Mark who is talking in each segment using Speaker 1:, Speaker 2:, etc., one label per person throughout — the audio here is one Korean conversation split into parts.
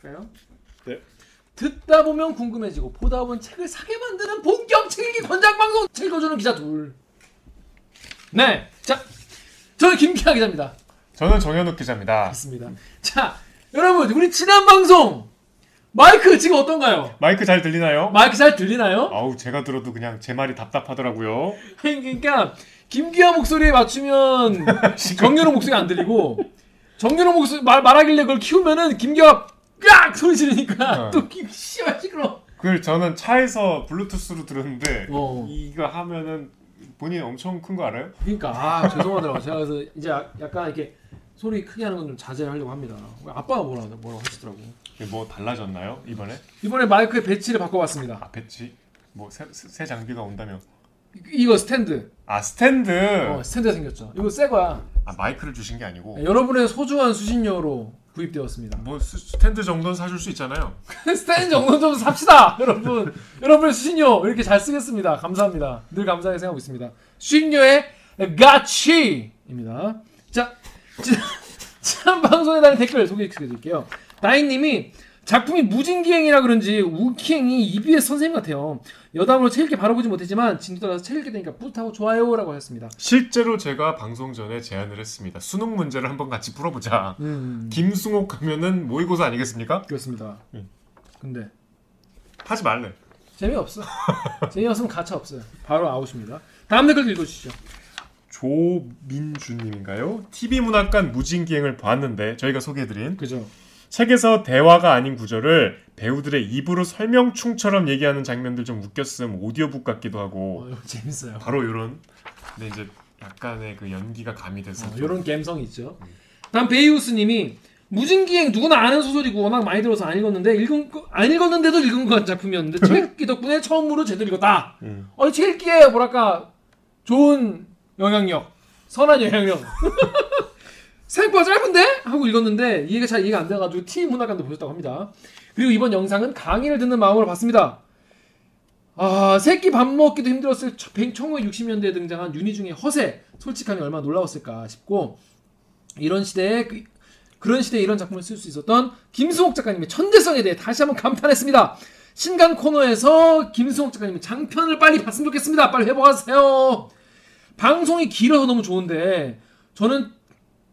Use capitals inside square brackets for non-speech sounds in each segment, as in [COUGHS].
Speaker 1: 그래요?
Speaker 2: 네.
Speaker 1: 듣다 보면 궁금해지고 보다 보면 책을 사게 만드는 본격 책 읽기 권장 방송 책 읽어주는 기자 둘. 네, 자, 저는 김기아 기자입니다.
Speaker 2: 저는 정현욱 기자입니다.
Speaker 1: 맞습니다. 자, 여러분 우리 지난 방송 마이크 지금 어떤가요?
Speaker 2: 마이크 잘 들리나요?
Speaker 1: 마이크 잘 들리나요?
Speaker 2: 아우 제가 들어도 그냥 제 말이 답답하더라고요.
Speaker 1: 그러니까 김기아 목소리에 맞추면 [LAUGHS] 정연호 목소리 안 들리고 정연호 목소리 말 말하길래 그걸 키우면은 김기아 깍 소리 지르니까
Speaker 2: 어.
Speaker 1: 또 기- 씨발 시끄러.
Speaker 2: 그 저는 차에서 블루투스로 들었는데
Speaker 1: 어.
Speaker 2: 이거 하면은 본인 엄청 큰 거 알아요?
Speaker 1: 그러니까 아 죄송하더라고 제가 그래서 이제 약- 약간 이렇게 소리 크게 하는 건 좀 자제하려고 합니다. 아빠가 뭐라 뭐라고 하시더라고.
Speaker 2: 뭐 달라졌나요 이번에?
Speaker 1: 이번에 마이크의 배치를 바꿔봤습니다.
Speaker 2: 아 배치 뭐새 새 장비가 온다며?
Speaker 1: 이- 이거 스탠드.
Speaker 2: 아 스탠드.
Speaker 1: 어, 스탠드가 생겼죠. 이거 새 거야.
Speaker 2: 아 마이크를 주신 게 아니고
Speaker 1: 네, 여러분의 소중한 수신료로 구입되었습니다.
Speaker 2: 뭐 스- 스탠드 정도는 사줄 수 있잖아요. [LAUGHS]
Speaker 1: 스탠드 정도 좀 삽시다, 여러분. 여러분의 수신료 이렇게 잘 쓰겠습니다. 감사합니다. 늘 감사하게 생각하고 있습니다. 수신료의 가치입니다. 자, 지난 방송에 달린 댓글 소개해드릴게요. 다인님이 작품이 무진기행이라 그런지 우키행이 EBS 선생님 같아요. 여담으로 책 읽기 바로 보지 못했지만 진도 따라서 책 읽게 되니까 뿌듯하고 좋아요라고 하셨습니다.
Speaker 2: 실제로 제가 방송 전에 제안을 했습니다. 수능 문제를 한번 같이 풀어보자.
Speaker 1: 음,
Speaker 2: 김승옥 하면은 모의고사 아니겠습니까?
Speaker 1: 그렇습니다.
Speaker 2: 음.
Speaker 1: 근데
Speaker 2: 하지 말래.
Speaker 1: 재미없어. [LAUGHS] 재미없으면 가차 없어요. 바로 아웃입니다. 다음 댓글 읽어주시죠.
Speaker 2: 조민주님인가요? TV 문학관 무진기행을 봤는데 저희가 소개해드린
Speaker 1: 그죠.
Speaker 2: 책에서 대화가 아닌 구절을 배우들의 입으로 설명충처럼 얘기하는 장면들 좀 웃겼음 오디오북 같기도 하고
Speaker 1: 어, 재밌어요.
Speaker 2: 바로 이런 근데 이제 약간의 그 연기가 가미돼서 좀-
Speaker 1: 이런 감성이 있죠. 다음 베이우스님이 무진기행 누구나 아는 소설이고 워낙 많이 들어서 안 읽었는데 읽은 거- 안 읽었는데도 읽은 것 같은 작품이었는데 [LAUGHS] 책 읽기 덕분에 처음으로 제대로 읽었다.
Speaker 2: 음.
Speaker 1: 어, 책 읽기에 뭐랄까 좋은 영향력, 선한 영향력. [LAUGHS] 생각보다 짧은데 하고 읽었는데 이해가 잘 이해가 안 돼가지고 T 문학관도 보셨다고 합니다. 그리고 이번 영상은 강의를 듣는 마음으로 봤습니다. 아, 새끼 밥 먹기도 힘들었을 1960년대에 등장한 윤희 중의 허세, 솔직함이 얼마나 놀라웠을까 싶고 이런 시대에 그, 그런 시대에 이런 작품을 쓸 수 있었던 김수옥 작가님의 천재성에 대해 다시 한번 감탄했습니다. 신간 코너에서 김수옥 작가님의 장편을 빨리 봤으면 좋겠습니다. 빨리 회복하세요. 방송이 길어서 너무 좋은데 저는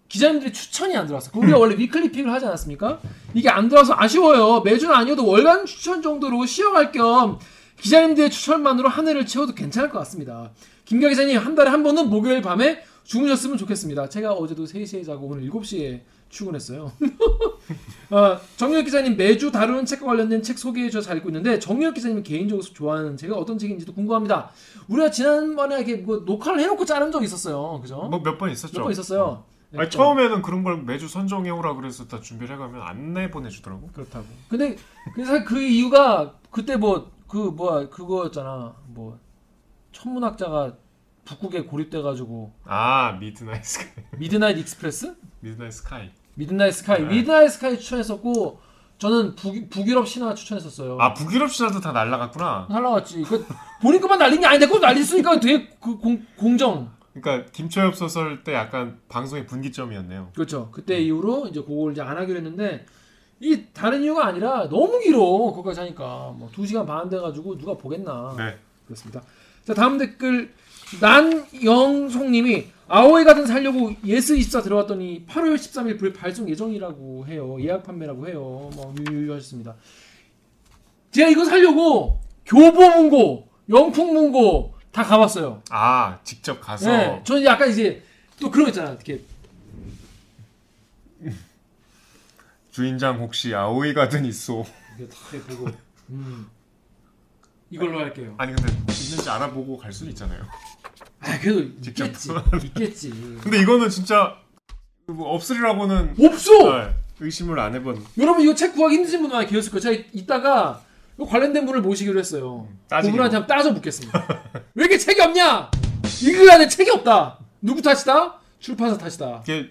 Speaker 1: 기자님들의 추천이 안 들어왔어요. 우리가 원래 위클리 픽을 하지 않았습니까? 이게 안 들어와서 아쉬워요. 매주는 아니어도 월간 추천 정도로 쉬어갈 겸 기자님들의 추천만으로 한 해를 채워도 괜찮을 것 같습니다. 김경 기자님 한 달에 한 번은 목요일 밤에 주무셨으면 좋겠습니다. 제가 어제도 3시에 자고 오늘 7시에 출근했어요. [LAUGHS] 어, 정유혁 기자님 매주 다루는 책과 관련된 책 소개해 주셔서 잘 읽고 있는데 정유혁 기자님이 개인적으로 좋아하는 책은 어떤 책인지도 궁금합니다. 우리가 지난번에 이렇게 뭐 녹화를 해놓고 자른 적이 있었어요. 그죠?
Speaker 2: 뭐 몇 번 있었죠.
Speaker 1: 몇 번 있었어요. 네,
Speaker 2: 아니, 처음에는 그런 걸 매주 선정해 오라 그래서 다 준비를 해가면 안 내 보내주더라고.
Speaker 1: 그렇다고. 근데 그 사실 그 이유가 그때 뭐 그 뭐야 그거였잖아. 뭐 천문학자가 북극에 고립돼가지고
Speaker 2: 아 Midnight
Speaker 1: Sky. Midnight Express, Midnight Sky. Midnight Sky,
Speaker 2: 네.
Speaker 1: Midnight Sky 추천했었고 저는 북, 북유럽 신화 추천했었어요.
Speaker 2: 아 북유럽 신화도 다 날라갔구나.
Speaker 1: 날라갔지. 그 본인 것만 날린 게 아닌데 그거 날렸으니까 되게 그 공, 공정.
Speaker 2: 그러니까 김초엽 소설 때 약간 방송의 분기점이었네요.
Speaker 1: 그렇죠. 그때 이후로 이제 그걸 이제 안 하기로 했는데 이 다른 이유가 아니라 너무 길어. 그거까지 하니까 뭐 2시간 반 돼 가지고 누가 보겠나.
Speaker 2: 네.
Speaker 1: 그렇습니다. 자, 다음 댓글 난영송 님이 아오이 가든 살려고 예스24 들어갔더니 8월 13일 불 발송 예정이라고 해요. 예약 판매라고 해요. 뭐 유유하셨습니다. 제가 이거 살려고 교보문고, 영풍문고 다 가봤어요.
Speaker 2: 아 직접 가서
Speaker 1: 네, 저는 약간 이제 또 그런 거 있잖아. 이렇게
Speaker 2: 주인장 혹시 아오이 가든 있소?
Speaker 1: 이렇게 다 보고 음, 이걸로 할게요.
Speaker 2: 아니 근데 있는지 알아보고 갈 수는 있잖아요.
Speaker 1: 아, 그래도
Speaker 2: 직접
Speaker 1: 있겠지. 있겠지.
Speaker 2: 근데 이거는 진짜 뭐 없으리라고는
Speaker 1: 없어.
Speaker 2: 네, 의심을 안 해본
Speaker 1: 여러분 이거 책 구하기 힘드신 분 많이 계셨을 거예요. 제가 이따가 관련된 분을 모시기로 했어요.
Speaker 2: 따지기로.
Speaker 1: 그분한테 한번 따져 묻겠습니다. 왜 이렇게 책이 없냐? 읽으려 는 책이 없다. 누구 탓이다? 출판사 탓이다.
Speaker 2: 이게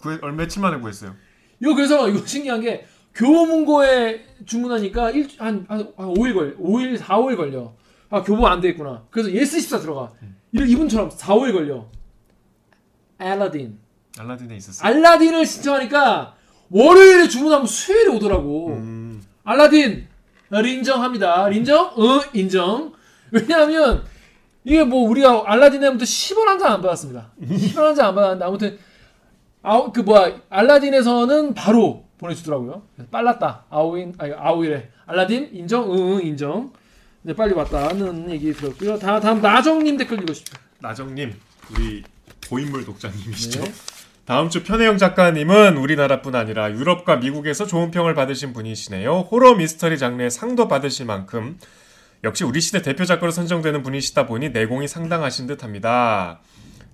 Speaker 2: 구 얼마 며칠 만에 구했어요.
Speaker 1: 이거 그래서 이거 신기한 게 교보문고에 주문하니까 일, 한, 한, 한 5일 걸, 5일, 4, 5일 걸려. 아, 교보 안 되겠구나. 그래서 예스24 들어가. 이런 이분처럼 4, 5일 걸려. 알라딘.
Speaker 2: 알라딘에 있었어요.
Speaker 1: 알라딘을 신청하니까 월요일에 주문하면 수요일에 오더라고.
Speaker 2: 음.
Speaker 1: 알라딘 인정합니다. 인정? 응 인정. 왜냐하면 이게 뭐 우리가 알라딘 에부터 10원 한 장 안 받았습니다. 10원 한 장 안 받았는데 아무튼 아우 그 뭐야 알라딘에서는 바로 보내주더라고요. 빨랐다. 아우인 아니 아우이래. 알라딘 인정? 응, 응 인정. 네 빨리 왔다는 얘기 들었고요. 다 다음 나정님 댓글 읽으십시오.
Speaker 2: 나정님 우리 고인물 독자님이시죠.
Speaker 1: 네.
Speaker 2: 다음 주 편혜영 작가님은 우리나라뿐 아니라 유럽과 미국에서 좋은 평을 받으신 분이시네요. 호러 미스터리 장르의 상도 받으실 만큼 역시 우리 시대 대표 작가로 선정되는 분이시다 보니 내공이 상당하신 듯합니다.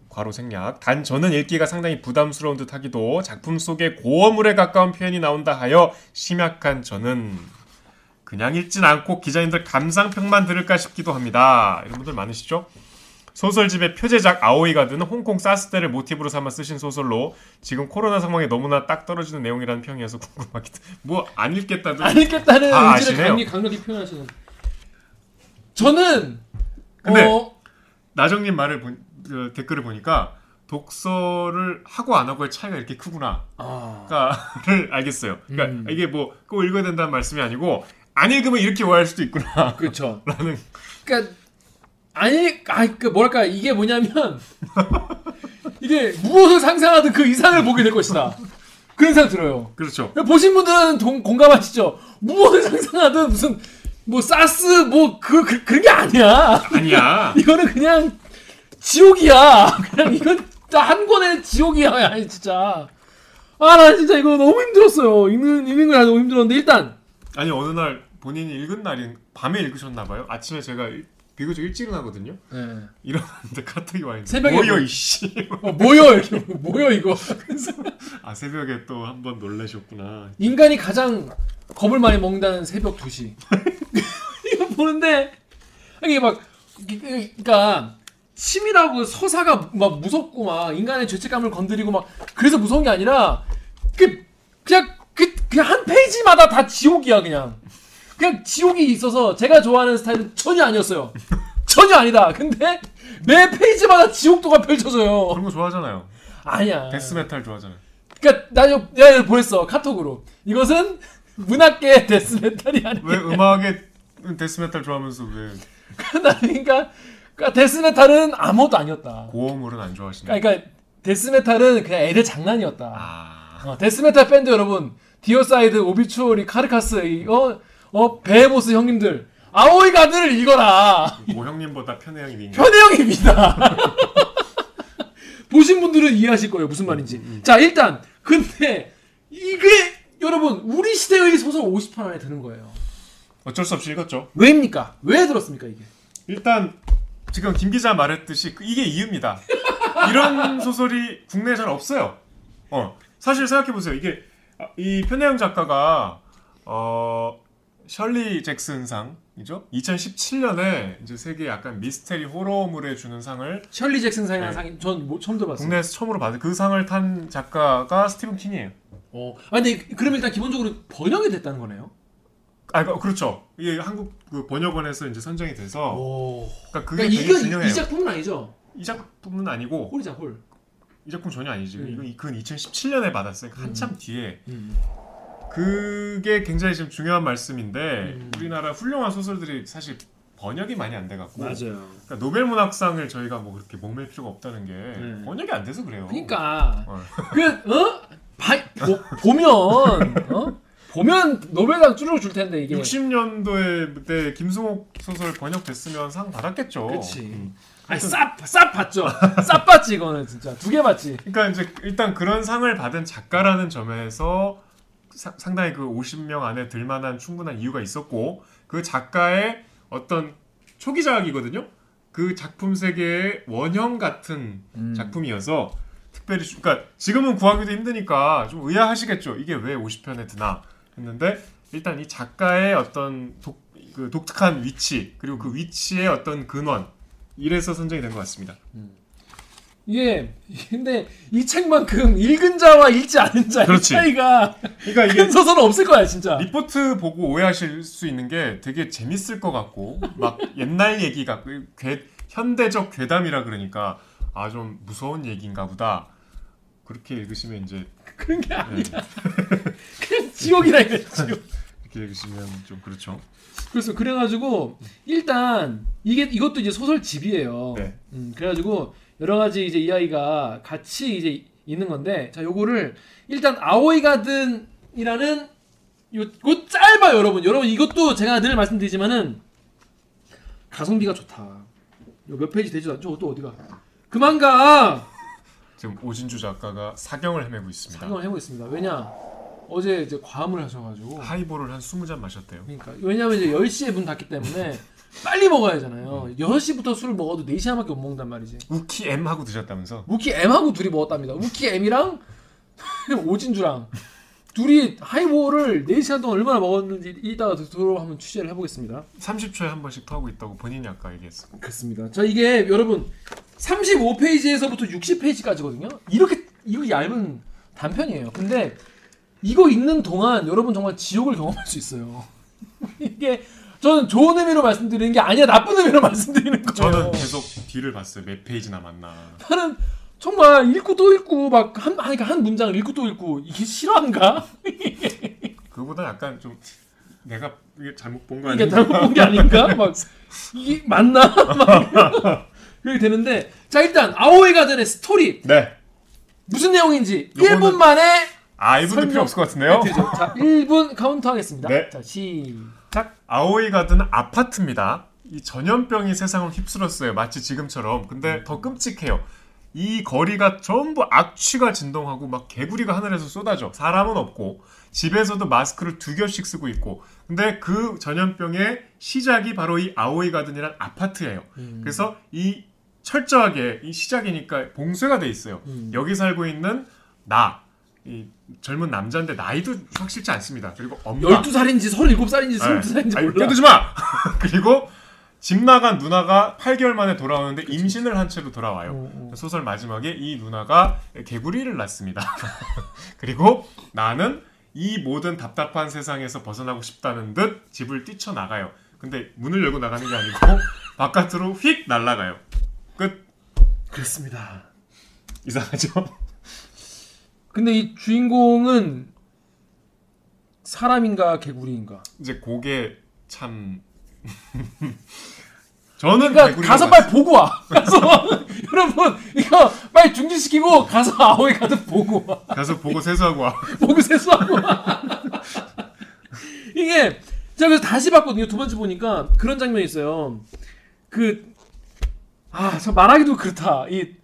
Speaker 2: 과로 생략. 단 저는 읽기가 상당히 부담스러운 듯하기도 작품 속에 고어물에 가까운 표현이 나온다 하여 심약한 저는 그냥 읽진 않고 기자님들 감상평만 들을까 싶기도 합니다. 이런 분들 많으시죠? 소설집의 표제작 아오이 가드는 홍콩 사스 때를 모티브로 삼아 쓰신 소설로 지금 코로나 상황에 너무나 딱 떨어지는 내용이라는 평이어서 궁금하기도. 뭐 안 읽겠다도.
Speaker 1: 안 읽겠다는
Speaker 2: 다
Speaker 1: 의지를. 강력, 강력히 표현하시는. 저는
Speaker 2: 근데
Speaker 1: 어,
Speaker 2: 나정님 말을 보, 그 댓글을 보니까 독서를 하고 안 하고의 차이가 이렇게 크구나를
Speaker 1: 아,
Speaker 2: 알겠어요. 그러니까
Speaker 1: 음.
Speaker 2: 이게 뭐 꼭 읽어야 된다는 말씀이 아니고 안 읽으면 이렇게 오해할 수도 있구나.
Speaker 1: 그렇죠. [LAUGHS]
Speaker 2: 라는
Speaker 1: 그러니까 아니, 아그 뭐랄까 이게 뭐냐면 [LAUGHS] 이게 무엇을 상상하든 그 이상을 보게 될 것이다. 그런 생각 들어요.
Speaker 2: 그렇죠.
Speaker 1: 보신 분들은 동, 공감하시죠? 무엇을 상상하든 무슨 뭐 사스 뭐그 그, 그런 게 아니야.
Speaker 2: 아니야. [LAUGHS]
Speaker 1: 이거는 그냥 지옥이야. [LAUGHS] 그냥 이건 한 권의 지옥이야. 아니 진짜. 아 나 진짜 이거 너무 힘들었어요. 읽는 읽는 거 너무 힘들었는데 일단
Speaker 2: 아니 어느 날 본인이 읽은 날인 밤에 읽으셨나 봐요. 아침에 제가 일- 비교적 일찍 일어나거든요. 일어났는데 카톡이 와 있는데
Speaker 1: 새벽에
Speaker 2: 뭐여
Speaker 1: 뭐-
Speaker 2: 이씨.
Speaker 1: 어, 뭐여 이렇게 뭐여 이거.
Speaker 2: 아 새벽에 또 한 번 놀라셨구나.
Speaker 1: 인간이 가장 겁을 많이 먹는다는 새벽 2시. [LAUGHS] 이거 보는데 이게 막 그러니까 치밀하고 서사가 막 무섭고 막 인간의 죄책감을 건드리고 막 그래서 무서운 게 아니라 그 그냥 그 그냥 한 페이지마다 다 지옥이야 그냥. 그냥 지옥이 있어서 제가 좋아하는 스타일은 전혀 아니었어요. [LAUGHS] 전혀 아니다. 근데 매 페이지마다 지옥도가 펼쳐져요.
Speaker 2: 그런 거 좋아하잖아요.
Speaker 1: 아니야.
Speaker 2: 데스메탈 좋아하잖아요.
Speaker 1: 그러니까 나 이거 내가 이거 보냈어 카톡으로. 이것은 문학계 데스메탈이 아니야.
Speaker 2: 왜 음악에 데스메탈 좋아하면서 왜
Speaker 1: 나 그러니까, 그러니까 데스메탈은 아무것도 아니었다.
Speaker 2: 고어물은 안 좋아하시나요?
Speaker 1: 그러니까 데스메탈은 그냥 애들 장난이었다.
Speaker 2: 아
Speaker 1: 어, 데스메탈 밴드 여러분, 디어사이드, 오비추어리, 카르카스, 이, 어, 어, 베헤모스 형님들, 아오이 가든을 읽어라.
Speaker 2: 모 형님보다 편혜영이 민가.
Speaker 1: 현혜형입니다. 보신 분들은 이해하실 거예요. 무슨 말인지. 자, 일단 근데 이게 여러분 우리 시대의 소설 50편 안에 드는 거예요.
Speaker 2: 어쩔 수 없이 읽었죠.
Speaker 1: 왜입니까? 왜 들었습니까 이게?
Speaker 2: 일단 지금 김 기자 말했듯이 그- 이게 이유입니다. 이런 [LAUGHS] 소설이 국내에 잘 없어요. 어 사실 생각해 보세요. 이게 아, 이 편혜영 작가가 어 셜리 잭슨상이죠. 2017년에 이제 세계 약간 미스테리 호러물에 주는 상을
Speaker 1: 셜리 잭슨 상이라는
Speaker 2: 네.
Speaker 1: 상이 전 뭐, 처음 들어봤어요.
Speaker 2: 국내에서 처음으로 받은 그 상을 탄 작가가 스티븐 킹이에요.
Speaker 1: 어. 아 근데 그럼 일단 기본적으로 번역이 됐다는 거네요.
Speaker 2: 아 그- 그렇죠. 이게 한국 그 번역원에서 이제 선정이 돼서
Speaker 1: 오.
Speaker 2: 그러니까 그게
Speaker 1: 그러니까
Speaker 2: 되게 중요해요.
Speaker 1: 이 작품은 아니죠.
Speaker 2: 이 작품은 아니고
Speaker 1: 홀이자 홀.
Speaker 2: 이 작품 전혀 아니지.
Speaker 1: 음.
Speaker 2: 이건 그건 2017년에 받았어요. 그러니까 한참 뒤에
Speaker 1: 음.
Speaker 2: 그게 굉장히 지금 중요한 말씀인데
Speaker 1: 음.
Speaker 2: 우리나라 훌륭한 소설들이 사실 번역이 많이 안 돼갖고
Speaker 1: 맞아요.
Speaker 2: 그러니까 노벨 문학상을 저희가 뭐 그렇게 목맬 필요가 없다는 게
Speaker 1: 네.
Speaker 2: 번역이 안 돼서 그래요.
Speaker 1: 그러니까
Speaker 2: 어.
Speaker 1: 그 어? 바, 보, 보면 어? 보면 노벨상 쭈르륵 줄 텐데 이게
Speaker 2: 60년도에 그때 김승옥 소설 번역됐으면 상 받았겠죠.
Speaker 1: 그치.
Speaker 2: 음.
Speaker 1: 아니 쌉쌉 받죠. 쌉 받지 이거는 진짜 두개 받지.
Speaker 2: 그러니까 이제 일단 그런 상을 받은 작가라는 점에서 사- 상당히 그 50명 안에 들만한 충분한 이유가 있었고 그 작가의 어떤 초기작이거든요. 그 작품 세계의 원형 같은
Speaker 1: 음.
Speaker 2: 작품이어서 특별히 주- 그러니까 지금은 구하기도 힘드니까 좀 의아하시겠죠. 이게 왜 50편에 드나 했는데 일단 이 작가의 어떤 독, 그 독특한 위치 그리고 그 위치의 어떤 근원 이래서 선정이 된 것 같습니다.
Speaker 1: 이 게 근데 이 책만큼 읽은 자와 읽지 않은 자의
Speaker 2: 그렇지.
Speaker 1: 차이가
Speaker 2: 그러니까 이게
Speaker 1: 큰 서서는 없을 거야 진짜.
Speaker 2: 리포트 보고 오해하실 수 있는 게 되게 재밌을 것 같고 막 옛날 얘기 같고 괴, 현대적 괴담이라 그러니까 아 좀 무서운 얘기인가 보다 그렇게 읽으시면 이제
Speaker 1: 그런 게 아니야. 그냥 지옥이라 이거 [LAUGHS] 지옥.
Speaker 2: 이렇게 계시면 좀 그렇죠.
Speaker 1: 그래서 그래가지고 일단 이게 이것도 이제 소설집이에요.
Speaker 2: 네.
Speaker 1: 음, 그래가지고 여러 가지 이제 이야기가 같이 이제 있는 건데 자 요거를 일단 아오이 가든이라는 요, 요 짧아요 여러분 여러분 이것도 제가 늘 말씀드리지만은 가성비가 좋다. 요 몇 페이지 되지도 않죠? 또 어디가? 그만 가.
Speaker 2: 지금 오진주 작가가 사경을 헤매고 있습니다.
Speaker 1: 상상을 해보겠습니다. 왜냐 어제 이제 과음을 하셔가지고
Speaker 2: 하이볼을 한 20잔 마셨대요.
Speaker 1: 그러니까 왜냐면 이제 10시에 문 닫기 때문에 빨리 먹어야 하잖아요. 6시부터 술을 먹어도 4시간밖에 못 먹는단 말이지.
Speaker 2: 우키 M 하고 드셨다면서?
Speaker 1: 우키 M하고 둘이 먹었답니다. 우키 M이랑 [LAUGHS] 오진주랑 둘이 하이볼을 4시간 동안 얼마나 먹었는지 이따가 들어 한번 취재를 해보겠습니다.
Speaker 2: 30초에 한 번씩 토하고 있다고 본인이 아까 얘기했어.
Speaker 1: 그렇습니다. 자 이게 여러분 35페이지에서부터 60페이지까지거든요. 이렇게 이거 얇은 단편이에요. 근데 이거 읽는 동안 여러분 정말 지옥을 경험할 수 있어요. [LAUGHS] 이게 저는 좋은 의미로 말씀드리는 게 아니야 나쁜 의미로 [LAUGHS] 말씀드리는 거예요.
Speaker 2: 저는 계속 뒤를 봤어요. 몇 페이지 남았나.
Speaker 1: 나는 정말 읽고 또 읽고 막한 그러니까 한 문장을 읽고 또 읽고 이게 실화인가? [LAUGHS]
Speaker 2: 그거보다 약간 좀 내가 이게 잘못 본거
Speaker 1: 이게
Speaker 2: 아니야?
Speaker 1: 잘못 본 게 아닌가? [LAUGHS] 막 이게 맞나? 막 그렇게 되는데 자 일단 아오이 가든의 스토리
Speaker 2: 네.
Speaker 1: 무슨 내용인지
Speaker 2: 요거는-
Speaker 1: 1분 만에
Speaker 2: 아, 이분도
Speaker 1: 설명-
Speaker 2: 필요 없을 것 같은데요.
Speaker 1: 자 1분 카운트 하겠습니다.
Speaker 2: 네.
Speaker 1: 자 시작.
Speaker 2: 아오이 가든 아파트입니다. 이 전염병이 세상을 휩쓸었어요. 마치 지금처럼. 근데 더 끔찍해요. 이 거리가 전부 악취가 진동하고 막 개구리가 하늘에서 쏟아져. 사람은 없고 집에서도 마스크를 두 겹씩 쓰고 있고. 근데 그 전염병의 시작이 바로 이 아오이 가든이란 아파트예요.
Speaker 1: 음.
Speaker 2: 그래서 이 철저하게 이 시작이니까 봉쇄가 돼 있어요.
Speaker 1: 음.
Speaker 2: 여기 살고 있는 나, 이 젊은 남자인데 나이도 확실치 않습니다. 그리고 엄마,
Speaker 1: 12살인지 37살인지 22살인지
Speaker 2: 아니,
Speaker 1: 몰라.
Speaker 2: 끼어들지 마. [LAUGHS] 그리고 집 나간 누나가 8개월 만에 돌아오는데 임신을 한 채로 돌아와요.
Speaker 1: 어, 어.
Speaker 2: 소설 마지막에 이 누나가 개구리를 낳습니다. [LAUGHS] 그리고 나는 이 모든 답답한 세상에서 벗어나고 싶다는 듯 집을 뛰쳐나가요. 근데 문을 열고 나가는 게 아니고 [LAUGHS] 바깥으로 휙 날아가요. 끝.
Speaker 1: 그렇습니다.
Speaker 2: 이상하죠?
Speaker 1: 근데 이 주인공은 사람인가 개구리인가?
Speaker 2: 이제 그게 참 [LAUGHS] 저는
Speaker 1: 그러니까 가서 빨리 보고 와. [LAUGHS] 가서 [LAUGHS] 여러분 이거 빨리 중지시키고 가서 아오이 가든 보고 와.
Speaker 2: 가서 보고 세수하고 와.
Speaker 1: 보고 세수하고 와. 이게 제가 그래서 다시 봤거든요. 두 번째 보니까 그런 장면이 있어요. 그 아, 저 말하기도 그렇다. 이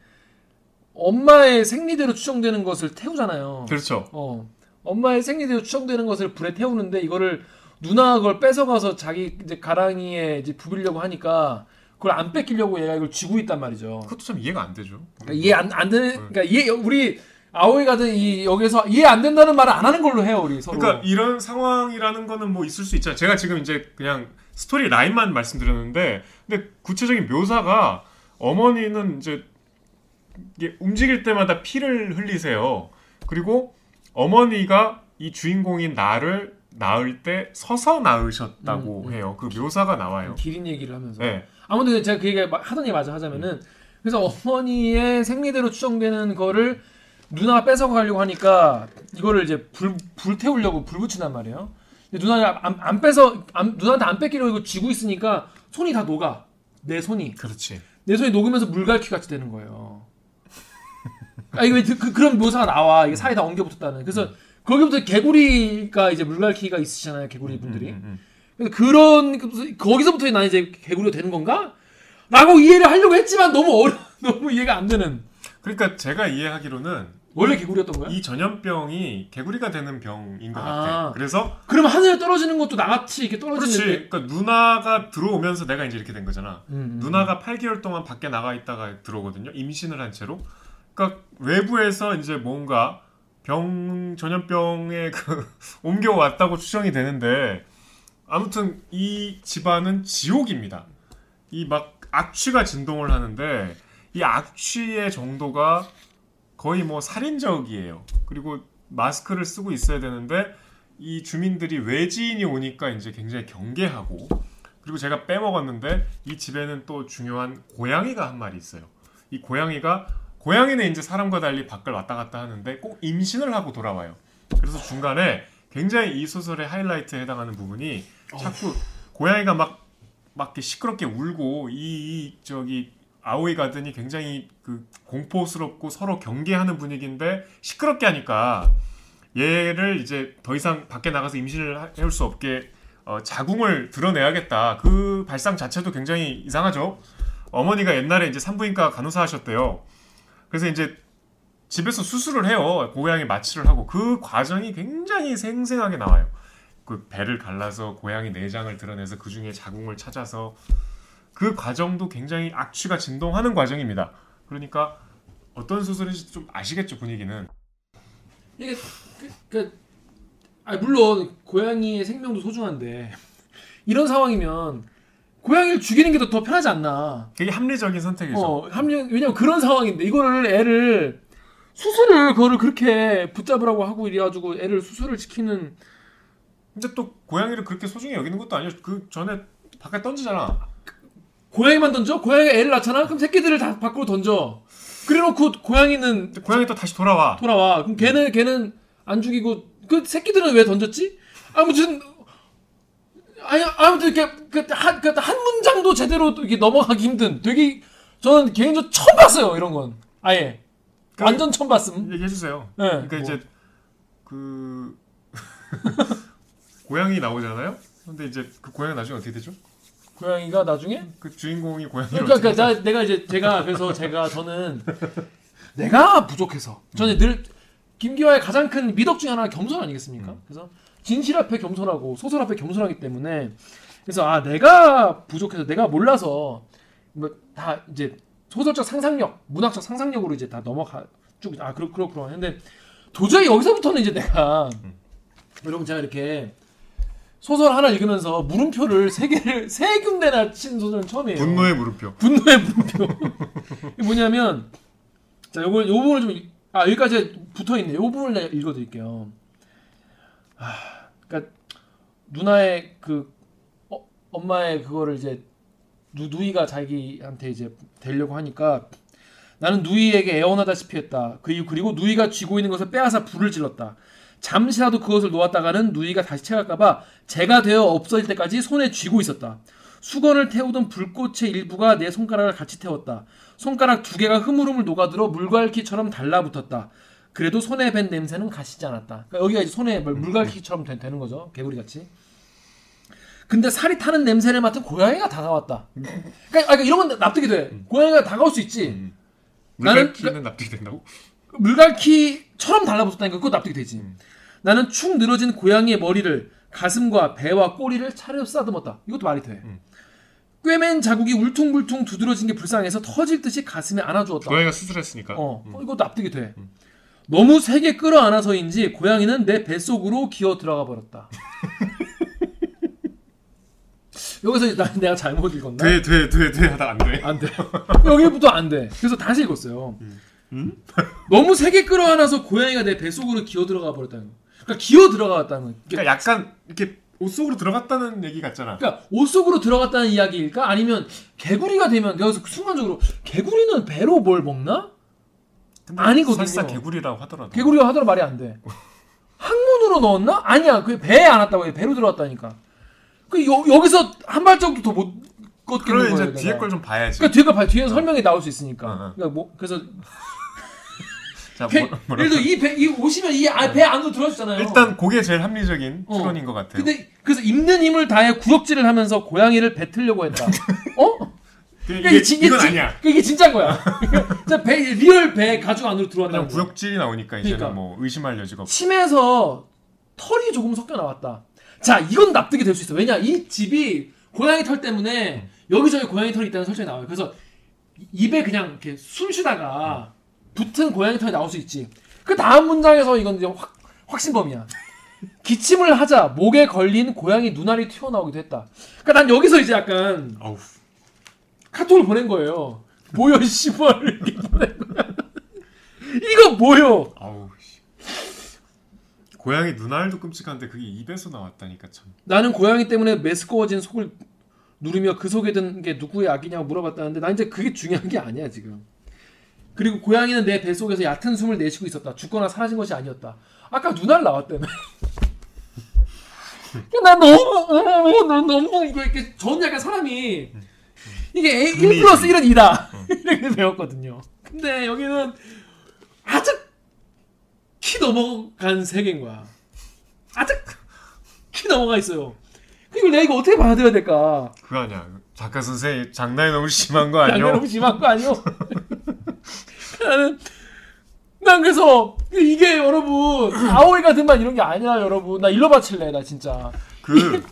Speaker 1: 엄마의 생리대로 추정되는 것을 태우잖아요.
Speaker 2: 그렇죠.
Speaker 1: 어. 엄마의 생리대로 추정되는 것을 불에 태우는데 이거를 누나가 그걸 뺏어가서 자기 이제 가랑이에 이제 부비려고 하니까 그걸 안 뺏기려고 얘가 이걸 쥐고 있단 말이죠.
Speaker 2: 그것도 참 이해가 안 되죠.
Speaker 1: 그러니까 이해 안, 안 되는, 그러니까 이해, 우리 아오이 가든 이 여기서 이해 안 된다는 말을 안 하는 걸로 해요, 우리 서로.
Speaker 2: 그러니까 이런 상황이라는 거는 뭐 있을 수 있잖아요. 제가 지금 이제 그냥 스토리 라인만 말씀드렸는데, 근데 구체적인 묘사가 어머니는 이제 이게 움직일 때마다 피를 흘리세요. 그리고 어머니가 이 주인공인 나를 낳을 때 서서 낳으셨다고
Speaker 1: 음, 음.
Speaker 2: 해요. 그 묘사가 나와요.
Speaker 1: 기린 얘기를 하면서.
Speaker 2: 네.
Speaker 1: 아무튼 제가 그 얘기 하던 얘기 마저 하자면은 그래서 어머니의 생리대로 추정되는 거를 누나가 뺏어가 가려고 하니까 이거를 이제 불, 불 태우려고 불 붙인단 말이에요. 근데 누나가 안, 안 뺏어 안, 누나한테 안 뺏기려고 이거 쥐고 있으니까 손이 다 녹아. 내 손이
Speaker 2: 그렇지.
Speaker 1: 내 손이 녹으면서 물갈퀴 같이 되는 거예요. 아 이게 왜 그, 그런 묘사가 나와 이게 살이 다 엉겨 붙었다는. 그래서 거기부터 개구리가 이제 물갈퀴가 있으시잖아요 개구리 분들이.
Speaker 2: 음, 음,
Speaker 1: 그래서 그런 거기서부터 난 이제 개구리가 되는 건가? 라고 이해를 하려고 했지만 너무 어려 [LAUGHS] 너무 이해가 안 되는.
Speaker 2: 그러니까 제가 이해하기로는
Speaker 1: 원래 개구리였던 거야?
Speaker 2: 이 전염병이 개구리가 되는 병인 것
Speaker 1: 아.
Speaker 2: 같아. 그래서
Speaker 1: 그럼 하늘에 떨어지는 것도 나같이 이렇게
Speaker 2: 그렇지.
Speaker 1: 떨어지는데.
Speaker 2: 그러니까 누나가 들어오면서 내가 이제 이렇게 된 거잖아.
Speaker 1: 음, 음.
Speaker 2: 누나가 8개월 동안 밖에 나가 있다가 들어오거든요. 임신을 한 채로. 그러니까 외부에서 이제 뭔가 병 전염병에 [LAUGHS] 그 옮겨왔다고 추정이 되는데 아무튼 이 집안은 지옥입니다. 이 막 악취가 진동을 하는데 이 악취의 정도가 거의 뭐 살인적이에요. 그리고 마스크를 쓰고 있어야 되는데 이 주민들이 외지인이 오니까 이제 굉장히 경계하고 그리고 제가 빼먹었는데 이 집에는 또 중요한 고양이가 한 마리 있어요. 이 고양이가 고양이는 이제 사람과 달리 밖을 왔다 갔다 하는데 꼭 임신을 하고 돌아와요. 그래서 중간에 굉장히 이 소설의 하이라이트에 해당하는 부분이
Speaker 1: 어.
Speaker 2: 자꾸 고양이가 막 막 이렇게 시끄럽게 울고 이, 이 저기 아오이 가든이 굉장히 그 공포스럽고 서로 경계하는 분위기인데 시끄럽게 하니까 얘를 이제 더 이상 밖에 나가서 임신을 하- 해올 수 없게 어, 자궁을 드러내야겠다. 그 발상 자체도 굉장히 이상하죠. 어머니가 옛날에 이제 산부인과 간호사 하셨대요. 그래서 이제 집에서 수술을 해요. 고양이 마취를 하고 그 과정이 굉장히 생생하게 나와요. 그 배를 갈라서 고양이 내장을 드러내서 그 중에 자궁을 찾아서 그 과정도 굉장히 악취가 진동하는 과정입니다. 그러니까 어떤 수술인지 좀 아시겠죠 분위기는.
Speaker 1: 이게 그, 그, 아 물론 고양이의 생명도 소중한데 [LAUGHS] 이런 상황이면 고양이를 죽이는 게더 편하지 않나?
Speaker 2: 그게 합리적인 선택이죠.
Speaker 1: 어, 합리 왜냐면 그런 상황인데 이거를 애를 수술을 그거를 그렇게 붙잡으라고 하고 이래가지고 애를 수술을 시키는
Speaker 2: 근데 또 고양이를 그렇게 소중히 여기는 것도 아니죠. 그 전에 밖에 던지잖아.
Speaker 1: 고양이만 던져? 고양이가 애를 낳잖아? 그럼 새끼들을 다 밖으로 던져. 그래놓고 고양이는
Speaker 2: 고양이 또 다시 돌아와.
Speaker 1: 돌아와. 그럼 걔는 걔는 안 죽이고 그 새끼들은 왜 던졌지? 아무튼 아니 아무튼 이렇게 그한 그 한 문장도 제대로 이게 넘어가기 힘든 되게 저는 개인적으로 처음 봤어요 이런 건 아예 완전 처음 봤음.
Speaker 2: 얘기해 주세요.
Speaker 1: 네,
Speaker 2: 그러니까
Speaker 1: 뭐.
Speaker 2: 이제 그 [LAUGHS] 고양이 나오잖아요. 근데 이제 그 고양이 나중에 어떻게 되죠?
Speaker 1: 고양이가 나중에
Speaker 2: 그 주인공이 고양이를
Speaker 1: 그러니까, 그러니까 나, 내가 이제 제가 그래서 제가 저는 [LAUGHS] 내가 부족해서 저는 늘 김기화의 가장 큰 미덕 중에 하나가 겸손 아니겠습니까? 그래서 진실 앞에 겸손하고 소설 앞에 겸손하기 때문에 그래서 아 내가 부족해서 내가 몰라서 뭐 다 이제 소설적 상상력, 문학적 상상력으로 이제 다 넘어가 쭉아 그렇 그렇구나 했는데 도저히 여기서부터는 이제 내가 [LAUGHS] 여러분 제가 이렇게 소설 하나 읽으면서 물음표를 세 개를 세 군데나 친 소설은 처음이에요.
Speaker 2: 분노의 물음표.
Speaker 1: 분노의 물음표. 이게 뭐냐면 자, 요걸 요 부분을 좀 아, 여기까지 붙어 있네. 요 부분을 내가 읽어 드릴게요. 아, 그러니까 누나의 그 어, 엄마의 그거를 이제 누, 누이가 자기한테 이제 되려고 하니까 나는 누이에게 애원하다시피 했다. 그리고 그리고 누이가 쥐고 있는 것을 빼앗아 불을 질렀다. 잠시라도 그것을 놓았다가는 누이가 다시 채갈까봐 제가 되어 없어질 때까지 손에 쥐고 있었다. 수건을 태우던 불꽃의 일부가 내 손가락을 같이 태웠다. 손가락 두 개가 흐물흐물 녹아들어 물갈퀴처럼 달라붙었다. 그래도 손에 밴 냄새는 가시지 않았다. 그러니까 여기가 이제 손에 물- 물갈퀴처럼 되, 는 거죠. 개구리 같이. 근데 살이 타는 냄새를 맡은 고양이가 다가왔다. 그러니까, 아, 그러니까 이런 건 납득이 돼. 고양이가 다가올 수 있지.
Speaker 2: 음.
Speaker 1: 나는
Speaker 2: 물갈퀴는 납득이 된다고?
Speaker 1: 물갈퀴처럼 달라붙었다니까 그거 납득이 되지. 나는 축 늘어진 고양이의 머리를 가슴과 배와 꼬리를 차례로 쓰다듬었다. 이것도 말이 돼.
Speaker 2: 음.
Speaker 1: 꿰맨 자국이 울퉁불퉁 두드러진 게 불쌍해서 터질 듯이 가슴에 안아주었다.
Speaker 2: 고양이가 수술했으니까.
Speaker 1: 어,
Speaker 2: 음.
Speaker 1: 어, 이것도 납득이 돼. 너무 세게 끌어안아서인지 고양이는 내 뱃속으로 기어 들어가 버렸다. [LAUGHS] 여기서 나, 내가 잘못 읽었나?
Speaker 2: 돼, 돼, 돼, 돼 하다 안 돼.
Speaker 1: 안 돼. 여기부터 안 돼. 그래서 다시 읽었어요.
Speaker 2: 음?
Speaker 1: 너무 세게 끌어안아서 고양이가 내 뱃속으로 기어 들어가 버렸다는 거. 그러니까 기어 들어갔다는 거.
Speaker 2: 그러니까 약간 이렇게 옷 속으로 들어갔다는 얘기 같잖아.
Speaker 1: 그러니까 옷 속으로 들어갔다는 이야기일까? 아니면 개구리가 되면 여기서 순간적으로 개구리는 배로 뭘 먹나? 아니거든요.
Speaker 2: 설사 개구리라고 하더라도.
Speaker 1: 개구리가 하더라 말이 안 돼. 항문으로 넣었나? 아니야. 그 배에 안 왔다고 해. 배로 들어갔다니까. 그 여, 여기서 한 발자국도 더 못 걷겠는 거예요.
Speaker 2: 이제. 뒤에 걸 좀 봐야지.
Speaker 1: 그러니까 뒤에 봐 뒤에서 설명이 나올 수 있으니까.
Speaker 2: 어, 어.
Speaker 1: 그러니까 뭐 그래서 [LAUGHS]
Speaker 2: 자,
Speaker 1: 배,
Speaker 2: 뭐, 뭐라-
Speaker 1: 예를 들어 이배 이 오시면 이 배 안으로 들어주잖아요.
Speaker 2: 일단 그게 제일 합리적인
Speaker 1: 어.
Speaker 2: 추론인 것 같아요.
Speaker 1: 근데 그래서 있는 힘을 다해 구역질을 하면서 고양이를 뱉으려고 했다. [LAUGHS] 어?
Speaker 2: 그
Speaker 1: 그러니까
Speaker 2: 이게,
Speaker 1: 진-
Speaker 2: 이건
Speaker 1: 진-
Speaker 2: 아니야.
Speaker 1: 이게 진짜인 거야. [LAUGHS] 진짜 배 real 배 가죽 안으로 들어왔다는 거야.
Speaker 2: 구역질이 나오니까 이제는
Speaker 1: 그러니까.
Speaker 2: 뭐 의심할 여지가 없고.
Speaker 1: 침에서 털이 조금 섞여 나왔다. 자, 이건 납득이 될 수 있어. 왜냐, 이 집이 고양이 털 때문에 여기저기 고양이 털이 있다는 설정이 나와요. 그래서 입에 그냥 이렇게 숨 쉬다가 붙은 고양이 털이 나올 수 있지. 그 다음 문장에서 이건 이제 확, 확신범이야. [LAUGHS] 기침을 하자 목에 걸린 고양이 눈알이 튀어나오기도 했다. 그러니까 난 여기서 이제 약간
Speaker 2: 아우.
Speaker 1: 카톡을 보낸 거예요. 뭐여 [LAUGHS] 씨발 이렇게 보낸 거야. 이거 뭐요?
Speaker 2: 아우. 씨. 고양이 눈알도 끔찍한데 그게 입에서 나왔다니까 참.
Speaker 1: 나는 고양이 때문에 메스꺼워진 속을 누르며 그 속에 든 게 누구의 악이냐고 물어봤다는데 난 이제 그게 중요한 게 아니야 지금. 그리고 고양이는 내 뱃속에서 얕은 숨을 내쉬고 있었다. 죽거나 사라진 것이 아니었다. 아까 눈알 나왔다며. [LAUGHS] 난 너무 너무 너무 너무 이거 이렇게 저는 약간 사람이 이게 1 플러스 1은 2다 [LAUGHS] 이렇게 배웠거든요. 근데 여기는 아주 키 넘어간 세계인 거야. 아주 키 넘어가 있어요. 그리고 내가 이거 어떻게 받아들여야 될까?
Speaker 2: 그거 아니야. 작가 선생 장난이 너무 심한 거 아니요?
Speaker 1: 양념 너무 심한 거 아니요? [LAUGHS] 나는 난 그래서 이게 여러분 아오이 가든만 이런 게 아니야 여러분 나 일러 바칠래 나 진짜
Speaker 2: 그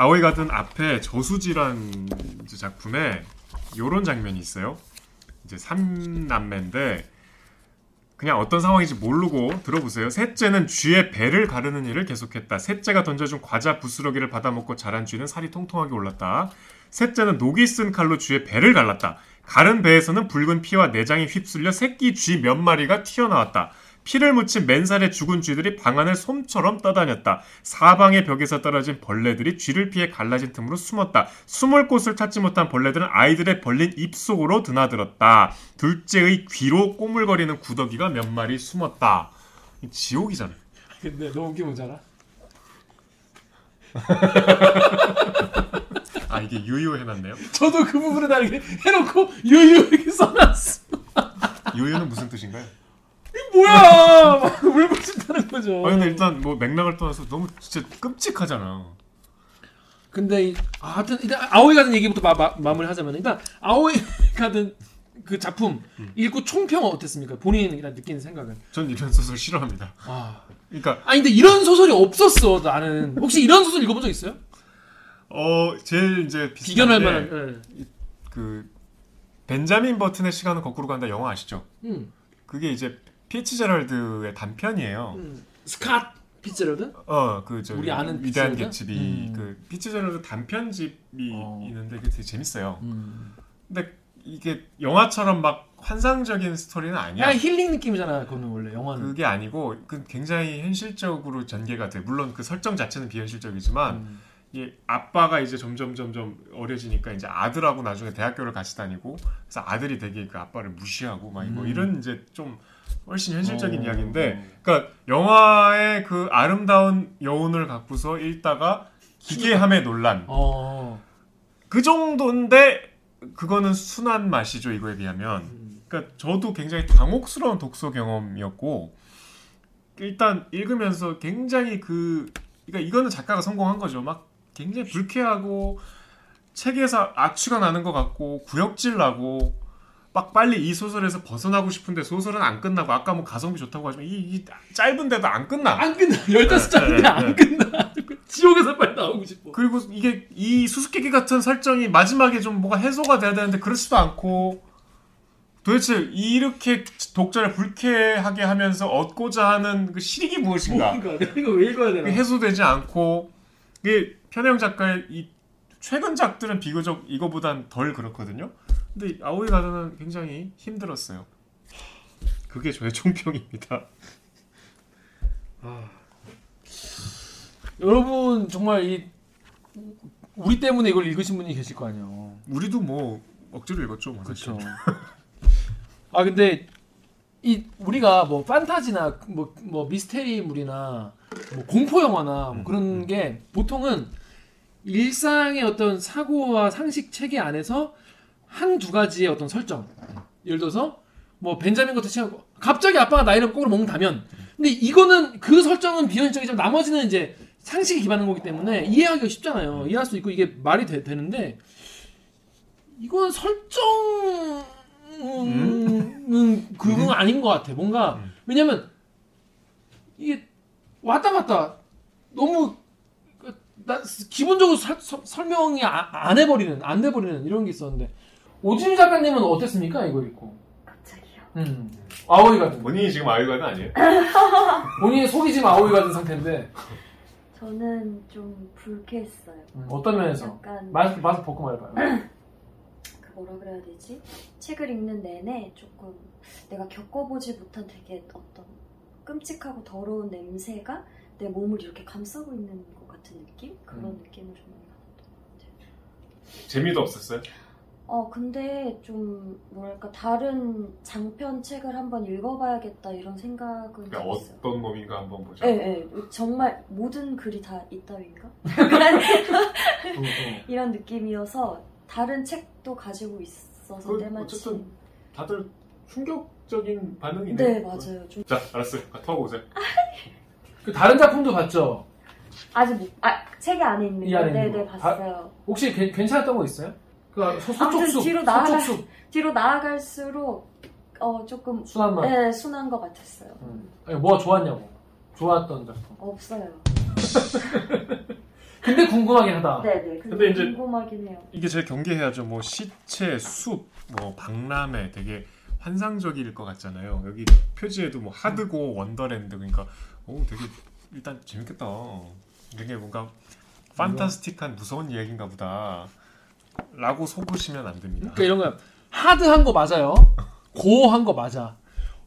Speaker 2: 아오이 가든 앞에 저수지란 작품에 요런 장면이 있어요. 이제 삼남매인데 그냥 어떤 상황인지 모르고 들어보세요. 셋째는 쥐의 배를 가르는 일을 계속했다. 셋째가 던져준 과자 부스러기를 받아먹고 자란 쥐는 살이 통통하게 올랐다. 셋째는 녹이 쓴 칼로 쥐의 배를 갈랐다. 가른 배에서는 붉은 피와 내장이 휩쓸려 새끼 쥐 몇 마리가 튀어나왔다. 피를 묻힌 맨살에 죽은 쥐들이 방 안을 솜처럼 떠다녔다. 사방의 벽에서 떨어진 벌레들이 쥐를 피해 갈라진 틈으로 숨었다. 숨을 곳을 찾지 못한 벌레들은 아이들의 벌린 입속으로 드나들었다. 둘째의 귀로 꼬물거리는 구더기가 몇 마리 숨었다. 이 지옥이잖아.
Speaker 1: 근데 너무 웃긴 뭔지 알아? [LAUGHS]
Speaker 2: 아 이게 유유해놨네요.
Speaker 1: 저도 그 부분을 다 이렇게 해놓고 유유 이렇게 써놨어
Speaker 2: 유유는 무슨 뜻인가요?
Speaker 1: 이게 뭐야 [LAUGHS] 막 싶다는 거죠
Speaker 2: 아 근데 일단 뭐 맥락을 떠나서 너무 진짜 끔찍하잖아.
Speaker 1: 근데 이, 아, 하여튼 일단 아오이 가든 얘기부터 마, 마, 마무리하자면 일단 아오이 [LAUGHS] 가든 그 작품 읽고 총평은 어땠습니까? 본인이 일단 느끼는 생각은
Speaker 2: 전 이런 소설 싫어합니다.
Speaker 1: 아
Speaker 2: 그러니까
Speaker 1: 아니 근데 이런 소설이 없었어 나는 혹시 이런 소설 읽어본 적 있어요?
Speaker 2: 어 제일 이제
Speaker 1: 비견할
Speaker 2: 게
Speaker 1: 만한 예.
Speaker 2: 그 벤자민 버튼의 시간은 거꾸로 간다 영화 아시죠?
Speaker 1: 음,
Speaker 2: 그게 이제 피츠제럴드의 단편이에요.
Speaker 1: 음. 스캇 피츠제럴드?
Speaker 2: 어, 그 저
Speaker 1: 우리 아는
Speaker 2: 위대한
Speaker 1: 피츠제럴드?
Speaker 2: 개츠비
Speaker 1: 음.
Speaker 2: 그 피츠제럴드 단편집이
Speaker 1: 어.
Speaker 2: 있는데 그게 되게 재밌어요.
Speaker 1: 음.
Speaker 2: 근데 이게 영화처럼 막 환상적인 스토리는 아니야.
Speaker 1: 약간 힐링 느낌이잖아 그거는 원래 영화는
Speaker 2: 그게 아니고 그 굉장히 현실적으로 전개가 돼. 물론 그 설정 자체는 비현실적이지만
Speaker 1: 음.
Speaker 2: 이 아빠가 이제 점점 점점 어려지니까 이제 아들하고 나중에 대학교를 같이 다니고 그래서 아들이 되게 그 아빠를 무시하고 막뭐
Speaker 1: 음.
Speaker 2: 이런 이제 좀 훨씬 현실적인
Speaker 1: 어.
Speaker 2: 이야기인데 그러니까 영화의 그 아름다운 여운을 갖고서 읽다가 기괴함의 논란
Speaker 1: 어.
Speaker 2: 그 정도인데 그거는 순한 맛이죠 이거에 비하면
Speaker 1: 음.
Speaker 2: 그러니까 저도 굉장히 당혹스러운 독서 경험이었고 일단 읽으면서 굉장히 그 그러니까 이거는 작가가 성공한 거죠. 막 굉장히 불쾌하고 책에서 악취가 나는 것 같고 구역질 나고 막 빨리 이 소설에서 벗어나고 싶은데 소설은 안 끝나고 아까 뭐 가성비 좋다고 하지만 이, 이 짧은데도 안 끝나.
Speaker 1: 안 끝나 15장인데
Speaker 2: 네, 네,
Speaker 1: 안 끝나 [LAUGHS] 지옥에서 빨리 나오고 싶어
Speaker 2: 그리고 이게 이 수수께끼 같은 설정이 마지막에 좀 뭐가 해소가 돼야 되는데 그렇지도 않고 도대체 이렇게 독자를 불쾌하게 하면서 얻고자 하는 그 실익이 무엇인가?
Speaker 1: 뭔가 내가 이거 왜 읽어야 되나
Speaker 2: 해소되지 않고 이게 편혜영 작가의 이 최근 작들은 비교적 이거보단 덜 그렇거든요. 근데 이 아오이 가드는 굉장히 힘들었어요. 그게 저의 총평입니다.
Speaker 1: 여러분 정말 이 우리 때문에 이걸 읽으신 분이 계실 거 아니에요
Speaker 2: 우리도 뭐 억지로 읽었죠.
Speaker 1: 그렇죠. [LAUGHS] 아 근데 이 우리가 뭐 판타지나 뭐, 뭐 미스테리물이나 뭐 공포 영화나 뭐 그런 게 보통은 일상의 어떤 사고와 상식 체계 안에서 한 두 가지의 어떤 설정. 예를 들어서 뭐 벤자민 같은 친구 갑자기 아빠가 나이를 거꾸로 먹는다면 근데 이거는 그 설정은 비현실적이지만 나머지는 이제 상식에 기반한 거기 때문에 이해하기가 쉽잖아요. 이해할 수 있고 이게 말이 되, 되는데 이건 설정 음, 그건 아닌 것 같아. 뭔가
Speaker 2: 음.
Speaker 1: 왜냐면 이게 왔다 갔다 너무 그, 나 기본적으로 설- 서- 설명이 아- 안 해버리는 안 돼버리는 이런 게 있었는데 오진 작가님은 어땠습니까 이거 읽고?
Speaker 3: 갑자기요.
Speaker 1: 음. 아오이 같은
Speaker 2: 본인이 지금 아오이 가드 아니에요? [LAUGHS]
Speaker 1: 본인의 속이 지금 아오이 같은 상태인데
Speaker 3: 저는 좀 불쾌했어요.
Speaker 1: 음, 어떤 면에서
Speaker 3: 약간
Speaker 1: 마스크 마스크 벗고 말해봐요. [CLEARS THROAT]
Speaker 3: 그 뭐라 그래야 되지? 책을 읽는 내내 조금 내가 겪어보지 못한 되게 어떤 끔찍하고 더러운 냄새가 내 몸을 이렇게 감싸고 있는 것 같은 느낌? 그런
Speaker 1: 음.
Speaker 3: 느낌을 좀 많이 받았던 것 같아요.
Speaker 2: 재미도 없었어요?
Speaker 3: 어 근데 좀 뭐랄까 다른 장편 책을 한번 읽어봐야겠다 이런 생각은
Speaker 2: 그러니까
Speaker 3: 좀 있어요.
Speaker 2: 어떤 몸인가 한번 보자.
Speaker 3: 예, 예. 정말 모든 글이 다 이따위인가?
Speaker 2: 어, 어.
Speaker 3: 이런 느낌이어서 다른 책도 가지고 있어서
Speaker 2: 그,
Speaker 3: 때마침
Speaker 2: 어쨌든 다들 충격적인 반응이네.
Speaker 3: 네 맞아요. 좀
Speaker 2: 자, 알았어요. 토하고 오세요. [LAUGHS]
Speaker 1: 그 다른 작품도 봤죠?
Speaker 3: 아직 못, 아 책이 안에 있는 이거
Speaker 1: 안에 있는
Speaker 3: 네네
Speaker 1: 거.
Speaker 3: 봤어요.
Speaker 1: 혹시 괜- 괜찮았던 거 있어요? 그 소,
Speaker 3: 아무튼
Speaker 1: 소촉수,
Speaker 3: 뒤로 나아가-
Speaker 1: 소촉수
Speaker 3: 뒤로 나아갈수록 어 조금
Speaker 1: 순한 맛.
Speaker 3: 네 순한 것 같았어요.
Speaker 1: 음. 아니, 뭐가 좋았냐고. 좋았던 작품.
Speaker 3: 없어요. [LAUGHS]
Speaker 1: 근데 궁금하긴 하다.
Speaker 3: 네네. 근데,
Speaker 2: 근데 이제-
Speaker 3: 궁금하긴 해요.
Speaker 2: 이게 제일 경계해야죠. 뭐 시체, 숲, 뭐 박람회 되게 환상적일 것 같잖아요. 여기 표지에도 뭐 하드고 원더랜드 그러니까 오 되게 일단 재밌겠다. 되게 뭔가 판타스틱한 무서운 이야기인가 보다. 라고 속으시면 안 됩니다.
Speaker 1: 그러니까 이런 거 hard한 거 맞아요. gore한 거 맞아.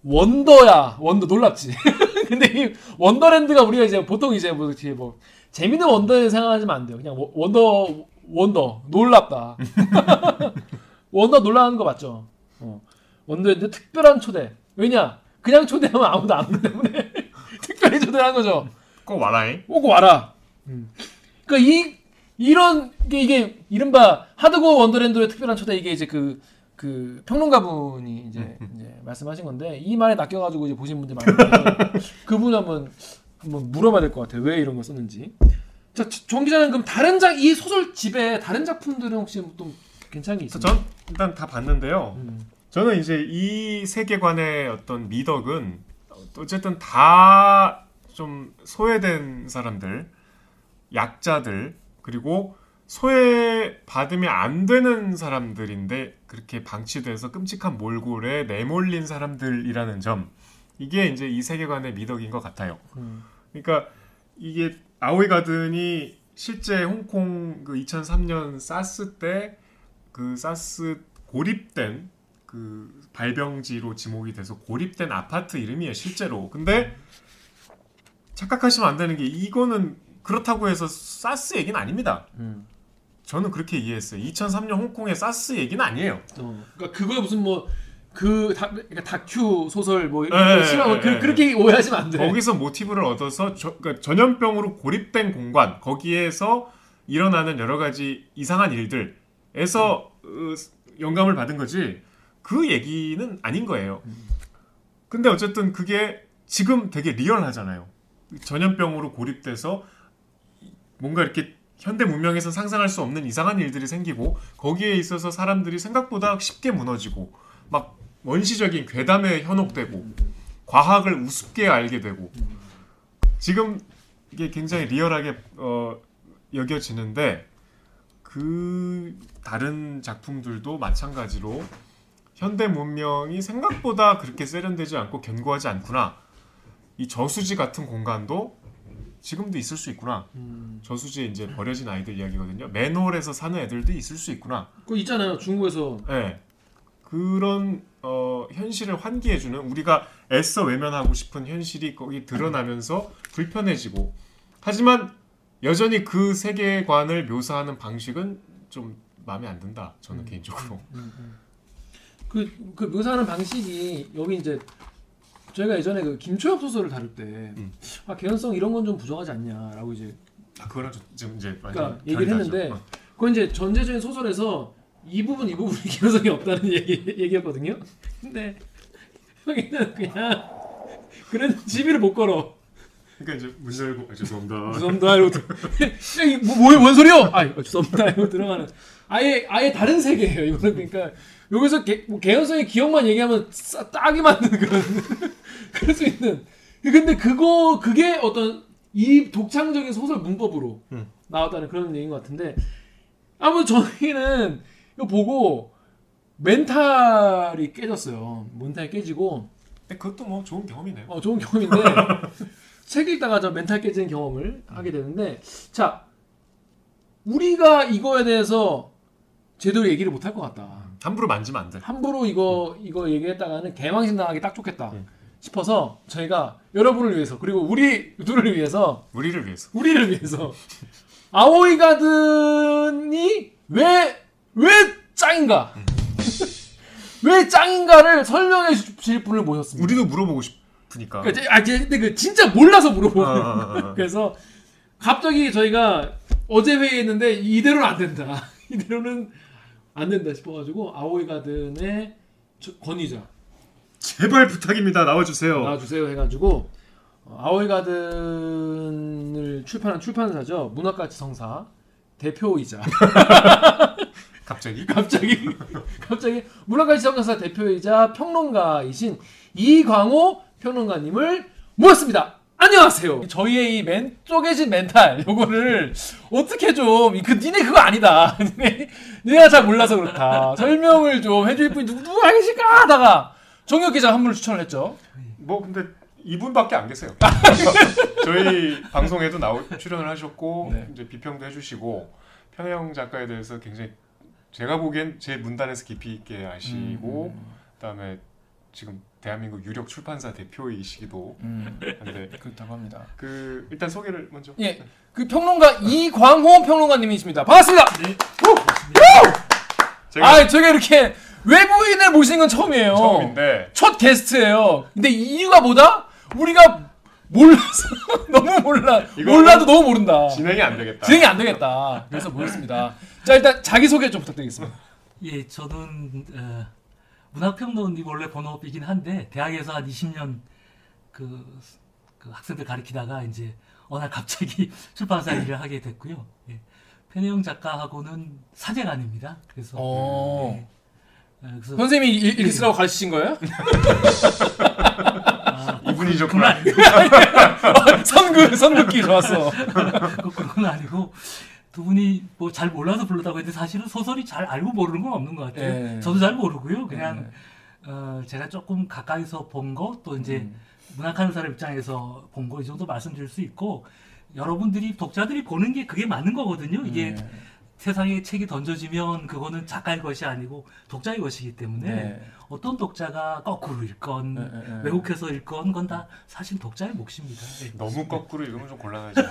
Speaker 1: wonder야. wonder 놀랍지. [LAUGHS] 근데 이 wonderland가 우리가 이제 보통 이제 뭐 이렇게 뭐 재밌는 wonder에 생각하지면 안 돼요. 그냥 워- wonder wonder 놀랍다. [LAUGHS] wonder 놀라는 거 맞죠? 어. wonderland 특별한 초대. 왜냐? 그냥 초대하면 아무도 안 오기 때문에 [LAUGHS] 특별히 초대한 거죠.
Speaker 2: 꼭 와라잉.
Speaker 1: 오고 와라. 그러니까 이 이런 게 이게 이른바 하드고 원더랜드의 특별한 초대 이게 이제 그 그 평론가분이 이제, [LAUGHS] 이제 말씀하신 건데 이 말에 낚여가지고 이제 보신 분들 많은데 [LAUGHS] 그분 한번 한번 물어봐야 될 것 같아요 왜 이런 걸 썼는지 자 정 기자는 그럼 다른 작 이 소설 집에 다른 작품들은 혹시 좀 괜찮은 게 있어요?
Speaker 2: 전 일단 다 봤는데요.
Speaker 1: 음.
Speaker 2: 저는 이제 이 세계관의 어떤 미덕은 어쨌든 다 좀 소외된 사람들, 약자들, 그리고 소외 받으면 안 되는 사람들인데 그렇게 방치돼서 끔찍한 몰골에 내몰린 사람들이라는 점. 이게 이제 이 세계관의 미덕인 것 같아요.
Speaker 1: 음.
Speaker 2: 그러니까 이게 아오이 가든이 실제 홍콩 그 2003년 사스 때 그 사스 고립된 그 발병지로 지목이 돼서 고립된 아파트 이름이에요 실제로. 근데 착각하시면 안 되는 게 이거는 그렇다고 해서 사스 얘기는 아닙니다.
Speaker 1: 음.
Speaker 2: 저는 그렇게 이해했어요. 2003년 홍콩의 사스 얘기는 아니에요.
Speaker 1: 어. 그러니까 그거에 무슨 뭐그 그러니까 다큐 소설 뭐 이런
Speaker 2: 네,
Speaker 1: 거 싫어
Speaker 2: 네,
Speaker 1: 그,
Speaker 2: 네.
Speaker 1: 그렇게 오해하시면 안 돼.
Speaker 2: 거기서 모티브를 얻어서 저, 그러니까 전염병으로 고립된 공간 거기에서 일어나는 여러 가지 이상한 일들에서 어, 영감을 받은 거지 그 얘기는 아닌 거예요. 근데 어쨌든 그게 지금 되게 리얼하잖아요. 전염병으로 고립돼서 뭔가 이렇게 현대 문명에서 상상할 수 없는 이상한 일들이 생기고 거기에 있어서 사람들이 생각보다 쉽게 무너지고 막 원시적인 괴담에 현혹되고 과학을 우습게 알게 되고 지금 이게 굉장히 리얼하게 어, 여겨지는데 그 다른 작품들도 마찬가지로 현대 문명이 생각보다 그렇게 세련되지 않고 견고하지 않구나. 이 저수지 같은 공간도 지금도 있을 수 있구나.
Speaker 1: 음.
Speaker 2: 저수지에 이제 버려진 아이들 이야기거든요. 맨홀에서 사는 애들도 있을 수 있구나.
Speaker 1: 그거 있잖아요 중국에서
Speaker 2: 예. 그런 어, 현실을 환기해주는 우리가 애써 외면하고 싶은 현실이 거기 드러나면서 불편해지고 하지만 여전히 그 세계관을 묘사하는 방식은 좀 마음에 안 든다. 저는 개인적으로.
Speaker 1: 그, 그 묘사하는 방식이 여기 이제 저희가 예전에 그 김초엽 소설을 다룰 때
Speaker 2: 음.
Speaker 1: 아, 개연성 이런 건 좀 부족하지 않냐라고 이제
Speaker 2: 아, 그거랑 좀 지금 이제
Speaker 1: 그러니까 얘기를. 했는데
Speaker 2: 어.
Speaker 1: 그건 이제 전제적인 소설에서 이 부분 이 부분이 개연성이 없다는 [LAUGHS] 얘기 얘기였거든요. 근데 여기는 그냥 그런 시비를 못 걸어.
Speaker 2: 그러니까 이제 문 열고 아, 죄송합니다.
Speaker 1: 죄송합니다 이러고 이거 뭐, 뭐 뭔 소리요? 아 죄송합니다 이러고 들어가는 아예 아예 다른 세계예요. 이거는 그러니까 여기서 개, 뭐 개연성의 기억만 얘기하면 싸, 딱이 맞는 그런 [LAUGHS] 그럴 수 있는. 근데 그거 그게 어떤 이 독창적인 소설 문법으로
Speaker 2: 음.
Speaker 1: 나왔다는 그런 얘기인 것 같은데 아무튼 저희는 이거 보고 멘탈이 깨졌어요. 멘탈이 깨지고.
Speaker 2: 근데 그것도 뭐 좋은 경험이네요.
Speaker 1: 어, 좋은 경험인데 [LAUGHS] 책 읽다가 저 멘탈 깨지는 경험을 하게 되는데 자 우리가 이거에 대해서 제대로 얘기를 못 할 것 같다.
Speaker 2: 함부로 만지면 안 돼.
Speaker 1: 함부로 이거 이거 얘기했다가는 개망신 당하기 딱 좋겠다
Speaker 2: 음.
Speaker 1: 싶어서 저희가 여러분을 위해서 그리고 우리 둘을 위해서
Speaker 2: 우리를 위해서.
Speaker 1: 우리를 위해서 아오이 가든이 왜 왜 짱인가? [LAUGHS] 왜 짱인가를 설명해 주실 분을 모셨습니다.
Speaker 2: 우리도 물어보고 싶으니까.
Speaker 1: 그, 아, 근데 그 진짜 몰라서 물어보는
Speaker 2: 어,
Speaker 1: 거예요.
Speaker 2: 어, 어, 어.
Speaker 1: 그래서 갑자기 저희가 어제 회의했는데 이대로는 안 된다. [LAUGHS] 이대로는 안 된다 싶어가지고 아오이 가든의 저- 권위자
Speaker 2: 제발 부탁입니다. 나와주세요.
Speaker 1: 나와주세요 해가지고 어, 아오이 가든을 출판한 출판사죠 문학가 지성사 대표이자 [LAUGHS]
Speaker 2: 갑자기?
Speaker 1: 갑자기 [LAUGHS] 갑자기 문학가 지성사 대표이자 평론가이신 이광호 평론가님을 모셨습니다. 안녕하세요. 저희의 이 맨 쪼개진 멘탈 요거를 어떻게 좀 그 니네 그거 아니다. [LAUGHS] 니네 내가 잘 몰라서 그렇다. 설명을 좀 해줄 분이 누구 누가 계실까 하다가 정혁 기자 한 분을 추천을 했죠.
Speaker 2: 뭐 근데 이분밖에 안 계세요. [LAUGHS] 저희 방송에도 나오 출연을 하셨고
Speaker 1: 네.
Speaker 2: 이제 비평도 해주시고 평영 작가에 대해서 굉장히 제가 보기엔 제 문단에서 깊이 있게 아시고
Speaker 1: 음.
Speaker 2: 그 다음에 지금 대한민국 유력 출판사 대표이시기도
Speaker 1: 음,
Speaker 2: 한데
Speaker 1: 그렇다고 합니다.
Speaker 2: 그 일단 소개를 먼저.
Speaker 1: 예, 그 평론가 이광호 평론가님이십니다. 반갑습니다.
Speaker 2: 제가
Speaker 1: 아, 저희가 이렇게 외부인을 모시는 건 처음이에요.
Speaker 2: 처음인데
Speaker 1: 첫 게스트예요. 근데 이유가 뭐다? 우리가 몰라서 [LAUGHS] 너무 몰라. 몰라도 너무 모른다.
Speaker 2: 진행이 안 되겠다.
Speaker 1: 진행이 안 되겠다. 그래서 모였습니다. 자, 일단 자기 소개 좀 부탁드리겠습니다.
Speaker 4: 예, 저는 어, 문학평론이 원래 본업이긴 한데 대학에서 한 20년 그, 그 학생들 가르치다가 이제 어느 날 갑자기 [LAUGHS] 출판사 일을 하게 됐고요. 예. 편혜영 작가하고는 사제간입니다. 그래서
Speaker 1: 어.
Speaker 4: 예. 어, 그래서
Speaker 1: 선생님이 일- 이렇게 쓰라고 가르치신 거예요? [LAUGHS]
Speaker 4: 아,
Speaker 2: 이분이셨구나.
Speaker 1: 선긋, 선긋기 좋았어.
Speaker 4: 꼭 [LAUGHS] 그건 아니고 두 분이 뭐 잘 몰라서 부르다고 했는데 사실은 소설이 잘 알고 모르는 건 없는 것 같아요.
Speaker 1: 예.
Speaker 4: 저도 잘 모르고요. 그냥
Speaker 1: 네.
Speaker 4: 어, 제가 조금 가까이서 본 거 또 이제
Speaker 1: 음.
Speaker 4: 문학하는 사람 입장에서 본 거 이 정도 말씀드릴 수 있고 여러분들이 독자들이 보는 게 그게 맞는 거거든요. 이게
Speaker 1: 네.
Speaker 4: 세상에 책이 던져지면 그거는 작가의 것이 아니고 독자의 것이기 때문에
Speaker 1: 네.
Speaker 4: 어떤 독자가 거꾸로 읽건
Speaker 1: 네, 네, 네.
Speaker 4: 왜곡해서 읽건 그건 다 사실 독자의 몫입니다. 네.
Speaker 2: 너무 거꾸로 읽으면 좀 곤란하지?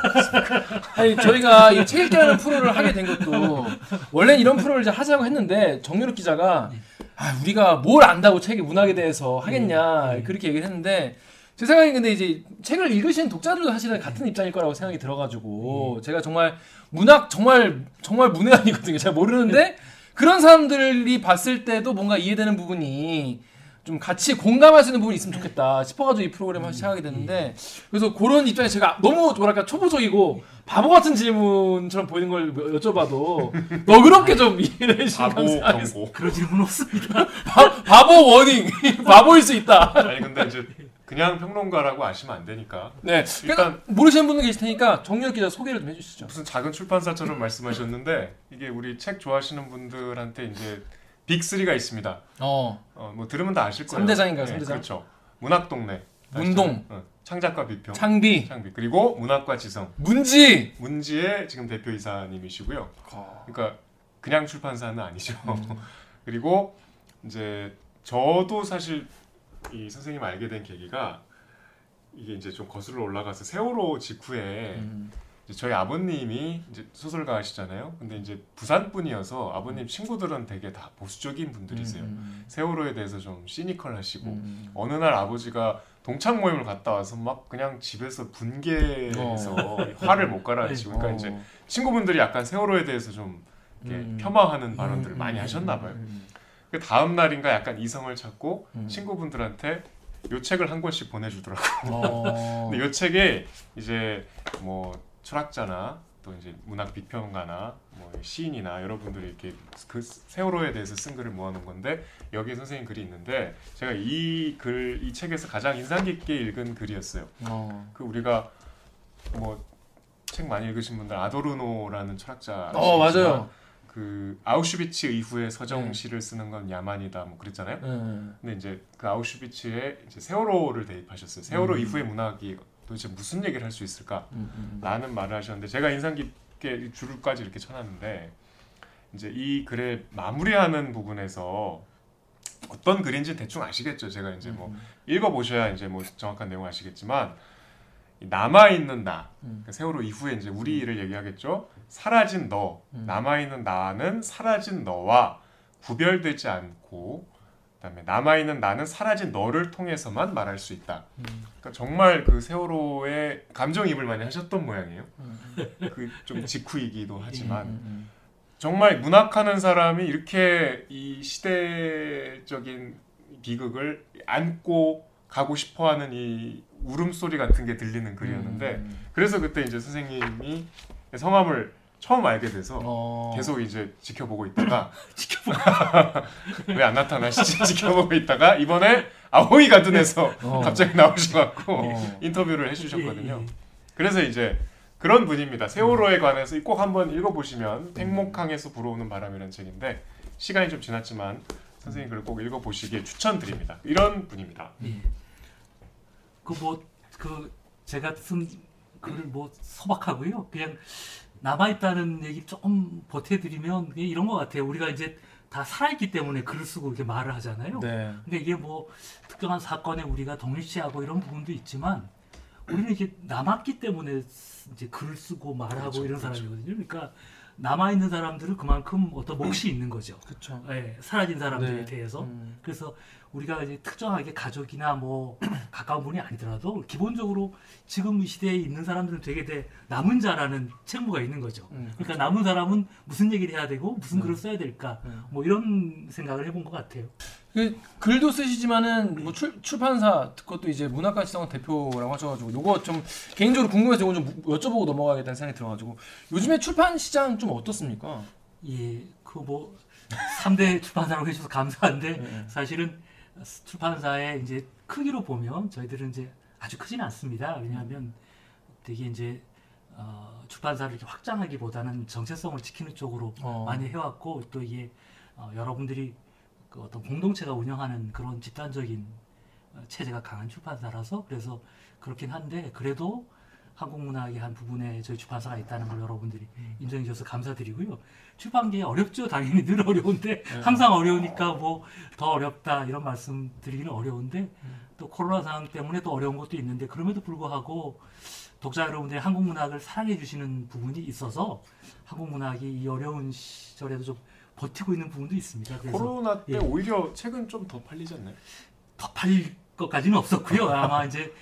Speaker 2: [LAUGHS]
Speaker 1: 아니 저희가 이 책 읽기라는 프로를 하게 된 것도 원래 이런 프로를 이제 하자고 했는데 정유럽 기자가 아 우리가 뭘 안다고 책의 문학에 대해서 하겠냐
Speaker 4: 네.
Speaker 1: 그렇게 얘기를 했는데 제 생각에 근데 이제 책을 읽으시는 독자들도 사실은 같은 입장일 거라고 생각이 들어가지고 제가 정말 문학 정말 정말 문외한이거든요 잘 모르는데 그런 사람들이 봤을 때도 뭔가 이해되는 부분이 좀 같이 공감할 수 있는 부분이 있으면 좋겠다 싶어가지고 이 프로그램을 시작하게 됐는데 그래서 그런 입장에서 제가 너무 뭐랄까 초보적이고 바보 같은 질문처럼 보이는 걸 여쭤봐도 너그럽게 좀 이해를 해주시면 감사하겠습니다.
Speaker 4: 그런 질문 없습니다.
Speaker 1: 바, 바보 워닝 [LAUGHS] 바보일 수 있다.
Speaker 2: 아니 근데 이제 그냥 평론가라고 아시면 안 되니까
Speaker 1: 네
Speaker 2: 일단-
Speaker 1: 일단 모르시는 분들 계실 테니까 정유혁 기자 소개를 좀 해주시죠.
Speaker 2: 무슨 작은 출판사처럼 말씀하셨는데 이게 우리 책 좋아하시는 분들한테 이제 빅 3가 있습니다.
Speaker 1: 어
Speaker 2: 어, 뭐 들으면 다 아실 거예요.
Speaker 1: 삼대장인가요, 삼대장?
Speaker 2: 그렇죠. 문학 동네.
Speaker 1: 문동.
Speaker 2: 어, 창작가 비평.
Speaker 1: 창비
Speaker 2: 창비. 그리고 문학과 지성.
Speaker 1: 문지
Speaker 2: 문지의 지금 대표 이사님이시고요. 그러니까 그냥 출판사는 아니죠.
Speaker 1: 음. [LAUGHS]
Speaker 2: 그리고 이제 저도 사실 이 선생님 알게 된 계기가 이게 이제 좀 거슬러 올라가서 세월호 직후에
Speaker 1: 음.
Speaker 2: 저희 아버님이 이제 소설가시잖아요. 근데 이제 부산 분이어서
Speaker 1: 음.
Speaker 2: 아버님 친구들은 되게 다 보수적인 분들이세요.
Speaker 1: 음.
Speaker 2: 세월호에 대해서 좀 시니컬하시고
Speaker 1: 음.
Speaker 2: 어느 날 아버지가 동창 모임을 갔다 와서 막 그냥 집에서 분개해서 화를 못 가라앉히고 그러니까
Speaker 1: 어.
Speaker 2: 이제 친구분들이 약간 세월호에 대해서 좀 이렇게
Speaker 1: 음.
Speaker 2: 폄하하는 발언들을
Speaker 1: 음,
Speaker 2: 많이
Speaker 1: 음,
Speaker 2: 하셨나 봐요.
Speaker 1: 음,
Speaker 2: 그 다음 날인가 약간 이성을 찾고
Speaker 1: 음.
Speaker 2: 친구분들한테 요 책을 한 권씩 보내주더라고.
Speaker 1: 어. [LAUGHS]
Speaker 2: 근데 요 책에 이제 뭐 철학자나 또 이제 문학 비평가나 뭐 시인이나 여러분들이 이렇게 그 세월호에 대해서 쓴 글을 모아놓은 건데 여기에 선생님 글이 있는데 제가 이 글 이 책에서 가장 인상 깊게 읽은 글이었어요.
Speaker 1: 어.
Speaker 2: 그 우리가 뭐 책 많이 읽으신 분들 아도르노라는 철학자
Speaker 1: 어 맞아요.
Speaker 2: 그 아우슈비츠 이후에 서정
Speaker 1: 네.
Speaker 2: 시를 쓰는 건 야만이다 뭐 그랬잖아요.
Speaker 1: 음.
Speaker 2: 근데 이제 그 아우슈비츠에 이제 세월호를 대입하셨어요. 세월호
Speaker 1: 음.
Speaker 2: 이후의 문학이 도대체 무슨 얘기를 할 수 있을까?
Speaker 1: 음, 음.
Speaker 2: 라는 말을 하셨는데 제가 인상 깊게 이 줄까지 이렇게 쳐놨는데 이제 이 글의 마무리하는 부분에서 어떤 글인지 대충 아시겠죠. 제가 이제 뭐
Speaker 1: 음.
Speaker 2: 읽어보셔야 이제 뭐 정확한 내용 아시겠지만 남아 있는 나
Speaker 1: 음.
Speaker 2: 그러니까 세월호 이후에 이제 우리를 얘기하겠죠. 사라진 너
Speaker 1: 음.
Speaker 2: 남아 있는 나는 사라진 너와 구별되지 않고 그다음에 남아 있는 나는 사라진 너를 통해서만 말할 수 있다.
Speaker 1: 음.
Speaker 2: 그러니까 정말 그 세월호에 감정이입을 많이 하셨던 모양이에요. 그 좀 직후이기도 하지만
Speaker 1: 음,
Speaker 2: 정말 문학하는 사람이 이렇게 이 시대적인 비극을 안고 가고 싶어하는 이 울음소리 같은 게 들리는 글이었는데
Speaker 1: 음.
Speaker 2: 그래서 그때 이제 선생님이 성함을 처음 알게 돼서
Speaker 1: 어.
Speaker 2: 계속 이제 지켜보고 있다가 [LAUGHS] 왜안 나타나시지 [LAUGHS] 지켜보고 있다가 이번에 아오이 가든에서
Speaker 1: 어.
Speaker 2: 갑자기 나오셔갖고
Speaker 1: 어.
Speaker 2: 인터뷰를 해주셨거든요.
Speaker 4: 예, 예.
Speaker 2: 그래서 이제 그런 분입니다. 세월호에 관해서 꼭 한번 읽어보시면 팽목항에서 불어오는 바람이라는 책인데 시간이 좀 지났지만 선생님 글을 꼭 읽어보시길 추천드립니다. 이런 분입니다.
Speaker 4: 예. 그뭐 그 제가 쓴 글을 뭐 소박하고요. 그냥 남아 있다는 얘기 조금 보태드리면 이런 것 같아요. 우리가 이제 다 살아있기 때문에 글을 쓰고 이렇게 말을 하잖아요.
Speaker 1: 네.
Speaker 4: 근데 이게 뭐 특정한 사건에 우리가 동일시하고 이런 부분도 있지만 우리는 이게 남았기 때문에 쓰- 이제 글을 쓰고 말하고
Speaker 2: 그렇죠,
Speaker 4: 이런
Speaker 2: 그렇죠.
Speaker 4: 사람이거든요. 그러니까 남아 있는 사람들은 그만큼 어떤 몫이 있는 거죠.
Speaker 1: 그렇죠.
Speaker 4: 예, 사라진 사람들에
Speaker 1: 네.
Speaker 4: 대해서.
Speaker 1: 음.
Speaker 4: 그래서 우리가 이제 특정하게 가족이나 뭐 [CLEARS THROAT] 가까운 분이 아니더라도 기본적으로 지금 이 시대에 있는 사람들은 되게 대 남은 자라는 책무가 있는 거죠.
Speaker 1: 음.
Speaker 4: 그러니까 남은 사람은 무슨 얘기를 해야 되고 무슨
Speaker 1: 네.
Speaker 4: 글을 써야 될까
Speaker 1: 음.
Speaker 4: 뭐 이런 생각을 해본 것 같아요.
Speaker 1: 그 글도 쓰시지만은 뭐 출, 출판사 그것도 이제 문학가 시장 대표라고 하셔가지고 요거 좀 개인적으로 궁금해서 요거 좀 여쭤보고 넘어가겠다는 생각이 들어가지고 요즘에 출판 시장 좀 어떻습니까?
Speaker 4: 예, 그 뭐 3대 출판사라고 해주셔서 감사한데
Speaker 1: 네.
Speaker 4: 사실은 출판사의 이제 크기로 보면 저희들은 이제 아주 크지는 않습니다. 왜냐하면 되게 이제 어, 출판사를 이렇게 확장하기보다는 정체성을 지키는 쪽으로
Speaker 1: 어.
Speaker 4: 많이 해왔고 또 이게 어, 여러분들이 그 어떤 공동체가 운영하는 그런 집단적인 어, 체제가 강한 출판사라서 그래서 그렇긴 한데 그래도 한국문학의 한 부분에 저희 출판사가 있다는 걸 여러분들이 인정해 주셔서 감사드리고요. 출판계 어렵죠. 당연히 늘 어려운데 항상 어려우니까 뭐 더 어렵다 이런 말씀 드리기는 어려운데 또 코로나 상황 때문에 또 어려운 것도 있는데 그럼에도 불구하고 독자 여러분들이 한국 문학을 사랑해 주시는 부분이 있어서 한국 문학이 이 어려운 시절에도 좀 버티고 있는 부분도 있습니다. 그래서
Speaker 2: 코로나 때
Speaker 4: 예.
Speaker 2: 오히려 책은 좀 더 팔리지 않나요?
Speaker 4: 더 팔릴 것까지는 없었고요. [LAUGHS] 아마 이제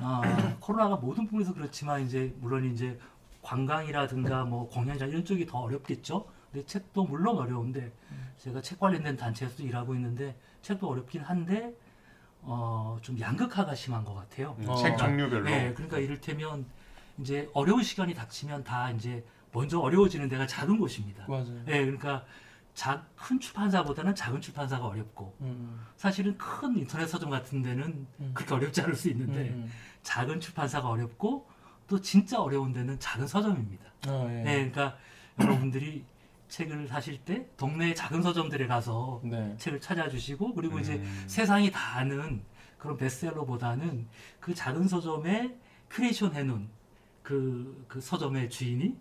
Speaker 4: 어, 코로나가 모든 부분에서 그렇지만 이제 물론 이제 관광이라든가 뭐 공연장 이런 쪽이 더 어렵겠죠. 근데 책도 물론 어려운데 제가 책 관련된 단체에서도 일하고 있는데 책도 어렵긴 한데 어, 좀 양극화가 심한 것 같아요.
Speaker 2: 음,
Speaker 1: 어.
Speaker 2: 책 종류별로.
Speaker 4: 네, 그러니까 이를테면 이제 어려운 시간이 닥치면 다 이제 먼저 어려워지는 데가 작은 곳입니다.
Speaker 1: 맞아요.
Speaker 4: 네, 그러니까 자, 큰 출판사보다는 작은 출판사가 어렵고
Speaker 1: 음.
Speaker 4: 사실은 큰 인터넷 서점 같은 데는
Speaker 1: 음.
Speaker 4: 그렇게 어렵지 않을 수 있는데
Speaker 1: 음.
Speaker 4: 작은 출판사가 어렵고 또 진짜 어려운 데는 작은 서점입니다.
Speaker 1: 아, 예.
Speaker 4: 네, 그러니까 여러분들이 책을 사실 때 동네 작은 서점들에 가서
Speaker 1: 네.
Speaker 4: 책을 찾아주시고 그리고 이제
Speaker 2: 음.
Speaker 4: 세상이 다 아는 그런 베스트셀러보다는 그 작은 서점에 크리에이션 해놓은 그, 그 서점의 주인이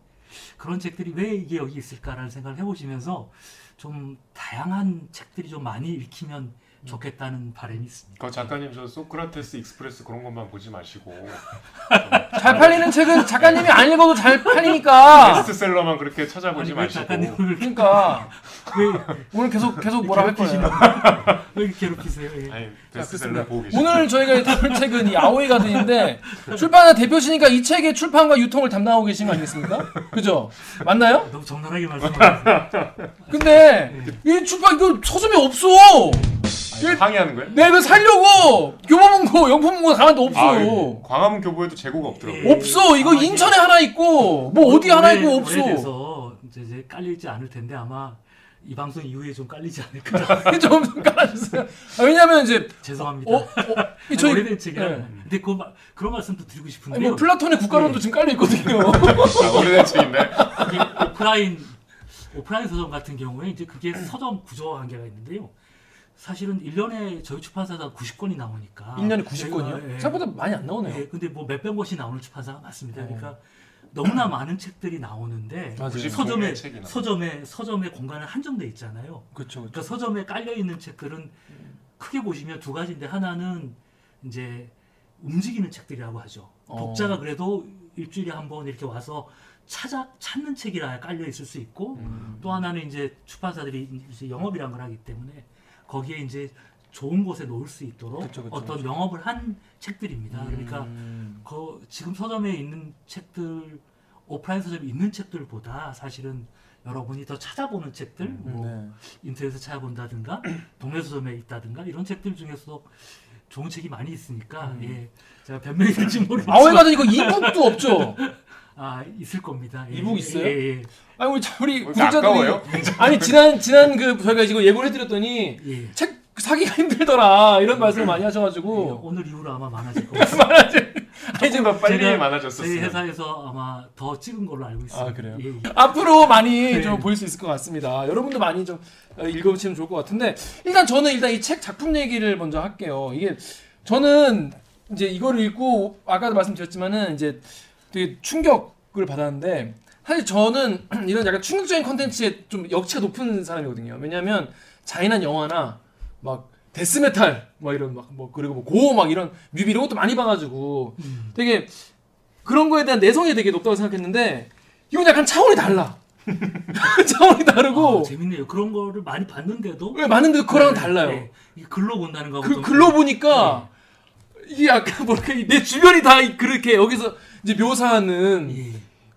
Speaker 4: 그런 책들이 왜 이게 여기 있을까라는 생각을 해보시면서 좀 다양한 책들이 좀 많이 읽히면 좋겠다는 바람이 있습니다.
Speaker 2: 그 작가님 저 소크라테스 Express 그런 것만 보지 마시고 [LAUGHS]
Speaker 1: 잘 팔리는 책은 작가님이 안 읽어도 잘 팔리니까.
Speaker 2: 베스트셀러만 그렇게 찾아보지
Speaker 4: 아니, 왜
Speaker 2: 마시고
Speaker 4: 작가님을
Speaker 1: 그러니까
Speaker 4: 왜,
Speaker 1: 오늘 계속 계속 뭐라 할 거예요. [LAUGHS]
Speaker 4: 왜 괴롭히세요? 예.
Speaker 2: 아니
Speaker 1: 자,
Speaker 2: 베스트셀러. 보고 계시죠.
Speaker 1: 오늘 저희가 다룰 책은 이 아오이 가든인데 출판사 대표시니까 이 책의 출판과 유통을 담당하고 계신 거 아니겠습니까? 그죠? 맞나요?
Speaker 4: 너무 적나라하게 말씀하세요.
Speaker 1: 근데 이 출판 이거 서점에 없어.
Speaker 2: 아니, 항의하는 거예요?
Speaker 1: 내가 이거 살려고 교보문고 영품문고 가만히 없어.
Speaker 2: 아, 예. 광화문 교보에도 재고가 없더라고요.
Speaker 4: 예.
Speaker 1: 없어. 이거
Speaker 4: 아니,
Speaker 1: 인천에 하나 있고 뭐 어디 하나 있고 없어.
Speaker 4: 오래돼서 이제, 이제 깔리지 않을 텐데 아마 이 방송 이후에 좀 깔리지 않을까. [LAUGHS]
Speaker 1: 좀 깔아주세요. 아, 왜냐면 이제
Speaker 4: 죄송합니다.
Speaker 1: 어, 어, 이 [LAUGHS]
Speaker 4: 아니,
Speaker 1: 저희
Speaker 4: 오래된 책이라.
Speaker 1: 네.
Speaker 4: 근데 그 마- 그런 말씀도 드리고
Speaker 1: 아니,
Speaker 4: 싶은데요.
Speaker 1: 뭐 플라톤의 국가론도
Speaker 4: 네.
Speaker 1: 지금 깔려 있거든요.
Speaker 2: 아, 오래된 책인데.
Speaker 4: 오프라인 오프라인 서점 같은 경우에 이제 그게 서점 구조와 관계가 있는데요. 사실은 1년에 저희 출판사가 90권이 나오니까
Speaker 1: 1년에 90권이요?
Speaker 4: 예, 예.
Speaker 1: 생각보다 많이 안 나오네요.
Speaker 4: 예, 근데 뭐 몇백 권씩 나오는 출판사가 많습니다.
Speaker 1: 어.
Speaker 4: 그러니까 너무나 많은 책들이 나오는데
Speaker 1: 맞아요.
Speaker 2: 90
Speaker 4: 서점에. 서점에 서점의 공간은 한정돼 있잖아요.
Speaker 1: 그렇죠.
Speaker 4: 그러니까 서점에 깔려 있는 책들은 크게 보시면 두 가지인데 하나는 이제 움직이는 책들이라고 하죠.
Speaker 1: 어.
Speaker 4: 독자가 그래도 일주일에 한 번 이렇게 와서 찾아 찾는 책이라 깔려 있을 수 있고
Speaker 1: 음.
Speaker 4: 또 하나는 이제 출판사들이 이제 영업이란 걸 하기 때문에 거기에 이제 좋은 곳에 놓을 수 있도록
Speaker 1: 그쵸, 그쵸,
Speaker 4: 어떤
Speaker 1: 그쵸.
Speaker 4: 영업을 한 책들입니다. 그러니까
Speaker 1: 음.
Speaker 4: 그 지금 서점에 있는 책들 오프라인 서점에 있는 책들보다 사실은 여러분이 더 찾아보는 책들 뭐
Speaker 1: 네.
Speaker 4: 인터넷에서 찾아본다든가 [CLEARS THROAT] 동네 서점에 있다든가 이런 책들 중에서 좋은 책이 많이 있으니까
Speaker 1: 음.
Speaker 4: 예 제가 변명이 될지 모르겠지만
Speaker 1: 아오에 가든 이거 이북도 없죠. [LAUGHS]
Speaker 4: 아 있을 겁니다. 예,
Speaker 1: 이북 있어요?
Speaker 4: 예, 예,
Speaker 1: 아니 우리 참- 우리
Speaker 2: 왜 이렇게
Speaker 1: 구독자들이
Speaker 2: 아까워요?
Speaker 1: 아니 지난 지난 그 저희가 지금 예고를 해드렸더니
Speaker 4: 예.
Speaker 1: 책 사기가 힘들더라 이런 말씀을 많이
Speaker 4: 예,
Speaker 1: 하셔가지고
Speaker 4: 오늘 이후로 아마 많아질 [LAUGHS] 것 같습니다.
Speaker 1: 아니 지금
Speaker 2: 더 빨리
Speaker 4: 제가 저희
Speaker 2: 많아졌었어요.
Speaker 4: 회사에서 아마 더 찍은 걸로 알고 있습니다.
Speaker 1: 아, 그래요?
Speaker 4: 예, 예.
Speaker 1: 앞으로 많이
Speaker 4: 네.
Speaker 1: 좀 보일 수 있을 것 같습니다. 여러분도 많이 좀 어, 읽어보시면 좋을 것 같은데 일단 저는 일단 이 책 작품 얘기를 먼저 할게요. 이게 저는 이제 이거를 읽고 아까도 말씀드렸지만은 이제 되게 충격을 받았는데 사실 저는 [CLEARS THROAT] 이런 약간 충격적인 컨텐츠에 좀 역치가 높은 사람이거든요. 왜냐하면 잔인한 영화나 막 데스메탈 막 이런 막 뭐 그리고 뭐 고어 막 이런 뮤비 이런 것도 많이 봐가지고
Speaker 4: 음.
Speaker 1: 되게 그런 거에 대한 내성이 되게 높다고 생각했는데 이건 약간 차원이 달라. [LAUGHS] [LAUGHS] 차원이 다르고
Speaker 4: 아, 재밌네요. 그런 거를 많이 봤는데도
Speaker 1: 왜 많은데 그거랑은
Speaker 4: 네,
Speaker 1: 달라요.
Speaker 4: 네. 글로 본다는 거하고
Speaker 1: 그
Speaker 4: 좀-
Speaker 1: 글로 보니까 이게 약간 뭐랄까 내 주변이 다 그렇게 여기서 이제 묘사하는
Speaker 4: 예.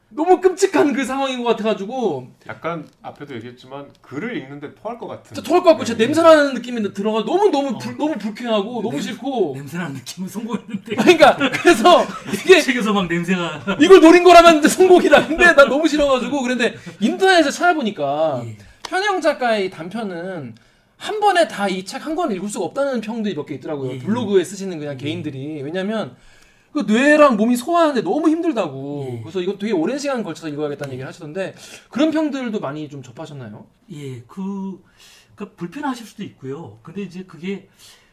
Speaker 1: 너무 끔찍한 그 상황인 것 같아가지고
Speaker 2: 약간 앞에도 얘기했지만 글을 읽는데 토할 것 같은.
Speaker 1: 진짜 토할 것 같고 진짜
Speaker 2: 네.
Speaker 1: 냄새나는 느낌이 들어가 너무 너무 불,
Speaker 4: 어.
Speaker 1: 너무 불쾌하고 너무
Speaker 4: 냄-
Speaker 1: 싫고
Speaker 4: 냄새나는 느낌은 성공했는데 [LAUGHS]
Speaker 1: 그러니까 그래서 이게
Speaker 4: 책에서 막 냄새가
Speaker 1: 이걸 노린 거라면 성공이다. 근데 난 너무 싫어가지고 그런데 인터넷에서 찾아보니까
Speaker 4: 예.
Speaker 1: 현영 작가의 단편은 한 번에 다 이 책 한 권을 읽을 수가 없다는 평들이 몇 개 있더라고요.
Speaker 4: 예.
Speaker 1: 블로그에 쓰시는 그냥 개인들이. 왜냐면 그 뇌랑 몸이 소화하는데 너무 힘들다고.
Speaker 4: 예.
Speaker 1: 그래서 이건 되게 오랜 시간 걸쳐서 읽어야겠다는 얘기를 하시던데 그런 평들도 많이 좀 접하셨나요?
Speaker 4: 예, 그, 그 불편하실 수도 있고요. 근데 이제 그게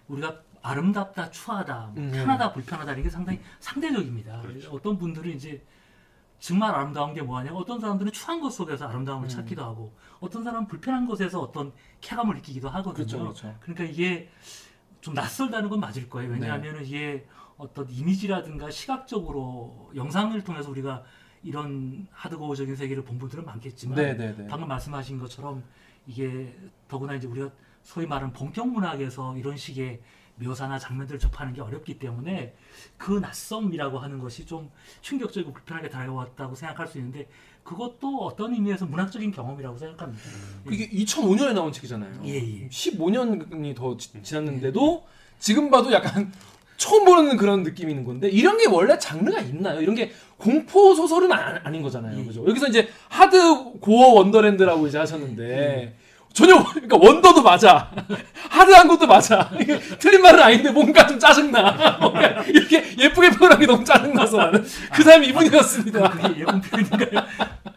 Speaker 4: 우리가 아름답다, 추하다, 뭐
Speaker 1: 음.
Speaker 4: 편하다, 불편하다 이게 상당히 상대적입니다.
Speaker 2: 그렇죠.
Speaker 4: 어떤 분들은 이제 정말 아름다운 게 뭐하냐? 어떤 사람들은 추한 것 속에서 아름다움을
Speaker 1: 음.
Speaker 4: 찾기도 하고, 어떤 사람은 불편한 것에서 어떤 쾌감을 느끼기도 하거든요.
Speaker 1: 그렇죠, 그렇죠.
Speaker 4: 그러니까 이게 좀 낯설다는 건 맞을 거예요.
Speaker 1: 네.
Speaker 4: 왜냐하면 이게 어떤 이미지라든가 시각적으로 영상을 통해서 우리가 이런 하드코어적인 세계를 본 분들은 많겠지만
Speaker 1: 네네네.
Speaker 4: 방금 말씀하신 것처럼 이게 더구나 이제 우리가 소위 말하는 본격 문학에서 이런 식의 묘사나 장면들을 접하는 게 어렵기 때문에 그 낯섦이라고 하는 것이 좀 충격적이고 불편하게 다가왔다고 생각할 수 있는데 그것도 어떤 의미에서 문학적인 경험이라고 생각합니다.
Speaker 1: 이게 2005년에 나온 책이잖아요.
Speaker 4: 예, 예.
Speaker 1: 15년이 더 지, 지났는데도 지금 봐도 약간 처음 보는 그런 느낌이 있는 건데 이런 게 원래 장르가 있나요? 이런 게 공포 소설은 아, 닌 거잖아요.
Speaker 4: 예.
Speaker 1: 그죠? 여기서 이제 하드 고어 원더랜드라고 이제 하셨는데 전혀 그러니까 원더도 맞아. [LAUGHS] 하드한 것도 맞아. 틀린 말은 아닌데 뭔가 좀 짜증나. [LAUGHS] 이렇게 예쁘게 표현한 게 너무 짜증나서 나는 그 사람이 이분이었습니다.
Speaker 4: 그게 예쁜 표현인가요?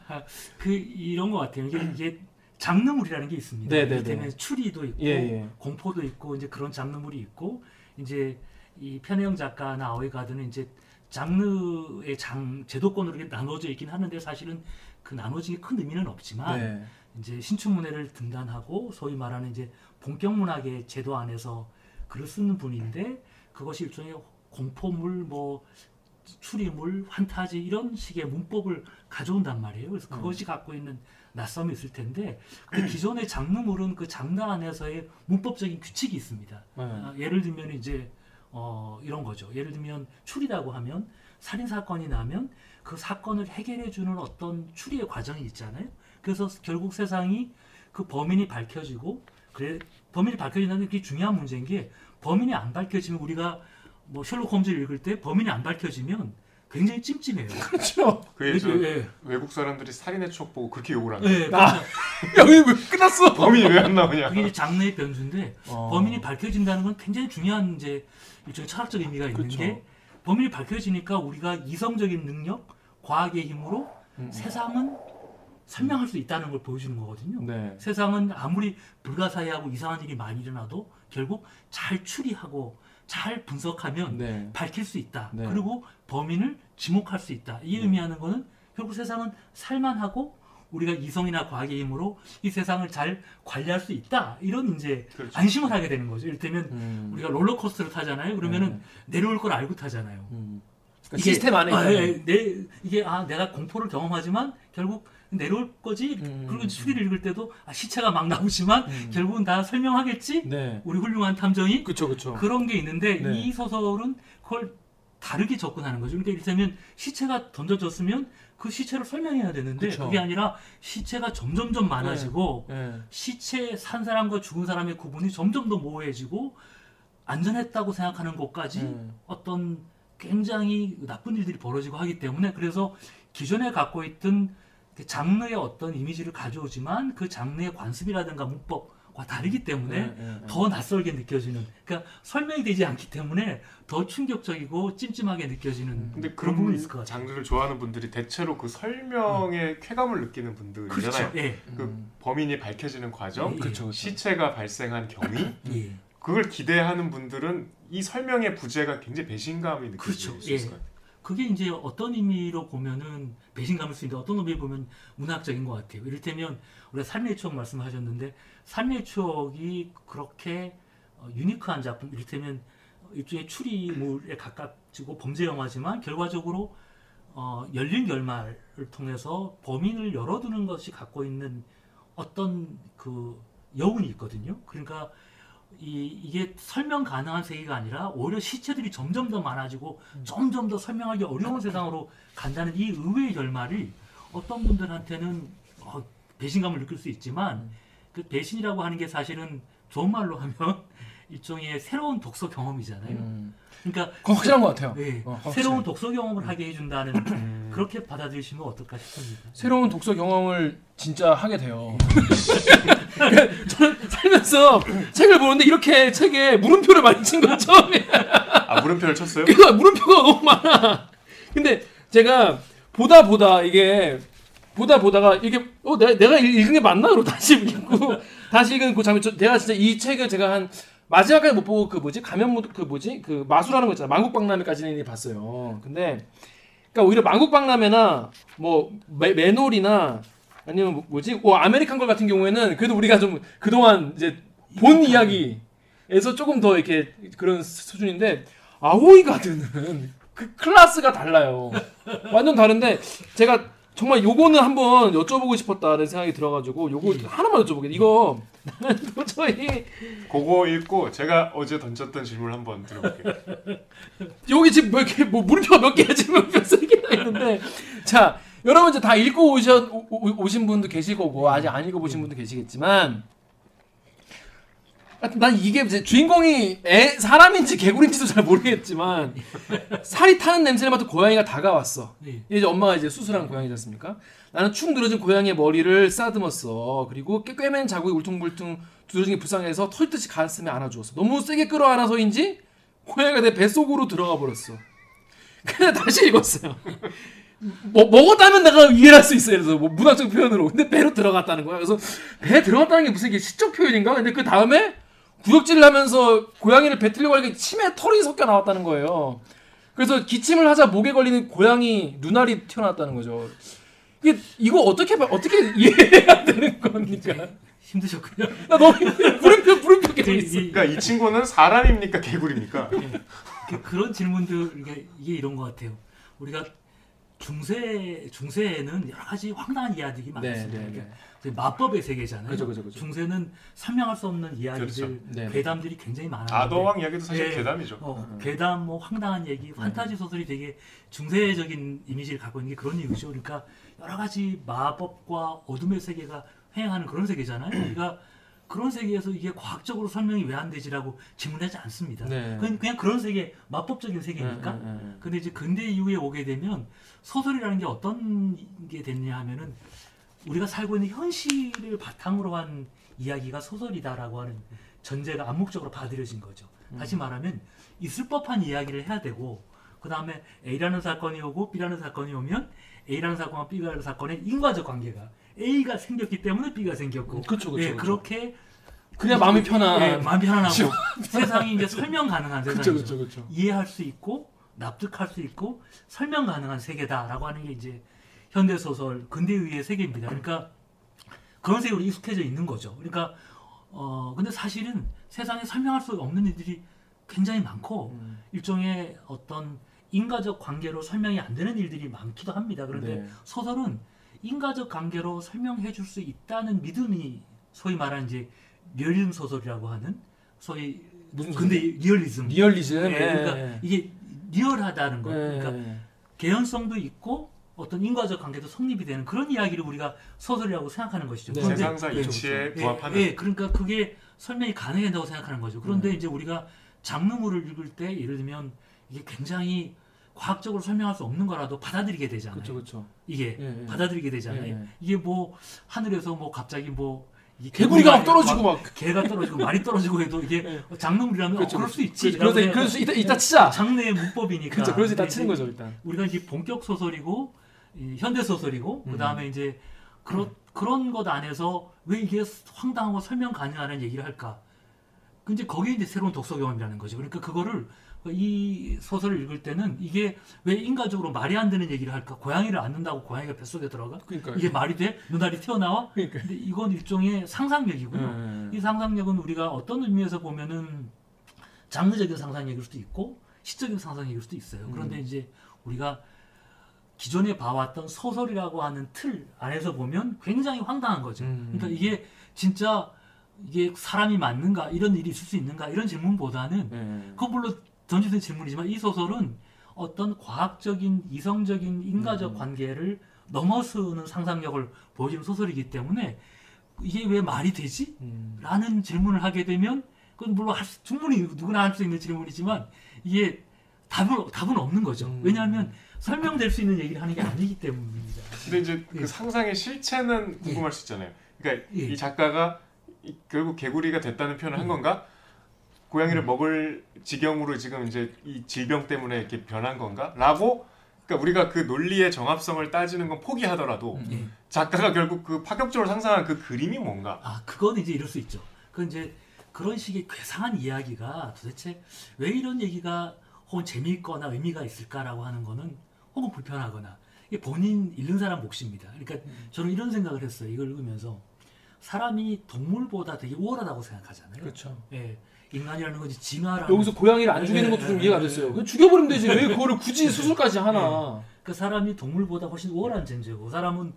Speaker 4: 아, 그 이런 것 같아요. 이게, 이게 장르물이라는 게 있습니다.
Speaker 1: 네, 네,
Speaker 4: 이를테면
Speaker 1: 네.
Speaker 4: 추리도 있고
Speaker 1: 예, 예.
Speaker 4: 공포도 있고 이제 그런 장르물이 있고 이제 이 편혜영 작가나 아오이 가드는 이제 장르의 장 제도권으로 나눠져 있긴 하는데 사실은 그 나눠진 게큰 의미는 없지만
Speaker 1: 네.
Speaker 4: 이제 신춘문예를 등단하고 소위 말하는 이제 본격 문학의 제도 안에서 글을 쓰는 분인데 그것이 일종의 공포물 뭐 추리물 환타지 이런 식의 문법을 가져온단 말이에요. 그래서 그것이 갖고 있는 낯섦이 있을 텐데 근데 기존의 장르물은 그 장르 안에서의 문법적인 규칙이 있습니다.
Speaker 1: 네.
Speaker 4: 아, 예를 들면 이제 어, 이런 거죠. 예를 들면 추리라고 하면 살인 사건이 나면 그 사건을 해결해 주는 어떤 추리의 과정이 있잖아요. 그래서 결국 세상이 그 범인이 밝혀지고 그래 범인이 밝혀진다는 게 중요한 문제인 게 범인이 안 밝혀지면 우리가 뭐 셜록 홈즈를 읽을 때 범인이 안 밝혀지면 굉장히 찜찜해요. [LAUGHS]
Speaker 1: 그렇죠.
Speaker 2: 그게 저
Speaker 4: 예,
Speaker 2: 외국 사람들이 살인의 추억 보고 그렇게 욕을 하는.
Speaker 4: 예,
Speaker 1: 아. [LAUGHS] 여기 왜 끝났어?
Speaker 2: 범인이 왜 안 나오냐.
Speaker 4: 그게 장르의 변수인데
Speaker 1: 어.
Speaker 4: 범인이 밝혀진다는 건 굉장히 중요한 이제 일종의 철학적 의미가 있는
Speaker 1: 그렇죠.
Speaker 4: 게 범인이 밝혀지니까 우리가 이성적인 능력, 과학의 힘으로
Speaker 1: 음.
Speaker 4: 세상은 설명할 수 있다는 걸 보여주는 거거든요.
Speaker 1: 네.
Speaker 4: 세상은 아무리 불가사의하고 이상한 일이 많이 일어나도 결국 잘 추리하고 잘 분석하면
Speaker 1: 네.
Speaker 4: 밝힐 수 있다.
Speaker 1: 네.
Speaker 4: 그리고 범인을 지목할 수 있다. 이 의미하는 거는 결국 세상은 살만하고 우리가 이성이나 과학의 힘으로 이 세상을 잘 관리할 수 있다. 이런 이제
Speaker 2: 그렇죠.
Speaker 4: 안심을 하게 되는 거죠. 이를테면
Speaker 1: 음.
Speaker 4: 우리가 롤러코스터를 타잖아요. 그러면은
Speaker 1: 네.
Speaker 4: 내려올 걸 알고 타잖아요.
Speaker 1: 음. 그러니까 시스템 안에
Speaker 4: 아,
Speaker 1: 있다는.
Speaker 4: 예, 내 이게 아 내가 공포를 경험하지만 결국 내려올 거지.
Speaker 1: 음.
Speaker 4: 그리고 추리를 읽을 때도 아, 시체가 막 나오지만
Speaker 1: 음.
Speaker 4: 결국은 다 설명하겠지.
Speaker 1: 네.
Speaker 4: 우리 훌륭한 탐정이
Speaker 1: 그쵸 그쵸.
Speaker 4: 그런 게 있는데
Speaker 1: 네.
Speaker 4: 이 소설은 그걸 다르게 접근하는 거죠. 그러니까 이를테면 시체가 던져졌으면 그 시체를 설명해야 되는데
Speaker 1: 그쵸.
Speaker 4: 그게 아니라 시체가 점점점 많아지고
Speaker 1: 네.
Speaker 4: 시체 산 사람과 죽은 사람의 구분이 점점 더 모호해지고 안전했다고 생각하는 곳까지
Speaker 1: 음.
Speaker 4: 어떤 굉장히 나쁜 일들이 벌어지고 하기 때문에 그래서 기존에 갖고 있던 그 장르의 어떤 이미지를 가져오지만 그 장르의 관습이라든가 문법 과 다르기 때문에
Speaker 1: 네, 네, 네.
Speaker 4: 더 낯설게 느껴지는 그러니까 설명이 되지 않기 때문에 더 충격적이고 찜찜하게 느껴지는
Speaker 2: 근데
Speaker 4: 그런 부분이 있을 것 같아요.
Speaker 2: 장르를 좋아하는 분들이 대체로 그 설명에 쾌감을 느끼는 분들이잖아요.
Speaker 4: 그렇죠. 예.
Speaker 2: 그
Speaker 1: 음.
Speaker 2: 범인이 밝혀지는 과정,
Speaker 4: 예.
Speaker 1: 그쵸 그쵸.
Speaker 2: 시체가 발생한 경위, [COUGHS]
Speaker 4: 예.
Speaker 2: 그걸 기대하는 분들은 이 설명의 부재가 굉장히 배신감이 느껴질
Speaker 4: 그렇죠.
Speaker 2: 수 있을
Speaker 4: 예.
Speaker 2: 것 같아요.
Speaker 4: 그게 이제 어떤 의미로 보면은 배신감일 수 있는데 어떤 의미로 보면 문학적인 것 같아요. 이를테면 우리가 삶의 추억 말씀하셨는데 삶의 추억이 그렇게 어, 유니크한 작품, 이를테면 일종의 추리물에 가깝지고 범죄 영화지만 결과적으로 어, 열린 결말을 통해서 범인을 열어두는 것이 갖고 있는 어떤 그 여운이 있거든요. 그러니까 이, 이게 설명 가능한 세계가 아니라 오히려 시체들이 점점 더 많아지고 점점 더 설명하기 어려운 세상으로 간다는 이 의외의 결말이 어떤 분들한테는 어, 배신감을 느낄 수 있지만 그 배신이라고 하는 게 사실은 좋은 말로 하면 [LAUGHS] 일종의 새로운 독서 경험이잖아요.
Speaker 1: 음.
Speaker 4: 그러니까
Speaker 1: 확실한 것 같아요.
Speaker 4: 네,
Speaker 1: 어.
Speaker 4: 새로운 독서 경험을 하게 해준다는
Speaker 2: 음. [LAUGHS]
Speaker 4: 그렇게 받아들이시면 어떨까 싶습니다.
Speaker 1: 새로운 독서 경험을 진짜 하게 돼요. 그러니까 [LAUGHS] 저는 살면서 책을 보는데 이렇게 책에 물음표를 많이 친 건 처음이에요.
Speaker 2: 아 물음표를 쳤어요? [LAUGHS]
Speaker 1: 그러니까 물음표가 너무 많아. 근데 제가 보다 보다 이게 보다 보다가 이게 어 내가, 내가 읽- 읽은 게 맞나? 그러고 다시 읽고 다시 읽은 그 장면. 저, 내가 진짜 이 책을 제가 한 마지막까지 못 보고 그 뭐지 가면 그 뭐지 그 마술하는 거 있잖아. 만국박람회까지는 봤어요. 근데 그러니까 오히려 만국박람회나 뭐 매, 맨홀이나 아니면 뭐- 뭐지 뭐 American Girl 같은 경우에는 그래도 우리가 좀 그동안 이제 본 이야기에서 조금 더 이렇게 그런 수준인데 아오이 가든은 그 클래스가 달라요. [LAUGHS] 완전 다른데 제가 정말 요거는 한번 여쭤보고 싶었다는 생각이 들어가지고 요거 하나만 여쭤보게. 이거 나는 도저히
Speaker 2: 그거 읽고 제가 어제 던졌던 질문 한번 들어볼게요. [LAUGHS]
Speaker 1: 여기 지금 몇 개, 뭐 물음표가 몇 개야 지금 몇세 개나 있는데 자 여러분 이제 다 읽고 오신 오- 오신 분도 계실 거고 아직 안 읽어보신 분도 계시겠지만 난 이게 이제 주인공이 애, 사람인지 개구리인지도 잘 모르겠지만 [LAUGHS] 살이 타는 냄새를 맡은 고양이가 다가왔어.
Speaker 4: 네.
Speaker 1: 이제 엄마가 이제 수술한 고양이지 않습니까? 나는 축 늘어진 고양이의 머리를 쓰다듬었어. 그리고 꽤- 꿰맨 자국이 울퉁불퉁 두드러진 게 불쌍해서 털듯이 가슴에 안아주었어. 너무 세게 끌어안아서인지 고양이가 내 뱃속으로 들어가 버렸어. 그냥 다시 읽었어요. 뭐, 먹었다면 내가 이해할 수 있어요. 그래서 뭐 문학적 표현으로. 근데 배로 들어갔다는 거야. 그래서 배에 들어갔다는 게 무슨 이게 시적 표현인가? 근데 그 다음에 구역질을 하면서 고양이를 배틀려고 하니까 침에 털이 섞여 나왔다는 거예요. 그래서 기침을 하자 목에 걸리는 고양이 눈알이 튀어나왔다는 거죠. 이게 이거 어떻게 봐- 어떻게 이해해야 되는 겁니까?
Speaker 4: 힘드셨군요.
Speaker 1: 나 너무 물음표 물음표 계속
Speaker 4: 이-
Speaker 1: 있어.
Speaker 4: 이-
Speaker 2: 그러니까 이 친구는 사람입니까 개구리입니까?
Speaker 4: 그, 그런 질문들 이게, 이게 이런 것 같아요. 우리가 중세 중세에는 여러 가지 황당한 이야기들이
Speaker 1: 네,
Speaker 4: 많습니다.
Speaker 1: 네,
Speaker 4: 그러니까
Speaker 1: 네.
Speaker 4: 저희 마법의 세계잖아요.
Speaker 1: 그죠, 그죠, 그죠.
Speaker 4: 중세는 설명할 수 없는 이야기들,
Speaker 2: 그렇죠.
Speaker 1: 네.
Speaker 4: 괴담들이 굉장히 많아요.
Speaker 2: 아더왕 이야기도 사실
Speaker 4: 예.
Speaker 2: 괴담이죠.
Speaker 4: 어, 괴담, 뭐 황당한 얘기, 판타지 소설이 되게 중세적인 이미지를 갖고 있는 게 그런 이유죠. 그러니까 여러 가지 마법과 어둠의 세계가 횡행하는 그런 세계잖아요. 우리가 그 런 세계에서 이게 과학적으로 설명이 왜 안 되지라고 질문하지 않습니다.
Speaker 1: 네.
Speaker 4: 그냥, 그냥 그런 세계, 마법적인 세계니까.
Speaker 1: 네, 네, 네.
Speaker 4: 근데 이제 근대 이후에 오게 되면 소설이라는 게 어떤 게 됐냐 하면은 우리가 살고 있는 현실을 바탕으로 한 이야기가 소설이다라고 하는 전제가 암묵적으로 받아들여진 거죠. 다시 말하면 있을 법한 이야기를 해야 되고 그 다음에 A라는 사건이 오고 B라는 사건이 오면 A라는 사건과 B라는 사건의 인과적 관계가 A가 생겼기 때문에 B가 생겼고
Speaker 1: 그쵸, 그쵸,
Speaker 4: 예,
Speaker 1: 그쵸.
Speaker 4: 그렇게
Speaker 1: 그냥 마음이 편한.
Speaker 4: 예, 마음이 편안하고
Speaker 1: 시원- [LAUGHS]
Speaker 4: 세상이 이제 설명 가능한
Speaker 1: 그쵸
Speaker 4: 세상이죠.
Speaker 1: 그쵸 그쵸.
Speaker 4: 이해할 수 있고 납득할 수 있고 설명 가능한 세계다라고 하는 게 이제 현대 소설 근대의의 세계입니다. 그러니까 그런 세계로 익숙해져 있는 거죠. 그러니까 어 근데 사실은 세상에 설명할 수 없는 일들이 굉장히 많고
Speaker 1: 음.
Speaker 4: 일종의 어떤 인과적 관계로 설명이 안 되는 일들이 많기도 합니다. 그런데
Speaker 1: 네.
Speaker 4: 소설은 인과적 관계로 설명해 줄 수 있다는 믿음이 소위 말하는 이제 리얼리즘 소설이라고 하는 소위
Speaker 1: 무슨
Speaker 4: 근데 리얼리즘
Speaker 1: 리얼리즘.
Speaker 4: 예,
Speaker 1: 예,
Speaker 4: 그러니까
Speaker 1: 예.
Speaker 4: 이게 리얼하다는 거.
Speaker 1: 예,
Speaker 4: 그러니까
Speaker 1: 예.
Speaker 4: 개연성도 있고 어떤 인과적 관계도 성립이 되는 그런 이야기를 우리가 소설이라고 생각하는 것이죠.
Speaker 1: 네.
Speaker 4: 그런데
Speaker 2: 세상사
Speaker 1: 그렇죠,
Speaker 2: 이치에
Speaker 4: 예,
Speaker 2: 부합하는
Speaker 4: 예, 그러니까 그게 설명이 가능해야 된다고 생각하는 거죠. 그런데
Speaker 1: 음.
Speaker 4: 이제 우리가 장르물을 읽을 때 예를 들면 이게 굉장히 과학적으로 설명할 수 없는 거라도 받아들이게 되잖아요.
Speaker 1: 그렇죠, 그렇죠.
Speaker 4: 이게
Speaker 1: 예, 예.
Speaker 4: 받아들이게 되잖아요.
Speaker 1: 예, 예.
Speaker 4: 이게 뭐 하늘에서 뭐 갑자기 뭐
Speaker 1: 개구리가 막 떨어지고 막.
Speaker 4: 개가 떨어지고 말이 떨어지고 해도 이게
Speaker 1: 예.
Speaker 4: 장르물이라면
Speaker 1: 그렇죠,
Speaker 4: 어, 그럴 수 있지.
Speaker 1: 그래서
Speaker 4: 라고
Speaker 1: 그래서 이따 이따 치자.
Speaker 4: 장르의 문법이니까.
Speaker 1: 그렇죠. 그래서
Speaker 4: 근데
Speaker 1: 치는 거죠, 일단.
Speaker 4: 우리가 이제 본격 소설이고 이 현대 소설이고
Speaker 1: 음.
Speaker 4: 그 다음에 이제 그런 그런 것 안에서 왜 이게 황당하고 설명 가능하는 얘기를 할까? 그 이제 거기에 이제 새로운 독서 경험이라는 거죠. 그러니까 그거를 이 소설을 읽을 때는 이게 왜 인간적으로 말이 안 되는 얘기를 할까? 고양이를 안는다고 고양이가 뱃속에 들어가?
Speaker 1: 그러니까
Speaker 4: 이게 말이 돼? 눈알이 튀어나와?
Speaker 1: 그러니까.
Speaker 4: 근데 이건 일종의 상상력이고요.
Speaker 1: 예,
Speaker 4: 이 상상력은 우리가 어떤 의미에서 보면은 장르적인 상상력일 수도 있고 시적인 상상력일 수도 있어요. 그런데
Speaker 1: 음.
Speaker 4: 이제 우리가 기존에 봐왔던 소설이라고 하는 틀 안에서 보면 굉장히 황당한 거죠.
Speaker 1: 음.
Speaker 4: 그러니까 이게 진짜 이게 사람이 맞는가 이런 일이 있을 수 있는가 이런 질문보다는
Speaker 1: 예.
Speaker 4: 그건 물론 던져진 질문이지만 이 소설은 어떤 과학적인 이성적인 인과적
Speaker 1: 음.
Speaker 4: 관계를 넘어서는 상상력을 보여주는 소설이기 때문에 이게 왜 말이 되지?
Speaker 1: 음.
Speaker 4: 라는 질문을 하게 되면 그건 물론 할 수- 충분히 누구나 할 수 있는 질문이지만 이게 답은 답은 없는 거죠.
Speaker 1: 음.
Speaker 4: 왜냐하면 설명될 수 있는 얘기를 하는 게 아니기 때문입니다.
Speaker 2: 근데 이제 그
Speaker 4: 예.
Speaker 2: 상상의 실체는 궁금할 수 있잖아요. 그러니까
Speaker 4: 예.
Speaker 2: 이 작가가 이- 결국 개구리가 됐다는 표현을 한 건가? 고양이를
Speaker 4: 음.
Speaker 2: 먹을 지경으로 지금 이제 이 질병 때문에 이렇게 변한 건가? 라고 그러니까 우리가 그 논리의 정합성을 따지는 건 포기하더라도
Speaker 1: 음.
Speaker 4: 예.
Speaker 2: 작가가 결국 그 파격적으로 상상한 그 그림이 뭔가?
Speaker 4: 아, 그건 이제 이럴 수 있죠. 그 이제 그런 식의 괴상한 이야기가 도대체 왜 이런 얘기가 혹은 재미있거나 의미가 있을까라고 하는 거는 혹은 불편하거나 이게 본인 읽는 사람 몫입니다. 그러니까 저는 이런 생각을 했어요. 이걸 읽으면서 사람이 동물보다 되게 우월하다고 생각하잖아요.
Speaker 1: 그렇죠.
Speaker 4: 예. 인간이라는 건 이제 진화라는
Speaker 1: 여기서 고양이를 안 죽이는 것도 좀 이해가 됐어요. 그냥 죽여버리면 되지. 왜 그거를 굳이 수술까지 하나?
Speaker 4: 그 사람이 동물보다 훨씬 우월한 존재고 사람은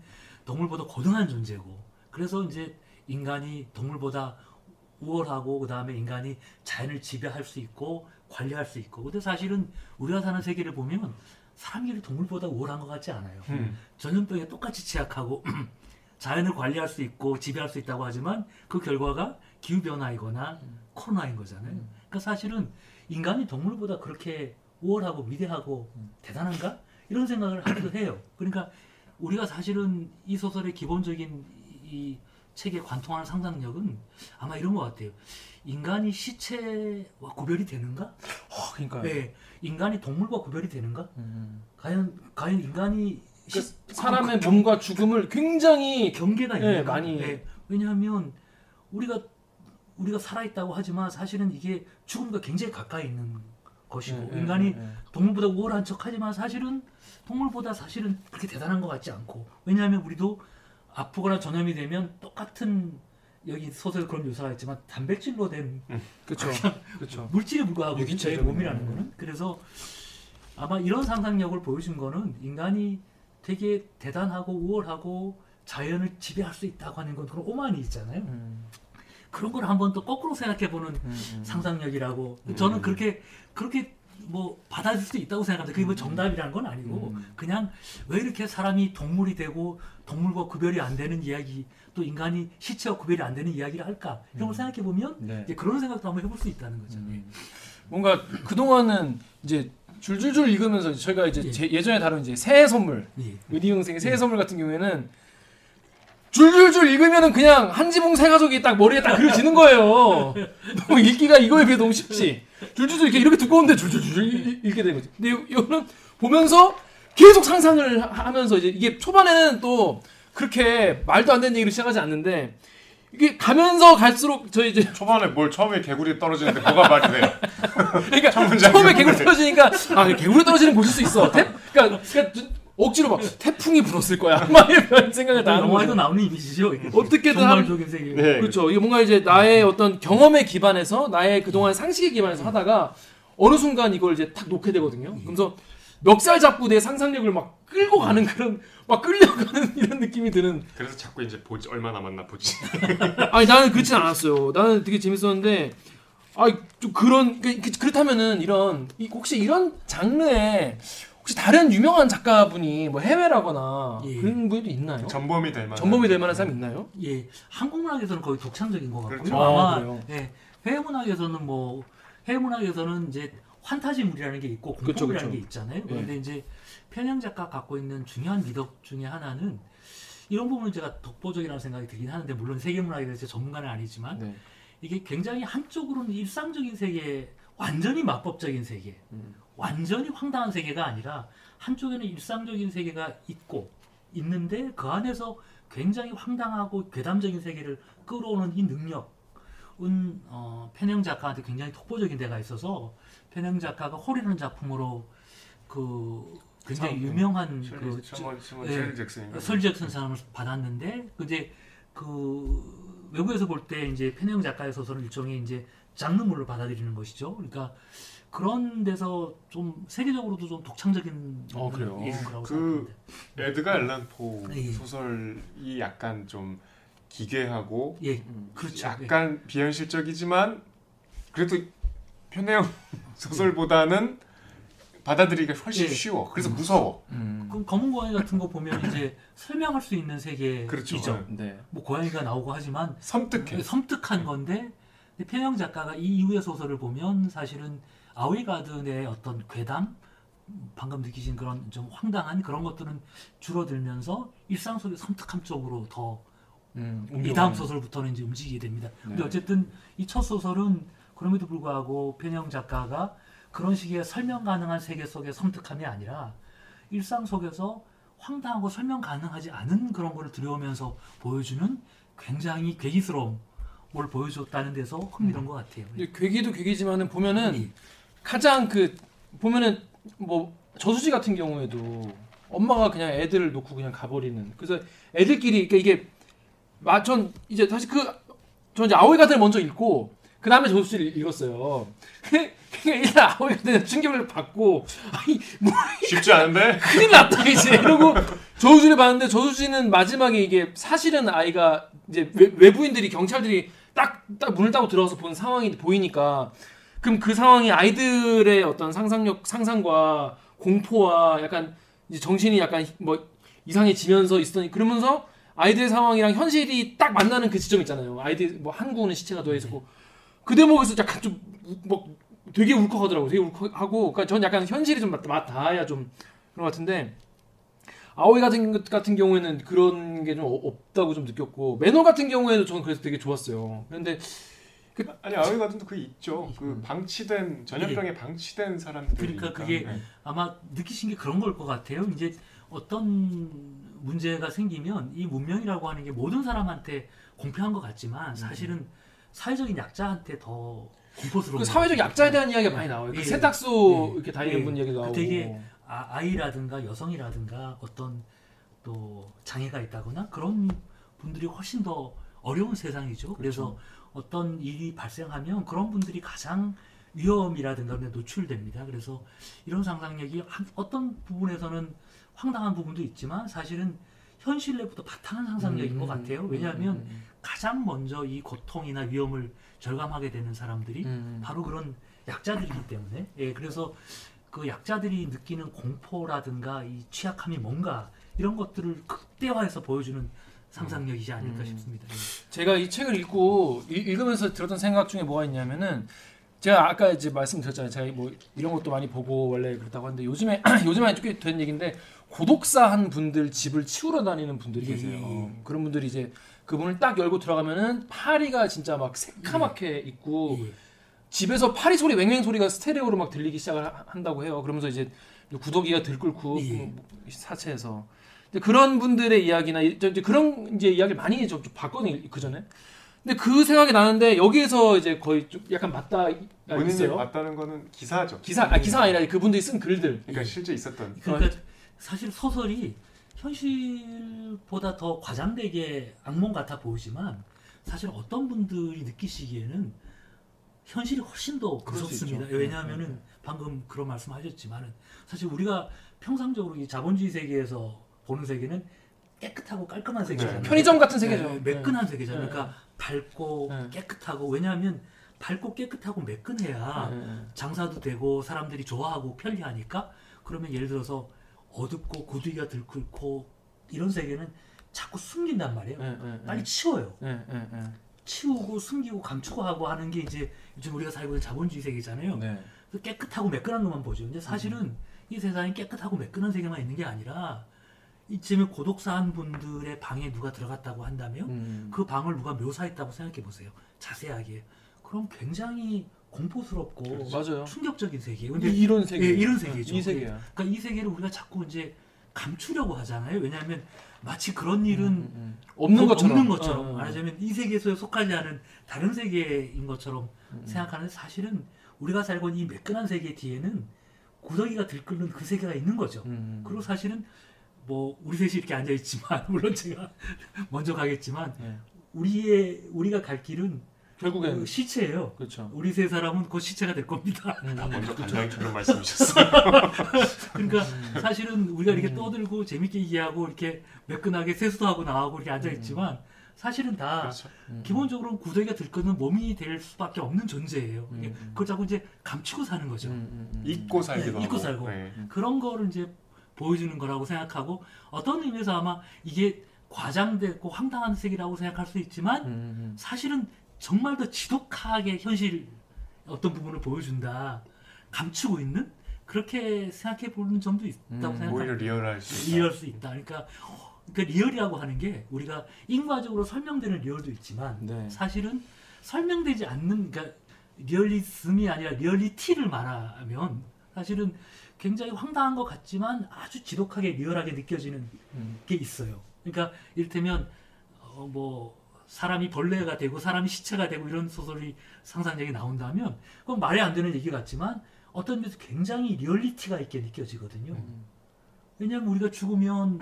Speaker 4: 동물보다 고등한 존재고 그래서 이제 인간이 동물보다 우월하고 그 다음에 인간이 자연을 지배할 수 있고 관리할 수 있고 근데 사실은 우리가 사는 세계를 보면 사람이 동물보다 우월한 것 같지 않아요.
Speaker 2: 음.
Speaker 4: 전염병에 똑같이 취약하고 [CLEARS THROAT] 자연을 관리할 수 있고 지배할 수 있다고 하지만 그 결과가 기후 변화이거나 코로나인 거잖아요. 그러니까 사실은 인간이 동물보다 그렇게 우월하고 위대하고 대단한가 이런 생각을 하기도 해요. 그러니까 우리가 사실은 이 소설의 기본적인 이 책에 관통하는 상상력은 아마 이런 것 같아요. 인간이 시체와 구별이 되는가?
Speaker 1: 어, 그러니까.
Speaker 4: 네, 인간이 동물과 구별이 되는가?
Speaker 1: 음.
Speaker 4: 과연 과연 인간이 시-
Speaker 1: 그 사람의 몸과 죽음을 굉장히
Speaker 4: 경계가
Speaker 1: 네,
Speaker 4: 있는가?
Speaker 1: 많이-
Speaker 4: 네, 왜냐하면 우리가 우리가 살아 있다고 하지만 사실은 이게 죽음과 굉장히 가까이 있는 것이고
Speaker 1: 예,
Speaker 4: 인간이
Speaker 1: 예, 예.
Speaker 4: 동물보다 우월한 척하지만 사실은 동물보다 사실은 그렇게 대단한 것 같지 않고 왜냐하면 우리도 아프거나 전염이 되면 똑같은 여기 소설 그런 묘사가 있지만 단백질로 된
Speaker 1: 그렇죠. 그렇죠.
Speaker 4: 물질에 불과하고. 저의 몸이라는 거는 그래서 아마 이런 상상력을 보여준 거는 인간이 되게 대단하고 우월하고 자연을 지배할 수 있다고 하는 건 그런 오만이 있잖아요.
Speaker 1: 음,
Speaker 4: 그런 걸 한번 또 거꾸로 생각해보는
Speaker 1: 음, 음.
Speaker 4: 상상력이라고
Speaker 2: 음.
Speaker 4: 저는 그렇게 그렇게 뭐 받아줄 수도 있다고 생각합니다. 그게 뭐 정답이라는 건 아니고
Speaker 1: 음.
Speaker 4: 그냥 왜 이렇게 사람이 동물이 되고 동물과 구별이 안 되는 이야기 또 인간이 시체와 구별이 안 되는 이야기를 할까 이런 걸 생각해 보면
Speaker 1: 네.
Speaker 4: 이제 그런 생각도 한번 해볼 수 있다는 거죠.
Speaker 1: 음. 뭔가 그 동안은 이제 줄줄줄 읽으면서 저희가 이제
Speaker 4: 예.
Speaker 1: 제- 예 전에 다룬 이제 새해 선물
Speaker 4: 예.
Speaker 1: 의디 형생의 새해 선물 같은 경우에는 줄줄줄 읽으면은 그냥 한 지붕 세 가족이 딱 머리에 딱 그려지는 거예요. [LAUGHS] 너무 읽기가 이거에 비해 너무 쉽지. 줄줄줄 이렇게 이렇게 두꺼운데 줄줄줄 읽- 읽게 되는 거지. 근데 이- 이거는 보면서 계속 상상을 하- 하면서 이제 이게 초반에는 또 그렇게 말도 안 되는 얘기로 시작하지 않는데 이게 가면서 갈수록 저희 이제
Speaker 2: 초반에 뭘 처음에 개구리 떨어지는데 뭐가 말이 돼요?
Speaker 1: 그러니까 [LAUGHS] 처음에 개구리. 떨어지니까 아 개구리 떨어지는 거 보실 수 있어. 태, 그러니까, 그러니까 억지로 막 태풍이 불었을 거야. [LAUGHS] 막 이런 생각을 다 하는
Speaker 4: 영화에도. 나오는 이미지죠.
Speaker 1: 어떻게든
Speaker 4: 적인 세계.
Speaker 2: 네.
Speaker 1: 그렇죠. 이게 뭔가 이제 나의 어떤 경험에 기반해서 나의 그동안 상식에 기반해서 하다가 어느 순간 이걸 이제 탁 놓게 되거든요. 그래서 멱살 잡고 내 상상력을 막 끌고 가는 그런 막 끌려가는 [LAUGHS] 이런 느낌이 드는
Speaker 2: 그래서 자꾸 이제 보지 얼마 남았나 보지. [LAUGHS]
Speaker 1: 아니 나는 그렇진 않았어요. 나는 되게 재밌었는데 아좀 그런 그, 그, 그렇다면은 이런 이- 혹시 이런 장르에 혹시 다른 유명한 작가분이 뭐 해외라거나
Speaker 4: 예.
Speaker 1: 그런 분도 있나요?
Speaker 2: 전범이 될 만한.
Speaker 1: 전범이 될 만한 사람 있나요?
Speaker 4: 예, 한국 문학에서는 거의 독창적인 것 같고요.
Speaker 2: 그렇죠.
Speaker 1: 아,
Speaker 4: 아마
Speaker 1: 그래요?
Speaker 4: 예, 해외 문학에서는 뭐 해외 문학에서는 이제 환타지물이라는 게 있고 공포물이라는
Speaker 1: 그쵸.
Speaker 4: 게 있잖아요. 그런데 이제 편향 작가 갖고 있는 중요한 미덕 중에 하나는 이런 부분은 제가 독보적이라는 생각이 들긴 하는데 물론 세계 문학에 대해서 전문가는 아니지만
Speaker 1: 네.
Speaker 4: 이게 굉장히 한쪽으로는 일상적인 세계, 완전히 마법적인 세계,
Speaker 1: 음.
Speaker 4: 완전히 황당한 세계가 아니라 한쪽에는 일상적인 세계가 있고 있는데 그 안에서 굉장히 황당하고 괴담적인 세계를 끌어오는 이 능력은 어, 편영 작가한테 굉장히 독보적인 데가 있어서 편영 작가가 홀이라는 작품으로 그 굉장히
Speaker 1: 참,
Speaker 4: 유명한
Speaker 2: 셜리
Speaker 4: 그
Speaker 2: 셔먼 셔먼
Speaker 4: 예.
Speaker 2: 잭슨인가.
Speaker 4: 설 잭슨 사람을 받았는데 근데 그 외국에서 볼 때 이제 편영 작가의 소설은 일종의 이제 장르물로 받아들이는 것이죠. 그러니까 그런 데서 좀 세계적으로도 좀 독창적인
Speaker 1: 어, 그래요?
Speaker 4: 예,
Speaker 2: 그-. 에드가 앨런 포
Speaker 4: 예.
Speaker 2: 소설이 약간 좀 기괴하고
Speaker 4: 예, 그렇죠.
Speaker 2: 약간 비현실적이지만 그래도 편해형 [LAUGHS] 소설보다는 받아들이기가 훨씬
Speaker 4: 예.
Speaker 2: 쉬워. 그래서 무서워.
Speaker 1: 음.
Speaker 4: 그 검은 고양이 같은 거 보면 이제 설명할 수 있는 세계이죠.
Speaker 2: 그렇죠.
Speaker 1: 네.
Speaker 4: 뭐 고양이가 나오고 하지만
Speaker 2: 섬뜩해.
Speaker 4: 섬뜩한 건데 근데 편영 작가가 이 이후의 소설을 보면 사실은 아웨이 가든의 어떤 괴담 방금 느끼신 그런 좀 황당한 그런 것들은 줄어들면서 일상 속의 섬뜩함 쪽으로 더이
Speaker 1: 음.
Speaker 4: 다음 소설부터는 이제 움직이게 됩니다. 근데
Speaker 1: 네.
Speaker 4: 어쨌든 이 첫 소설은 그럼에도 불구하고 편영 작가가 그런 식의 설명 가능한 세계 속의 섬뜩함이 아니라 일상 속에서 황당하고 설명 가능하지 않은 그런 거를 들여오면서 보여주는 굉장히 괴기스러운 뭘 보여줬다는 데서 흥미로운 것 같아요.
Speaker 1: 근데 괴기도 괴기지만은 보면은
Speaker 4: 예.
Speaker 1: 가장 그 보면은 뭐 저수지 같은 경우에도 엄마가 그냥 애들을 놓고 그냥 가버리는 그래서 애들끼리 그러니까 이게 마전 이제 다시 그전 이제 아오이 가든을 먼저 읽고 그 다음에 저수지를 읽었어요. [LAUGHS] 그러니까 일단 아오이 가든에 충격을 받고 아니 뭐
Speaker 2: 쉽지 않은데. [LAUGHS]
Speaker 1: 큰일 났다 이제 이러고 저수지를 봤는데 저수지는 마지막에 이게 사실은 아이가 이제 외, 외부인들이 경찰들이 딱 딱 문을 따고 들어와서 본 상황이 보이니까 그럼 그 상황이 아이들의 어떤 상상력 상상과 공포와 약간 이제 정신이 약간 뭐 이상해지면서 있었더니 그러면서 아이들의 상황이랑 현실이 딱 만나는 그 지점 있잖아요. 아이들 뭐 한국은 시체가 놓여 있었고 그 대목에서 약간 좀뭐 되게 울컥하더라고. 되게 울컥하고 그러니까 전 약간 현실이 좀 맞- 맞닿아야 좀 그런 것 같은데 아오이 같은 것 같은 경우에는 그런 게 좀 없다고 좀 느꼈고 매너 같은 경우에도 저는 그래서 되게 좋았어요. 그런데
Speaker 2: 아니 아웨이 가든도 그게 있죠. 그 방치된 전염병에 방치된 사람들.
Speaker 4: 그러니까 그게 아마 느끼신 게 그런 걸 것 같아요. 이제 어떤 문제가 생기면 이 문명이라고 하는 게 모든 사람한테 공평한 것 같지만 사실은 사회적인 약자한테 더 공포스러운
Speaker 1: 그 사회적. 약자에 대한 이야기가 많이 나와요. 그
Speaker 4: 예.
Speaker 1: 세탁소
Speaker 4: 예.
Speaker 1: 이렇게 다니는
Speaker 4: 예.
Speaker 1: 분 얘기도
Speaker 4: 그
Speaker 1: 나오고.
Speaker 4: 되게 아, 아이라든가 여성이라든가 어떤 또 장애가 있다거나 그런 분들이 훨씬 더 어려운 세상이죠. 그래서 어떤 일이 발생하면 그런 분들이 가장 위험이라든가 그런 노출됩니다. 그래서 이런 상상력이 한- 어떤 부분에서는 황당한 부분도 있지만 사실은 현실 내부터 바탕한 상상력인
Speaker 1: 음,
Speaker 4: 것 같아요. 왜냐하면
Speaker 1: 음,
Speaker 4: 가장 먼저 이 고통이나 위험을 절감하게 되는 사람들이
Speaker 1: 음.
Speaker 4: 바로 그런 약자들이기 때문에 예 그래서 그 약자들이 느끼는 공포라든가 이 취약함이 뭔가 이런 것들을 극대화해서 보여주는 상상력이지 않을까
Speaker 1: 음.
Speaker 4: 싶습니다. 예.
Speaker 1: 제가 이 책을 읽고 읽- 읽으면서 들었던 생각 중에 뭐가 있냐면은 제가 아까 이제 말씀드렸잖아요. 제가 뭐 이런 것도 많이 보고 원래 그렇다고 하는데 요즘에 [CLEARS THROAT] 요즘에 좀된 얘기인데 고독사한 분들 집을 치우러 다니는 분들이
Speaker 4: 예,
Speaker 1: 계세요.
Speaker 4: 예, 예.
Speaker 1: 그런 분들이 이제 그 문을 딱 열고 들어가면은 파리가 진짜 막 새카맣게 있고
Speaker 4: 예.
Speaker 1: 집에서 파리 소리 맹맹 소리가 스테레오로 막 들리기 시작을 하- 한다고 해요. 그러면서 이제 구더기가 들끓고
Speaker 4: 예.
Speaker 1: 뭐 사체에서 이제 그런 분들의 이야기나 이- 이제 그런 이제 이야기를 많이 좀, 좀 봤거든요 그 전에. 근데 그 생각이 나는데 여기에서 이제 거의 좀 약간 맞다
Speaker 2: 본인이
Speaker 1: 있어요.
Speaker 2: 맞다는 거는 기사죠.
Speaker 1: 기사 아 기사 아니라 그분들이 쓴 글들.
Speaker 2: 그러니까 실제 있었던.
Speaker 4: 그러니까 사실 소설이 현실보다 더 과장되게 악몽 같아 보이지만 사실 어떤 분들이 느끼시기에는 현실이 훨씬 더 무섭습니다. 왜냐하면은
Speaker 1: 네, 네.
Speaker 4: 방금 그런 말씀하셨지만은 사실 우리가 평상적으로 이 자본주의 세계에서 보는 세계는 깨끗하고 깔끔한 세계잖아요.
Speaker 1: 편의점 같은 세계죠.
Speaker 4: 네, 매끈한 세계잖아요.
Speaker 1: 네.
Speaker 4: 그러니까 밝고
Speaker 1: 네.
Speaker 4: 깨끗하고 왜냐하면 밝고 깨끗하고 매끈해야
Speaker 1: 네, 네.
Speaker 4: 장사도 되고 사람들이 좋아하고 편리하니까 그러면 예를 들어서 어둡고 고두기가 들끓고 이런 세계는 자꾸 숨긴단 말이에요.
Speaker 1: 네, 네,
Speaker 4: 빨리
Speaker 1: 네.
Speaker 4: 치워요.
Speaker 1: 네, 네, 네.
Speaker 4: 치우고 숨기고 감추고 하고 하는 게 이제 요즘 우리가 살고 있는 자본주의 세계잖아요.
Speaker 1: 네.
Speaker 4: 그래서 깨끗하고 매끈한 것만 보죠. 근데 사실은
Speaker 1: 음.
Speaker 4: 이 세상에 깨끗하고 매끈한 세계만 있는 게 아니라 이쯤에 고독사한 분들의 방에 누가 들어갔다고 한다면
Speaker 1: 음.
Speaker 4: 그 방을 누가 묘사했다고 생각해 보세요. 자세하게. 그럼 굉장히 공포스럽고
Speaker 1: 맞아요.
Speaker 4: 충격적인 세계예요. 근데
Speaker 1: 이, 이런 세계.
Speaker 4: 예, 이런 세계죠.
Speaker 1: 이 세계야.
Speaker 4: 그러니까 이 세계를 우리가 자꾸 이제 감추려고 하잖아요. 왜냐하면 마치 그런 일은
Speaker 1: 음, 음. 없는
Speaker 4: 없-
Speaker 1: 것처럼.
Speaker 4: 없는 것처럼
Speaker 1: 어, 어.
Speaker 4: 말하자면 이 세계에서 속하지 않은 다른 세계인 것처럼
Speaker 1: 음.
Speaker 4: 생각하는데 사실은 우리가 살고 있는 이 매끈한 세계 뒤에는 구더기가 들끓는 그 세계가 있는 거죠.
Speaker 1: 음.
Speaker 4: 그리고 사실은 뭐 우리 셋이 이렇게 앉아 있지만 [LAUGHS] 물론 제가 [LAUGHS] 먼저 가겠지만
Speaker 1: 네.
Speaker 4: 우리의 우리가 갈 길은
Speaker 1: 결국엔
Speaker 4: 그 시체예요.
Speaker 1: 그렇죠.
Speaker 4: 우리 세 사람은 곧 시체가 될 겁니다.
Speaker 1: 음,
Speaker 2: 먼저
Speaker 1: 그렇죠.
Speaker 2: 간장이 그런 [LAUGHS] 말씀이셨어요.
Speaker 4: 그러니까 사실은 우리가 이렇게
Speaker 1: 음.
Speaker 4: 떠들고 재밌게 얘기하고 이렇게 매끈하게 세수도 하고 나가고 이렇게 앉아 있지만 사실은 다
Speaker 2: 그렇죠.
Speaker 1: 음.
Speaker 4: 기본적으로 는 구더기가 들끓는 몸이 될 수밖에 없는 존재예요.
Speaker 1: 음.
Speaker 4: 그걸 자꾸 이제 감추고 사는 거죠.
Speaker 1: 음, 음, 음.
Speaker 2: 잊고 살기도
Speaker 4: 네,
Speaker 2: 하고.
Speaker 4: 잊고 살고.
Speaker 2: 네.
Speaker 4: 그런 거를 이제 보여주는 거라고 생각하고 어떤 의미에서 아마 이게 과장됐고 황당한 색이라고 생각할 수 있지만
Speaker 1: 음, 음.
Speaker 4: 사실은 정말 더 지독하게 현실 어떤 부분을 보여준다. 감추고 있는 그렇게 생각해 보는 점도 있다고
Speaker 1: 음,
Speaker 4: 생각합니다.
Speaker 2: 오히려 리얼할 수.
Speaker 4: 리얼 수 있다. 그러니까 그러니까 real이라고 하는 게 우리가 인과적으로 설명되는 real도 있지만
Speaker 1: 네.
Speaker 4: 사실은 설명되지 않는 그러니까 리얼리즘이 아니라 리얼리티를 말하면 사실은 굉장히 황당한 것 같지만 아주 지독하게 리얼하게 느껴지는
Speaker 1: 음.
Speaker 4: 게 있어요. 그러니까 이를테면 어, 뭐 사람이 벌레가 되고 사람이 시체가 되고 이런 소설이 상상력이 나온다면 그건 말이 안 되는 얘기 같지만 어떤 면에서 굉장히 리얼리티가 있게 느껴지거든요.
Speaker 1: 음.
Speaker 4: 왜냐하면 우리가 죽으면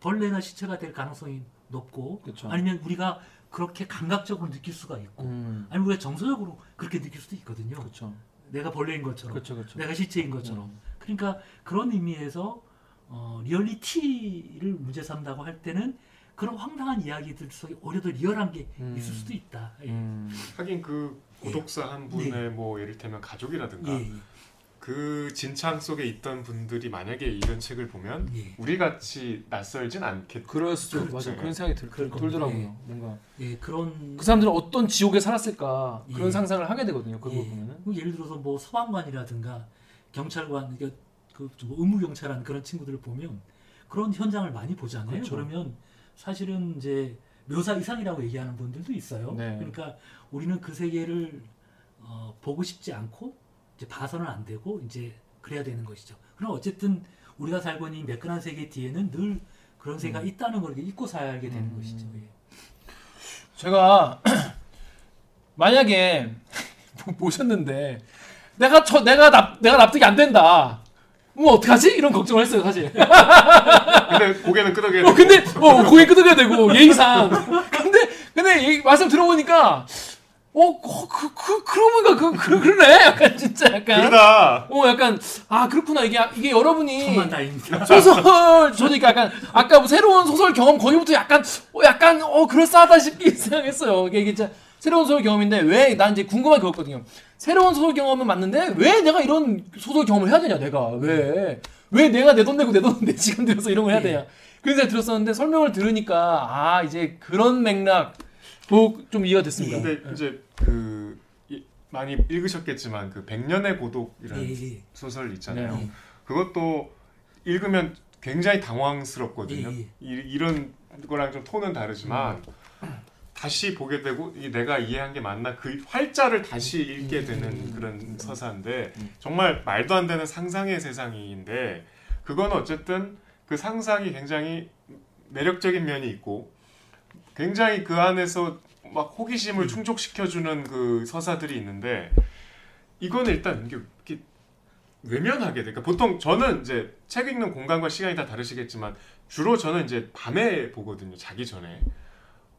Speaker 4: 벌레나 시체가 될 가능성이 높고
Speaker 1: 그렇죠.
Speaker 4: 아니면 우리가 그렇게 감각적으로 느낄 수가 있고
Speaker 1: 음.
Speaker 4: 아니면 우리가 정서적으로 그렇게 느낄 수도 있거든요.
Speaker 1: 그렇죠.
Speaker 4: 내가 벌레인 것처럼
Speaker 1: 그렇죠. 그렇죠.
Speaker 4: 내가 시체인 것처럼
Speaker 1: 음.
Speaker 4: 그러니까 그런 의미에서 어, 리얼리티를 문제 삼다고 할 때는 그런 황당한 이야기들 속에 오히려 더 리얼한 게
Speaker 1: 음.
Speaker 4: 있을 수도 있다. 예.
Speaker 1: 음.
Speaker 2: 하긴 그 고독사 한 분의 뭐 예를 들면 가족이라든가
Speaker 4: 예,
Speaker 2: 그 진창 속에 있던 분들이 만약에 이런 책을 보면
Speaker 4: 예.
Speaker 2: 우리 같이 낯설진 않겠.
Speaker 1: 그럴 수도
Speaker 4: 그렇죠.
Speaker 1: 맞아. 그런 생각이 들, 들더라고요.
Speaker 4: 겁니다.
Speaker 1: 뭔가
Speaker 4: 예, 그런
Speaker 1: 그 사람들은 어떤 지옥에 살았을까 그런
Speaker 4: 예.
Speaker 1: 상상을 하게 되거든요. 그거
Speaker 4: 예.
Speaker 1: 보면은.
Speaker 4: 뭐 예를 들어서 뭐 소방관이라든가 경찰관, 그러니까 그뭐 의무 경찰한 그런 친구들을 보면 그런 현장을 많이 보잖아요.
Speaker 1: 그렇죠.
Speaker 4: 그러면 사실은 이제 묘사 이상이라고 얘기하는 분들도 있어요.
Speaker 1: 네.
Speaker 4: 그러니까 우리는 그 세계를 어, 보고 싶지 않고 이제 봐서는 안 되고 이제 그래야 되는 것이죠. 그럼 어쨌든 우리가 살고 있는 이 매끈한 세계 뒤에는 늘 그런 세계가
Speaker 1: 음.
Speaker 4: 있다는 걸 잊고 살게 되는
Speaker 1: 음.
Speaker 4: 것이죠. 예.
Speaker 1: 제가 [CLEARS THROAT] 만약에 [LAUGHS] 모셨는데 내가 저 내가 납 내가 납득이 안 된다. 뭐 어떡하지? 이런 걱정을 했어요, 사실.
Speaker 2: 근데 고개는 끄덕여야
Speaker 1: 어, 근데 어, 고개 끄덕여야 되고 예의상. 근데 근데 말씀 들어보니까 어 그 그 그러고 보니까 그, 그 그러네. 약간 진짜 약간
Speaker 2: 그러다.
Speaker 1: 어 약간 아 그렇구나 이게 이게 여러분이. 소설 저니까 약간 아까 뭐 새로운 소설 경험 거기부터 약간 어 약간 어 그럴싸하다 싶게 [LAUGHS] 생각했어요. 이게 이게 진짜 새로운 소설 경험인데 왜 난 이제 궁금한 게 그거거든요. 새로운 소설 경험은 맞는데 왜 내가 이런 소설 경험을 해야 되냐 내가 왜 왜 내가 내 돈 내고 내 돈 내 시간 들여서 이런 걸 해야
Speaker 4: 예.
Speaker 1: 되냐 그런 생각 들었었는데 설명을 들으니까 아 이제 그런 맥락 뭐좀 이해가 됐습니다.
Speaker 2: 근데 이제 그 이- 많이 읽으셨겠지만 그 백년의 고독이라는
Speaker 4: 예, 예.
Speaker 2: 소설 있잖아요.
Speaker 1: 네.
Speaker 2: 그것도 읽으면 굉장히 당황스럽거든요.
Speaker 4: 예, 예.
Speaker 2: 이, 이런 거랑 좀 톤은 다르지만 다시 보게 되고 이 내가 이해한 게 맞나 그 활자를 다시 읽게 되는 그런 서사인데 정말 말도 안 되는 상상의 세상인데 그건 어쨌든 그 상상이 굉장히 매력적인 면이 있고 굉장히 그 안에서 막 호기심을 충족시켜주는 그 서사들이 있는데 이거는 일단 이게 이렇게 외면하게 돼. 그러니까 보통 저는 이제 책 읽는 공간과 시간이 다 다르시겠지만 주로 저는 이제 밤에 보거든요. 자기 전에.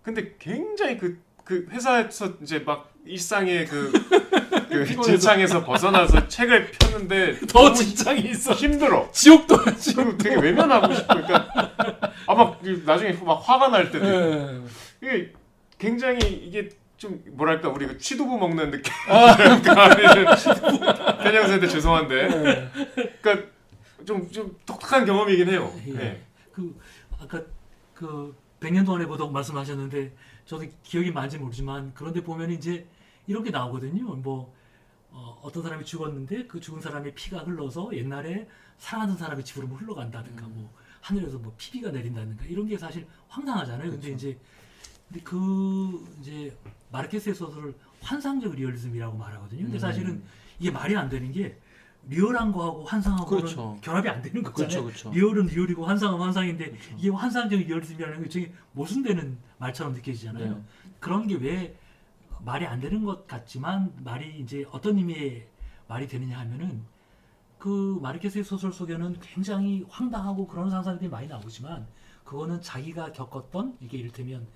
Speaker 2: 근데 굉장히 그 그 회사에서 이제 막 일상의 그, [LAUGHS] 그. 직장에서 벗어나서 책을 폈는데
Speaker 1: 더 직장이 있어.
Speaker 2: 힘들어.
Speaker 1: 지옥도야 지옥.
Speaker 2: 되게 외면하고 싶으니까 아마 나중에 막 화가 날 때도.
Speaker 1: 예.
Speaker 2: 이게 굉장히 이게 좀 뭐랄까 우리 그 취두부 먹는 느낌 그러니까 아니면 편향세대 죄송한데
Speaker 1: 예.
Speaker 2: 그러니까 좀좀 독특한 경험이긴 해요.
Speaker 4: 예.
Speaker 2: 네.
Speaker 4: 그 아까 그 100년 동안의 보석 말씀하셨는데 저도 기억이 많지 모르지만 그런데 보면 이제 이런 게 나오거든요. 뭐 어, 어떤 사람이 죽었는데 그 죽은 사람의 피가 흘러서 옛날에 사랑하던 사람의 집으로 뭐 흘러간다든가 뭐 하늘에서 뭐 피비가 내린다든가 이런 게 사실 황당하잖아요. 근데 이제 근데 그 이제 마르케스의 소설을 환상적 리얼리즘이라고 말하거든요. 근데 사실은 이게 말이 안 되는 게 리얼한 거하고 환상하고는
Speaker 1: 그렇죠.
Speaker 4: 결합이 안 되는 거잖아요.
Speaker 1: 그렇죠, 그렇죠.
Speaker 4: real은 real이고 환상은 환상인데 이게 환상적 리얼리즘이라는 게 되게 모순되는 말처럼 느껴지잖아요.
Speaker 1: 네.
Speaker 4: 그런 게 왜 말이 안 되는 것 같지만 말이 이제 어떤 의미의 말이 되느냐 하면은 그 마르케스의 소설 속에는 굉장히 황당하고 그런 상상들이 많이 나오지만 그거는 자기가 겪었던 이게 이를테면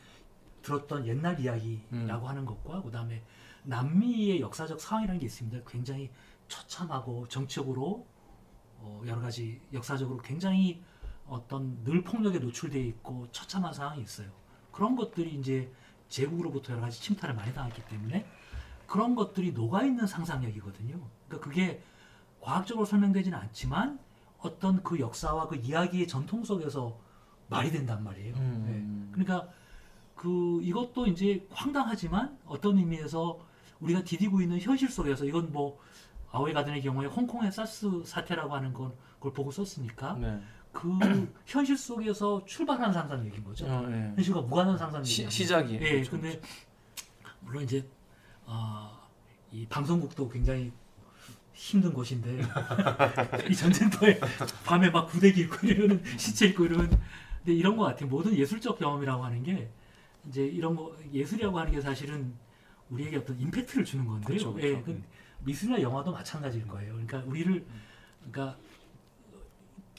Speaker 4: 들었던 옛날 이야기라고 하는 것과 그다음에 남미의 역사적 상황이라는 게 있습니다. 굉장히 처참하고 정치적으로 어, 여러 가지 역사적으로 굉장히 어떤 늘 폭력에 노출되어 있고 처참한 상황이 있어요. 그런 것들이 이제 제국으로부터 여러 가지 침탈을 많이 당했기 때문에 그런 것들이 녹아 있는 상상력이거든요. 그러니까 그게 과학적으로 설명되지는 않지만 어떤 그 역사와 그 이야기의 전통 속에서 말이 된단 말이에요.
Speaker 1: 음.
Speaker 4: 네. 그러니까 그 이것도 이제 황당하지만 어떤 의미에서 우리가 디디고 있는 현실 속에서 이건 뭐 아오이 가든의 경우에 홍콩의 사스 사태라고 하는 걸, 걸 보고 썼으니까
Speaker 1: 네.
Speaker 4: 그 [CLEARS THROAT] 현실 속에서 출발한 상상력인 거죠.
Speaker 1: 어, 예.
Speaker 4: 현실과 무관한 상상력이
Speaker 1: 시, 시작이에요.
Speaker 4: 예,
Speaker 1: 그렇죠.
Speaker 4: 근데 물론 이제 아, 이 방송국도 굉장히 힘든 곳인데 [LAUGHS] 이 전쟁터에 밤에 막 구데기 있고 이러면 시체 있고 이러면 근데 이런 것 같아요. 모든 예술적 경험이라고 하는 게 이제 이런 거 예술이라고 하는 게 사실은 우리에게 어떤 임팩트를 주는 건데요.
Speaker 1: 그렇죠, 그렇죠.
Speaker 4: 예, 그 미술이나 영화도 마찬가지일 거예요. 그러니까 우리를 그러니까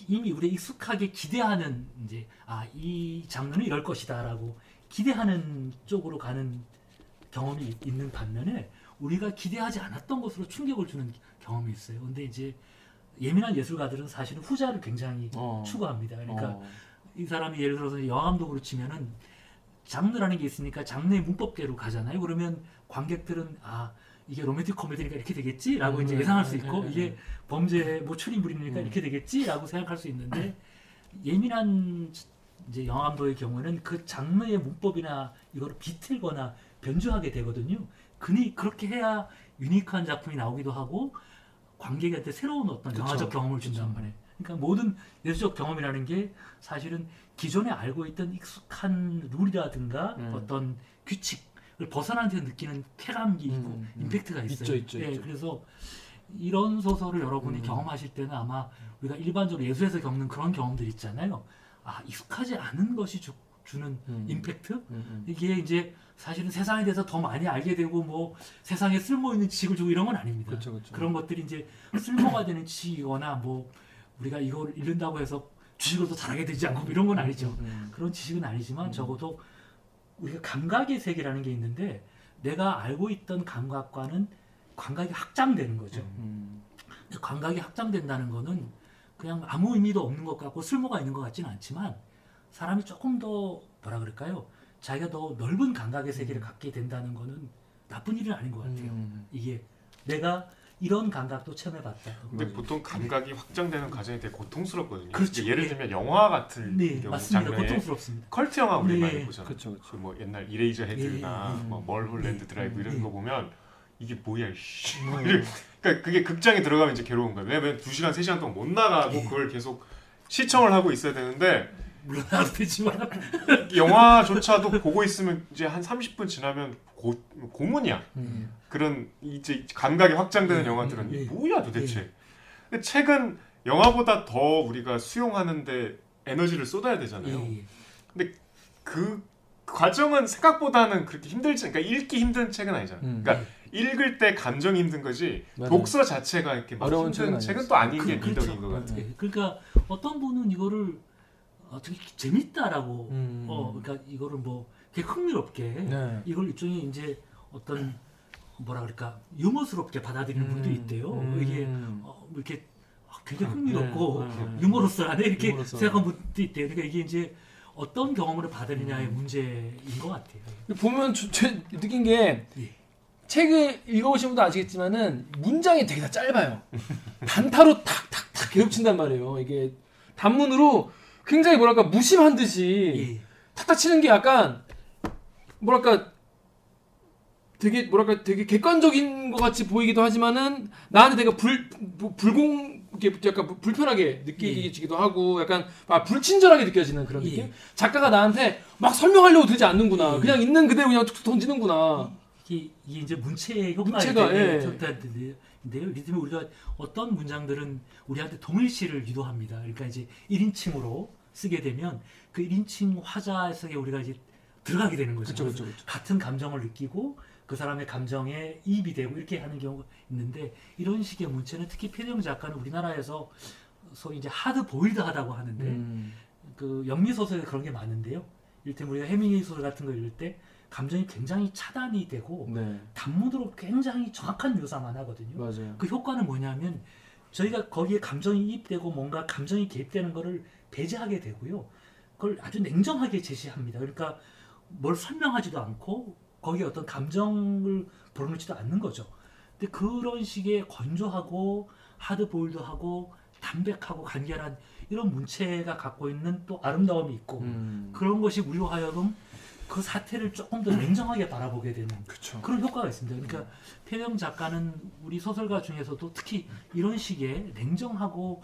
Speaker 4: 이미 우리 익숙하게 기대하는 이제 아 이 장르는 이럴 것이다라고 기대하는 쪽으로 가는 경험이 있- 있는 반면에 우리가 기대하지 않았던 것으로 충격을 주는 경험이 있어요. 근데 이제 예민한 예술가들은 사실은 후자를 굉장히
Speaker 1: 어.
Speaker 4: 추구합니다. 그러니까
Speaker 1: 어.
Speaker 4: 이 사람이 예를 들어서 영화 감독으로 치면은 장르라는 게 있으니까 장르의 문법대로 가잖아요. 그러면 관객들은 아 이게 로맨틱 코미디니까 이렇게 되겠지라고
Speaker 1: 음,
Speaker 4: 이제
Speaker 1: 네,
Speaker 4: 예상할
Speaker 1: 네,
Speaker 4: 수 있고
Speaker 1: 네,
Speaker 4: 이게
Speaker 1: 네.
Speaker 4: 범죄 뭐 추리물이니까
Speaker 1: 음.
Speaker 4: 이렇게 되겠지라고 생각할 수 있는데 예민한 이제 영화 감독의 경우에는 그 장르의 문법이나 이거를 비틀거나 변주하게 되거든요. 그니 그렇게 해야 유니크한 작품이 나오기도 하고 관객한테 새로운 어떤
Speaker 1: 그쵸,
Speaker 4: 영화적 경험을 준단. 말이에요. 그러니까 모든 예술적 경험이라는 게 사실은 기존에 알고 있던 익숙한 룰이라든가
Speaker 1: 음.
Speaker 4: 어떤 규칙을 벗어난 데서 느끼는 쾌감이 있고
Speaker 1: 음, 음.
Speaker 4: 임팩트가 있어요.
Speaker 1: 있죠, 있죠,
Speaker 4: 예,
Speaker 1: 있죠.
Speaker 4: 그래서 이런 소설을 여러분이
Speaker 1: 음.
Speaker 4: 경험하실 때는 아마 우리가 일반적으로 예술에서 겪는 그런 경험들 있잖아요. 아 익숙하지 않은 것이 주, 는
Speaker 1: 음.
Speaker 4: 임팩트
Speaker 1: 음, 음.
Speaker 4: 이게 이제 사실은 세상에 대해서 더 많이 알게 되고 뭐 세상에 쓸모 있는 지식을 주고 이런 건 아닙니다.
Speaker 1: 그렇죠, 그렇죠.
Speaker 4: 런 것들이 이제 쓸모가 되는 지식이거나 뭐 우리가 이걸 잃는다고 해서 주식을 더 잘하게 되지 않고 뭐 이런 건 아니죠.
Speaker 1: 음.
Speaker 4: 그런 지식은 아니지만
Speaker 1: 음.
Speaker 4: 적어도 우리가 감각의 세계라는 게 있는데 내가 알고 있던 감각과는 감각이 확장되는 거죠.
Speaker 1: 음.
Speaker 4: 감각이 확장된다는 거는 그냥 아무 의미도 없는 것 같고 쓸모가 있는 것 같지는 않지만 사람이 조금 더 뭐라 그럴까요? 자기가 더 넓은 감각의 세계를 갖게 된다는 거는 나쁜 일은 아닌 것 같아요.
Speaker 1: 음.
Speaker 4: 이게 내가 이런 감각도 체험해봤다.
Speaker 2: 근데
Speaker 1: 맞아요.
Speaker 2: 보통 감각이 확장되는 과정이 되게 고통스럽거든요.
Speaker 4: 그렇죠.
Speaker 2: 예를
Speaker 4: 예.
Speaker 2: 들면 영화 같은
Speaker 4: 네,
Speaker 2: 경우
Speaker 4: 맞습니다.
Speaker 2: 장르에
Speaker 4: 고통스럽습니다.
Speaker 2: 컬트 영화 우리
Speaker 4: 네.
Speaker 2: 많이 보잖아요.
Speaker 1: 그렇죠, 그렇죠.
Speaker 2: 그뭐 옛날 Eraserhead나
Speaker 4: 예, 예, 예.
Speaker 2: 뭐 Mulholland
Speaker 4: 네.
Speaker 2: 드라이브 이런
Speaker 4: 네.
Speaker 2: 거 보면 이게 뭐야 씨. [LAUGHS]
Speaker 1: 음.
Speaker 2: 그러니까 그게 극장에 들어가면 이제 괴로운 거예요. 왜냐면 2시간 3시간 동안 못 나가고
Speaker 4: 예.
Speaker 2: 그걸 계속 시청을 하고 있어야 되는데
Speaker 4: 물론 나도 되지만
Speaker 2: 영화조차도 보고 있으면 이제 한 30분 지나면 고, 고문이야.
Speaker 1: 음.
Speaker 2: 그런 이제 감각이 확장되는
Speaker 4: 예,
Speaker 2: 영화들은
Speaker 4: 예, 예.
Speaker 2: 뭐야 도대체. 근데 책은 영화보다 더 우리가 수용하는데 에너지를 쏟아야 되잖아요.
Speaker 4: 예, 예.
Speaker 2: 그 과정은 생각보다는 그렇게 힘들지 그러니까 읽기 힘든 책은 아니잖아요.
Speaker 1: 음.
Speaker 2: 그러니까 읽을 때 감정이 힘든 거지
Speaker 1: 맞아요.
Speaker 2: 독서 자체가 이렇게 막
Speaker 1: 어려운
Speaker 2: 힘든
Speaker 1: 책은
Speaker 2: 책은. 또 아닌 게
Speaker 4: 그,
Speaker 2: 미덕인 것
Speaker 4: 그렇죠.
Speaker 2: 같아요.
Speaker 4: 예, 그러니까 어떤 분은 이거를 어, 되게 재밌다라고
Speaker 1: 음.
Speaker 4: 어 그러니까 이거를 뭐 되게 흥미롭게
Speaker 1: 네.
Speaker 4: 이걸 일종의 이제 어떤 뭐라 그럴까 유머스럽게 받아들이는
Speaker 1: 음.
Speaker 4: 분도 있대요.
Speaker 1: 음.
Speaker 4: 이게 어, 뭐 이렇게 아, 굉장히 흥미롭고
Speaker 1: 네, 네, 네.
Speaker 4: 유머러스하네 이렇게
Speaker 1: 유머러스하네.
Speaker 4: 생각하는 분도 있대요. 그러니까 이게 이제 어떤 경험을 받으느냐의
Speaker 1: 음.
Speaker 4: 문제인 것 같아요.
Speaker 1: 보면 저, 저 느낀 게
Speaker 4: 예.
Speaker 1: 책을 읽어보신 분도 아시겠지만은 문장이 되게 다 짧아요. [LAUGHS] 단타로 탁탁탁 계속 친단 말이에요. 이게 단문으로 굉장히 뭐랄까 무심한 듯이
Speaker 4: 예.
Speaker 1: 탁탁 치는 게 약간 뭐랄까 되게 뭐랄까 되게 객관적인 것 같이 보이기도 하지만은 나한테 되게 불 부- 불공 약간 불- 불편하게 느끼기도 하고 약간 아, 불친절하게 느껴지는 그런
Speaker 4: 예.
Speaker 1: 느낌. 작가가 나한테 막 설명하려고 들지 않는구나.
Speaker 4: 예.
Speaker 1: 그냥 있는 그대로 그냥 툭툭 던지는구나.
Speaker 4: 이게, 이게 이제 문체의 효과가
Speaker 1: 문체가, 예.
Speaker 4: 좋다는데요. 이를 들면 우리가 어떤 문장들은 우리한테 동일시를 유도합니다. 그러니까 이제 1인칭으로 쓰게 되면 그 1인칭 화자 속에 우리가 이제 들어가게 되는 거죠.
Speaker 1: 그쵸, 그쵸, 그쵸.
Speaker 4: 같은 감정을 느끼고 그 사람의 감정에 이입이 되고 이렇게 하는 경우가 있는데 이런 식의 문체는 특히 표정 작가는 우리나라에서 소위 이제 하드 보일드 하다고 하는데
Speaker 1: 음.
Speaker 4: 그 영미 소설에 그런 게 많은데요. 이를테면 우리가 해밍웨이 소설 같은 거 읽을 때 감정이 굉장히 차단이 되고
Speaker 1: 네,
Speaker 4: 단문으로 굉장히 정확한 묘사만 하거든요.
Speaker 1: 맞아요.
Speaker 4: 그 효과는 뭐냐면 저희가 거기에 감정이 이입되고 뭔가 감정이 개입되는 거를 배제하게 되고요. 그걸 아주 냉정하게 제시합니다. 그러니까 뭘 설명하지도 않고 거기에 어떤 감정을 불어넣지도 않는 거죠. 근데 그런 식의 건조하고 하드보일드하고 담백하고 간결한 이런 문체가 갖고 있는 또 아름다움이 있고
Speaker 1: 음.
Speaker 4: 그런 것이 우리로 하여금 그 사태를 조금 더 냉정하게 바라보게 되는
Speaker 1: 그쵸.
Speaker 4: 그런 효과가 있습니다. 그러니까 태영 작가는 우리 소설가 중에서도 특히 이런 식의 냉정하고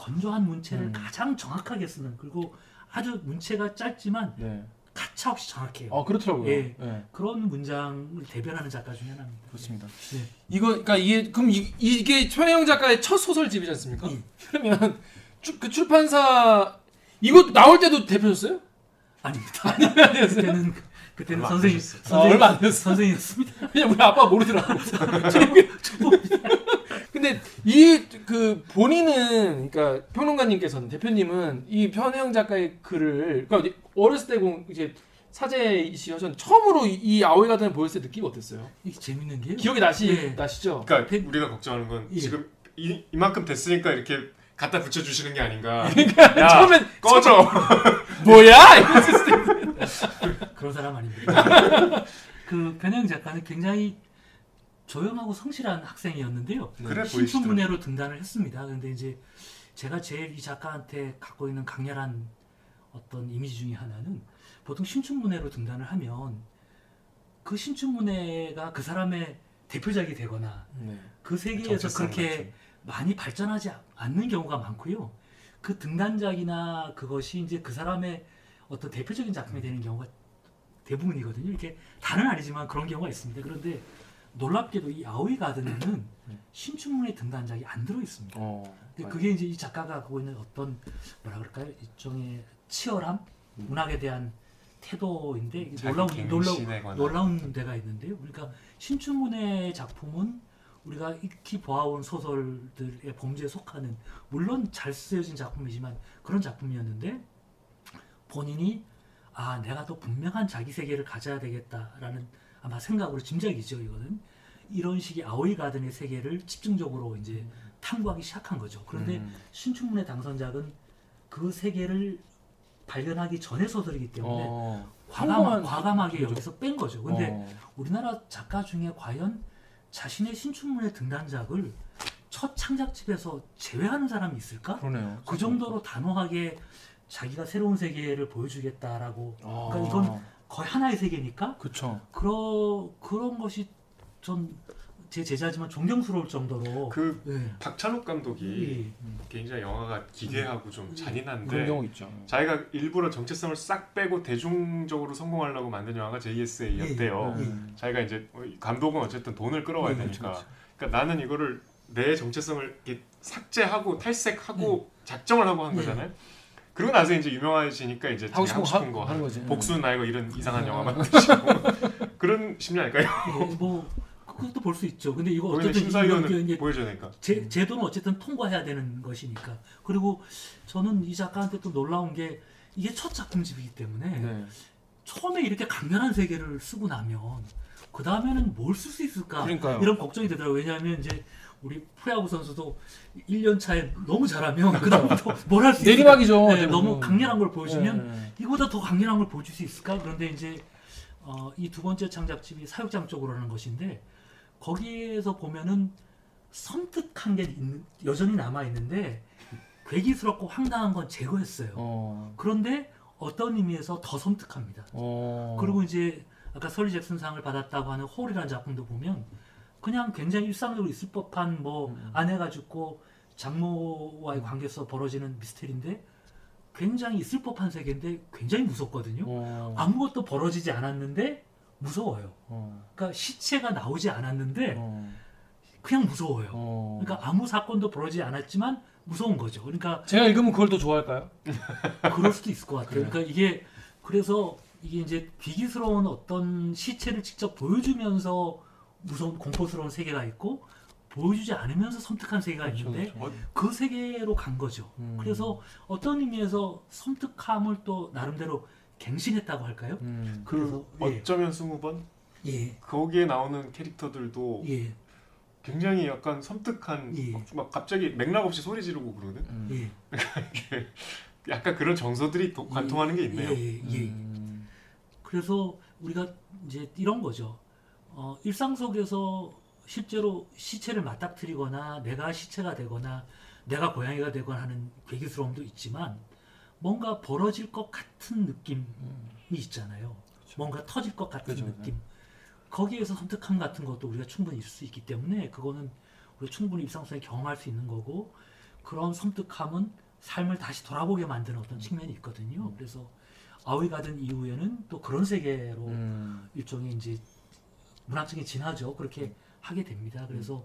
Speaker 4: 건조한 문체를
Speaker 1: 음.
Speaker 4: 가장 정확하게 쓰는 그리고 아주 문체가 짧지만
Speaker 1: 네.
Speaker 4: 가차 없이 정확해요.
Speaker 1: 아 그렇더라고요.
Speaker 4: 예.
Speaker 1: 네.
Speaker 4: 그런 문장을 대변하는 작가 중에 하나입니다.
Speaker 1: 그렇습니다.
Speaker 4: 네.
Speaker 1: 이거 그러니까 이게 그럼 이, 이게 최영 작가의 첫 소설집이지 않습니까?
Speaker 4: 예. [LAUGHS]
Speaker 1: 그러면 출, 그 출판사 이거 나올 때도 대표셨어요?
Speaker 4: 아닙니다. [LAUGHS] 그때는 그때는
Speaker 2: 얼마 안
Speaker 4: 선생님.
Speaker 1: 아, 얼마 안 됐어.
Speaker 4: 선생님이었습니다.
Speaker 1: 그냥 우리 아빠 모르더라고. 제목이 [LAUGHS] 근데 이 그 본인은 그러니까 평론가님께서는 대표님은 이 편혜영 작가의 글을 그러니까 어렸을 때 공- 이제 사제이시여전 처음으로 이, 이 아오이 가든을 보였을 때 느낌이 어땠어요?
Speaker 4: 이게 재밌는 게요.
Speaker 1: 기억이 나시
Speaker 4: 예.
Speaker 1: 나시죠?
Speaker 2: 그러니까
Speaker 4: 팬-
Speaker 2: 우리가 걱정하는 건
Speaker 4: 예.
Speaker 2: 지금 이, 이만큼 됐으니까 이렇게 갖다 붙여주시는 게 아닌가. [LAUGHS]
Speaker 1: 그러니까
Speaker 2: 야,
Speaker 1: 처음엔
Speaker 2: 꺼져. [LAUGHS]
Speaker 1: 뭐야?
Speaker 4: 그런 사람 아닙니다. [LAUGHS] 그 변형 작가는 굉장히 조용하고 성실한 학생이었는데요.
Speaker 2: 그래
Speaker 4: 신춘문예로 등단을 했습니다. 그런데 이제 제가 제일 이 작가한테 갖고 있는 강렬한 어떤 이미지 중에 하나는 보통 신춘문예로 등단을 하면 그 신춘문예가 그 사람의 대표작이 되거나
Speaker 1: 네.
Speaker 4: 그 세계에서 그렇게
Speaker 2: 같은.
Speaker 4: 많이 발전하지 않는 경우가 많고요. 그 등단작이나 그것이 이제 그 사람의 어떤 대표적인 작품이 되는 경우가 대부분이거든요. 이렇게 다는 아니지만 그런 경우가 있습니다. 그런데 놀랍게도 이 아오이 가든에는 신춘문예 등단작이 안 들어 있습니다.
Speaker 1: 어.
Speaker 4: 근데 그게 이제 이 작가가 갖고 있는 어떤 뭐라 그럴까요? 일종의 치열함, 문학에 대한 태도인데 놀라운 놀라운. 놀라운 데가 있는데요. 그러니까 신춘문예 작품은 우리가 익히 보아온 소설들의 범죄에 속하는 물론 잘 쓰여진 작품이지만 그런 작품이었는데 본인이 아 내가 더 분명한 자기 세계를 가져야 되겠다라는 아마 생각으로 짐작이죠 이거는 이런 식의 아오이 가든의 세계를 집중적으로 이제 탐구하기 시작한 거죠. 그런데
Speaker 1: 음.
Speaker 4: 신춘문예 당선작은 그 세계를 발견하기 전의 소설이기 때문에
Speaker 1: 어.
Speaker 4: 과감하, 과감하게
Speaker 1: 거죠.
Speaker 4: 여기서 뺀 거죠. 근데
Speaker 1: 어.
Speaker 4: 우리나라 작가 중에 과연 자신의 신춘문예 등단작을 첫 창작집에서 제외하는 사람이 있을까?
Speaker 1: 그러네요.
Speaker 4: 그 정도로 단호하게 자기가 새로운 세계를 보여주겠다라고
Speaker 1: 아.
Speaker 4: 그러니까 이건 거의 하나의 세계니까
Speaker 1: 그쵸.
Speaker 4: 그런 그런 것이 전 제 제자지만 존경스러울 정도로
Speaker 2: 그
Speaker 4: 예.
Speaker 2: 박찬욱 감독이
Speaker 4: 예.
Speaker 2: 굉장히 영화가 기괴하고 좀
Speaker 1: 그런
Speaker 2: 잔인한데
Speaker 1: 경우 있죠.
Speaker 2: 자기가 일부러 정체성을 싹 빼고 대중적으로 성공하려고 만든 영화가 JSA였대요.
Speaker 4: 예.
Speaker 1: 음.
Speaker 2: 자기가 이제 감독은 어쨌든 돈을 끌어와야
Speaker 4: 예,
Speaker 2: 되니까.
Speaker 1: 그렇죠,
Speaker 2: 그러니까 나는 이거를 내 정체성을 이렇게 삭제하고 탈색하고 작정을 하고 한
Speaker 4: 예.
Speaker 2: 거잖아요. 그러고 나서 이제 유명해지니까 이제
Speaker 1: 하고 싶은
Speaker 2: 하고 싶은
Speaker 1: 거
Speaker 2: 거
Speaker 1: 하- 하는 거지.
Speaker 2: 복수는 나이고 이런 이상한
Speaker 1: 음.
Speaker 2: 영화 만드시고 [LAUGHS] 그런 심리 아닐까요?
Speaker 4: 예, 뭐 그것도 볼 수 있죠. 근데 이거 어쨌든
Speaker 2: 심사위원을
Speaker 4: 이게 이제
Speaker 2: 보여줘야 되니까.
Speaker 4: 제, 제도는 어쨌든 통과해야 되는 것이니까. 그리고 저는 이 작가한테 또 놀라운 게 이게 첫 작품집이기 때문에
Speaker 1: 네.
Speaker 4: 처음에 이렇게 강렬한 세계를 쓰고 나면 그 다음에는 뭘 쓸 수 있을까
Speaker 1: 그러니까요.
Speaker 4: 이런 걱정이 되더라고요. 왜냐하면 이제 우리 프로야구 선수도 1년 차에 너무 잘하면 그 다음부터 뭘 할 수 있을까?
Speaker 1: 내리막이죠.
Speaker 4: 네. 너무 강렬한 걸 보여주면
Speaker 1: 네.
Speaker 4: 이거보다 더 강렬한 걸 보여줄 수 있을까? 그런데 이제 어, 이 두 번째 창작집이 사육장 쪽으로 하는 것인데 거기에서 보면은 섬뜩한 게 있는, 여전히 남아 있는데 괴기스럽고 황당한 건 제거했어요.
Speaker 1: 어.
Speaker 4: 그런데 어떤 의미에서 더 섬뜩합니다.
Speaker 1: 어.
Speaker 4: 그리고 이제 아까 설리 잭슨 상을 받았다고 하는 홀이라는 작품도 보면 그냥 굉장히 일상적으로 있을 법한 뭐
Speaker 1: 음.
Speaker 4: 아내가 죽고 장모와의 관계에서 벌어지는 미스테리인데 굉장히 있을 법한 세계인데 굉장히 무섭거든요.
Speaker 1: 어.
Speaker 4: 아무것도 벌어지지 않았는데 무서워요.
Speaker 1: 어.
Speaker 4: 그러니까 시체가 나오지 않았는데
Speaker 1: 어.
Speaker 4: 그냥 무서워요.
Speaker 1: 어.
Speaker 4: 그러니까 아무 사건도 벌어지지 않았지만 무서운 거죠. 그러니까
Speaker 1: 제가 읽으면 그걸 더 좋아할까요? [LAUGHS]
Speaker 4: 그럴 수도 있을 것 같아요.
Speaker 1: 네.
Speaker 4: 그러니까 이게 그래서 이게 이제 비기스러운 어떤 시체를 직접 보여주면서 무서운 공포스러운 세계가 있고 보여주지 않으면서 섬뜩한 세계가 있는데
Speaker 1: 그렇죠.
Speaker 4: 그 세계로 간 거죠.
Speaker 1: 음.
Speaker 4: 그래서 어떤 의미에서 섬뜩함을 또 나름대로 갱신했다고 할까요?
Speaker 1: 음.
Speaker 2: 그
Speaker 4: 예.
Speaker 2: 어쩌면 스무 번
Speaker 4: 예,
Speaker 2: 거기에 나오는 캐릭터들도
Speaker 4: 예,
Speaker 2: 굉장히 약간 섬뜩한
Speaker 4: 예.
Speaker 2: 막, 막 갑자기 맥락 없이 소리 지르고 그러거든.
Speaker 1: 음.
Speaker 4: 예,
Speaker 2: 약간 그런 정서들이 도- 관통하는 게 있네요.
Speaker 4: 예, 예, 예.
Speaker 1: 음.
Speaker 4: 그래서 우리가 이제 이런 거죠. 어, 일상 속에서 실제로 시체를 맞닥뜨리거나 내가 시체가 되거나 내가 고양이가 되거나 하는 괴기스러움도 있지만 뭔가 벌어질 것 같은 느낌이 있잖아요. 뭔가 터질 것 같은
Speaker 1: 그죠,
Speaker 4: 느낌. 거기에서 선택함 같은 것도 우리가 충분히 있을 수 있기 때문에 그거는 우리가 충분히 일상 속에 경험할 수 있는 거고 그런 섬뜩함은 삶을 다시 돌아보게 만드는 어떤 측면이 있거든요. 그래서 아오이 가든 이후에는 또 그런 세계로
Speaker 1: 음.
Speaker 4: 일종의 이제 문학적인 진화죠. 그렇게 하게 됩니다. 그래서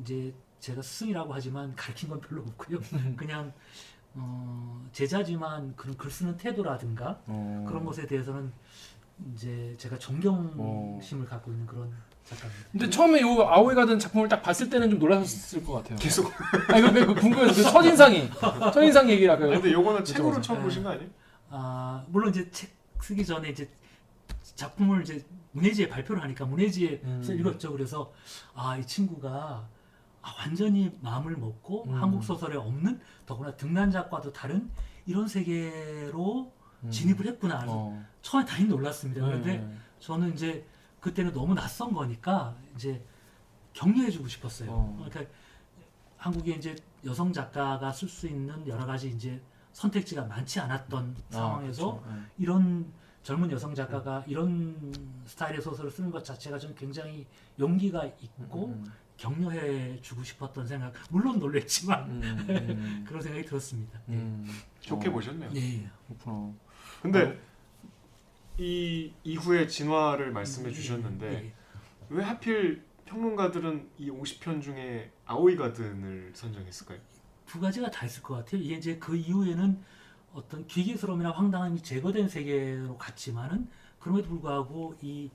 Speaker 4: 이제 제가 스승이라고 하지만 가르친 건 별로 없고요. [LAUGHS] 그냥 어, 제자지만 그런 글 쓰는 태도라든가
Speaker 1: 어.
Speaker 4: 그런 것에 대해서는 이제 제가 존경심을 갖고 있는 그런 작가입니다.
Speaker 1: 근데 처음에 요 아오이 가든 작품을 딱 봤을 때는 좀 놀라셨을 것 같아요.
Speaker 2: 계속.
Speaker 1: 아니 그, 그, 그 궁금해서 그 첫인상이 첫인상 얘기를 아까
Speaker 2: 근데 요거는 책으로. 처음
Speaker 4: 네.
Speaker 2: 보신 거 아니에요?
Speaker 4: 아 물론 이제 책 쓰기 전에 이제 작품을 이제 문예지에 발표를 하니까 문예지에서
Speaker 1: 음.
Speaker 4: 읽었죠. 그래서 아 이 친구가 아, 완전히 마음을 먹고
Speaker 1: 음.
Speaker 4: 한국 소설에 없는 더구나 등단작과도 다른 이런 세계로
Speaker 1: 음.
Speaker 4: 진입을 했구나.
Speaker 1: 어.
Speaker 4: 처음에 다시 놀랐습니다. 그런데
Speaker 1: 네.
Speaker 4: 저는 이제 그때는 너무 낯선 거니까 이제 격려해주고 싶었어요.
Speaker 1: 어.
Speaker 4: 그러니까 한국에 이제 여성 작가가 쓸 수 있는 여러 가지 이제 선택지가 많지 않았던 상황에서
Speaker 1: 아, 그쵸. 네.
Speaker 4: 이런 젊은 여성 작가가 이런 스타일의 소설을 쓰는 것 자체가 좀 굉장히 용기가 있고
Speaker 1: 음,
Speaker 4: 격려해 주고 싶었던 생각 물론 놀랬지만
Speaker 1: 음, 음, [LAUGHS]
Speaker 4: 그런 생각이 들었습니다.
Speaker 1: 음.
Speaker 2: 좋게
Speaker 1: 어,
Speaker 2: 보셨네요.
Speaker 4: 예.
Speaker 1: 그렇구나.
Speaker 2: 근데 이 이후의 진화를 말씀해
Speaker 4: 예.
Speaker 2: 주셨는데
Speaker 4: 예.
Speaker 2: 왜 하필 평론가들은 이 50편 중에 아오이 가든을 선정했을까요?
Speaker 4: 두 가지가 다 있을 것 같아요. 이게 이제 그 이후에는 어떤 기계스러움이나 황당함이 제거된 세계로 갔지만은 그럼에도 불구하고 이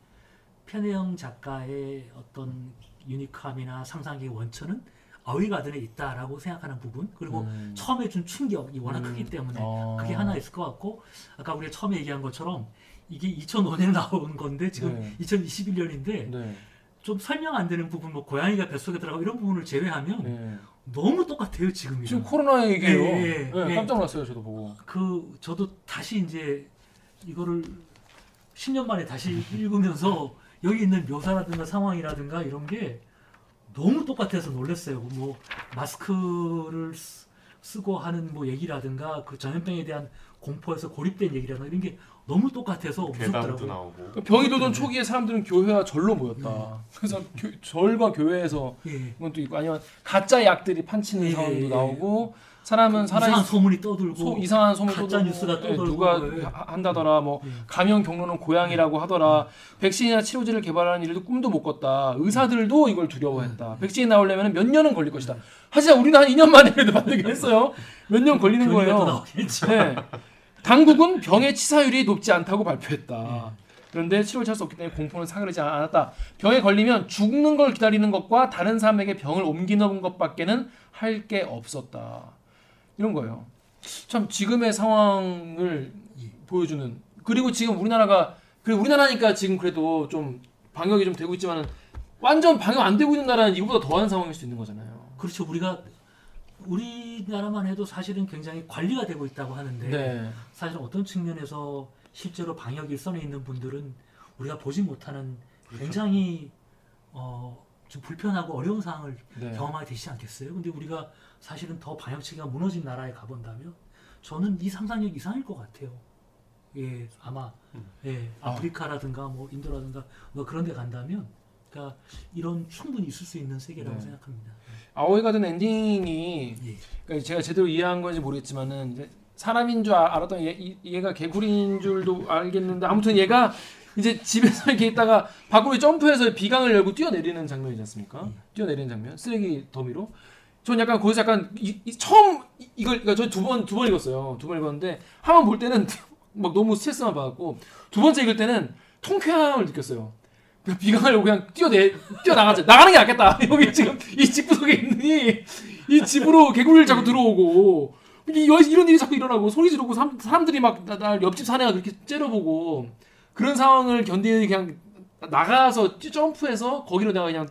Speaker 4: 편혜영 작가의 어떤 유니크함이나 상상의 원천은 아오이 가든에 있다라고 생각하는 부분 그리고
Speaker 1: 음.
Speaker 4: 처음에 준 충격이 워낙
Speaker 1: 음.
Speaker 4: 크기 때문에
Speaker 1: 어.
Speaker 4: 그게 하나 있을 것 같고 아까 우리가 처음에 얘기한 것처럼 이게 2005년에 [LAUGHS] 나온 건데 지금
Speaker 1: 네.
Speaker 4: 2021년인데
Speaker 1: 네.
Speaker 4: 좀 설명 안 되는 부분 뭐 고양이가 뱃속에 들어가고 이런 부분을 제외하면
Speaker 1: 네.
Speaker 4: 너무 똑같아요 지금이랑
Speaker 1: 지금 코로나 얘기예요.
Speaker 4: 예, 예,
Speaker 1: 네,
Speaker 4: 예.
Speaker 1: 깜짝 놀랐어요, 저도 보고.
Speaker 4: 그 저도 다시 이제 이거를 10년 만에 다시 [LAUGHS] 읽으면서 여기 있는 묘사라든가 상황이라든가 이런 게 너무 똑같아서 놀랐어요. 뭐 마스크를 쓰- 쓰고 하는 뭐 얘기라든가 그 전염병에 대한 공포에서 고립된 얘기라든가 이런 게 너무 똑같아서
Speaker 2: 괴담도
Speaker 4: 무섭더라고요.
Speaker 2: 나오고
Speaker 1: 병이 도던 초기에 사람들은 교회와 절로 모였다. 그래서 교, 절과 교회에서
Speaker 4: 예.
Speaker 1: 이건 또 있고 아니면 가짜 약들이 판치는
Speaker 4: 예,
Speaker 1: 상황도
Speaker 4: 예.
Speaker 1: 나오고 사람은 살아
Speaker 4: 이상한 소문이 떠들고
Speaker 1: 소, 이상한 소문
Speaker 4: 가짜 뉴스가 떠돌고,
Speaker 1: 누가
Speaker 4: 예.
Speaker 1: 하- 한다더라 뭐
Speaker 4: 예.
Speaker 1: 감염 경로는 고양이라고 하더라 백신이나 치료제를 개발하는 일도 꿈도 못 꿨다 의사들도 이걸 두려워했다 백신이 나오려면 몇 년은 걸릴 것이다 하지만 우리는 한 2년 만에 그래도 만들긴 [LAUGHS] 했어요 몇 년 걸리는
Speaker 4: 또
Speaker 1: 거예요
Speaker 4: 나오겠죠.
Speaker 1: 네. 당국은 병의 치사율이 높지 않다고 발표했다 그런데 치료를 찾을 수 없기 때문에 공포는 사그르지 않았다 병에 걸리면 죽는 걸 기다리는 것과 다른 사람에게 병을 옮기는 것밖에는 할 게 없었다 이런 거예요 참 지금의 상황을 보여주는 그리고 지금 우리나라가 그 우리나라니까 지금 그래도 좀 방역이 좀 되고 있지만은 완전 방역 안 되고 있는 나라는 이거보다 더한 상황일 수 있는 거잖아요.
Speaker 4: 그렇죠. 우리가 우리나라만 해도 사실은 굉장히 관리가 되고 있다고 하는데
Speaker 1: 네.
Speaker 4: 사실 어떤 측면에서 실제로 방역 일선에 있는 분들은 우리가 보지 못하는
Speaker 1: 그렇죠.
Speaker 4: 굉장히 어, 좀 불편하고 어려운 상황을
Speaker 1: 네.
Speaker 4: 경험하게 되지 않겠어요? 근데 우리가 사실은 더 방역 체계가 무너진 나라에 가본다면 저는 이 상상력 이상일 것 같아요. 예, 아마
Speaker 2: 음.
Speaker 4: 예, 아프리카라든가 뭐 인도라든가 뭐 그런 데 간다면 그러니까 이런 충분히 있을 수 있는 세계라고
Speaker 1: 네.
Speaker 4: 생각합니다.
Speaker 1: 아오이 가든 엔딩이
Speaker 4: 예.
Speaker 1: 그러니까 제가 제대로 이해한 건지 모르겠지만은 사람인 줄 아- 알았던 얘, 이- 얘가 개구리인 줄도 알겠는데 아무튼 얘가 이제 집에서 [LAUGHS] 이렇게 있다가 밖으로 점프해서 비강을 열고 뛰어내리는 장면이지 않습니까?
Speaker 4: 음.
Speaker 1: 뛰어내리는 장면 쓰레기 더미로 전 약간 거기서 약간 이, 이- 처음 이- 이걸 그러니까 저 두 번 두 번 읽었어요 두 번 읽었는데 한 번 볼 때는 [LAUGHS] 막 너무 스트레스만 받았고 두 번째 읽을 때는 통쾌함을 느꼈어요. 비강을 그냥 뛰어내 뛰어나가자 나가는 게 낫겠다 [LAUGHS] 여기 지금 이 집 구석에 있느니 이 집으로 개구리를 자꾸 들어오고 이, 이런 일이 자꾸 일어나고 소리 지르고 사람, 사람들이 막 나 옆집 사내가 그렇게 째려보고 그런 상황을 견디는 그냥 나가서 뛰- 점프해서 거기로 내가 그냥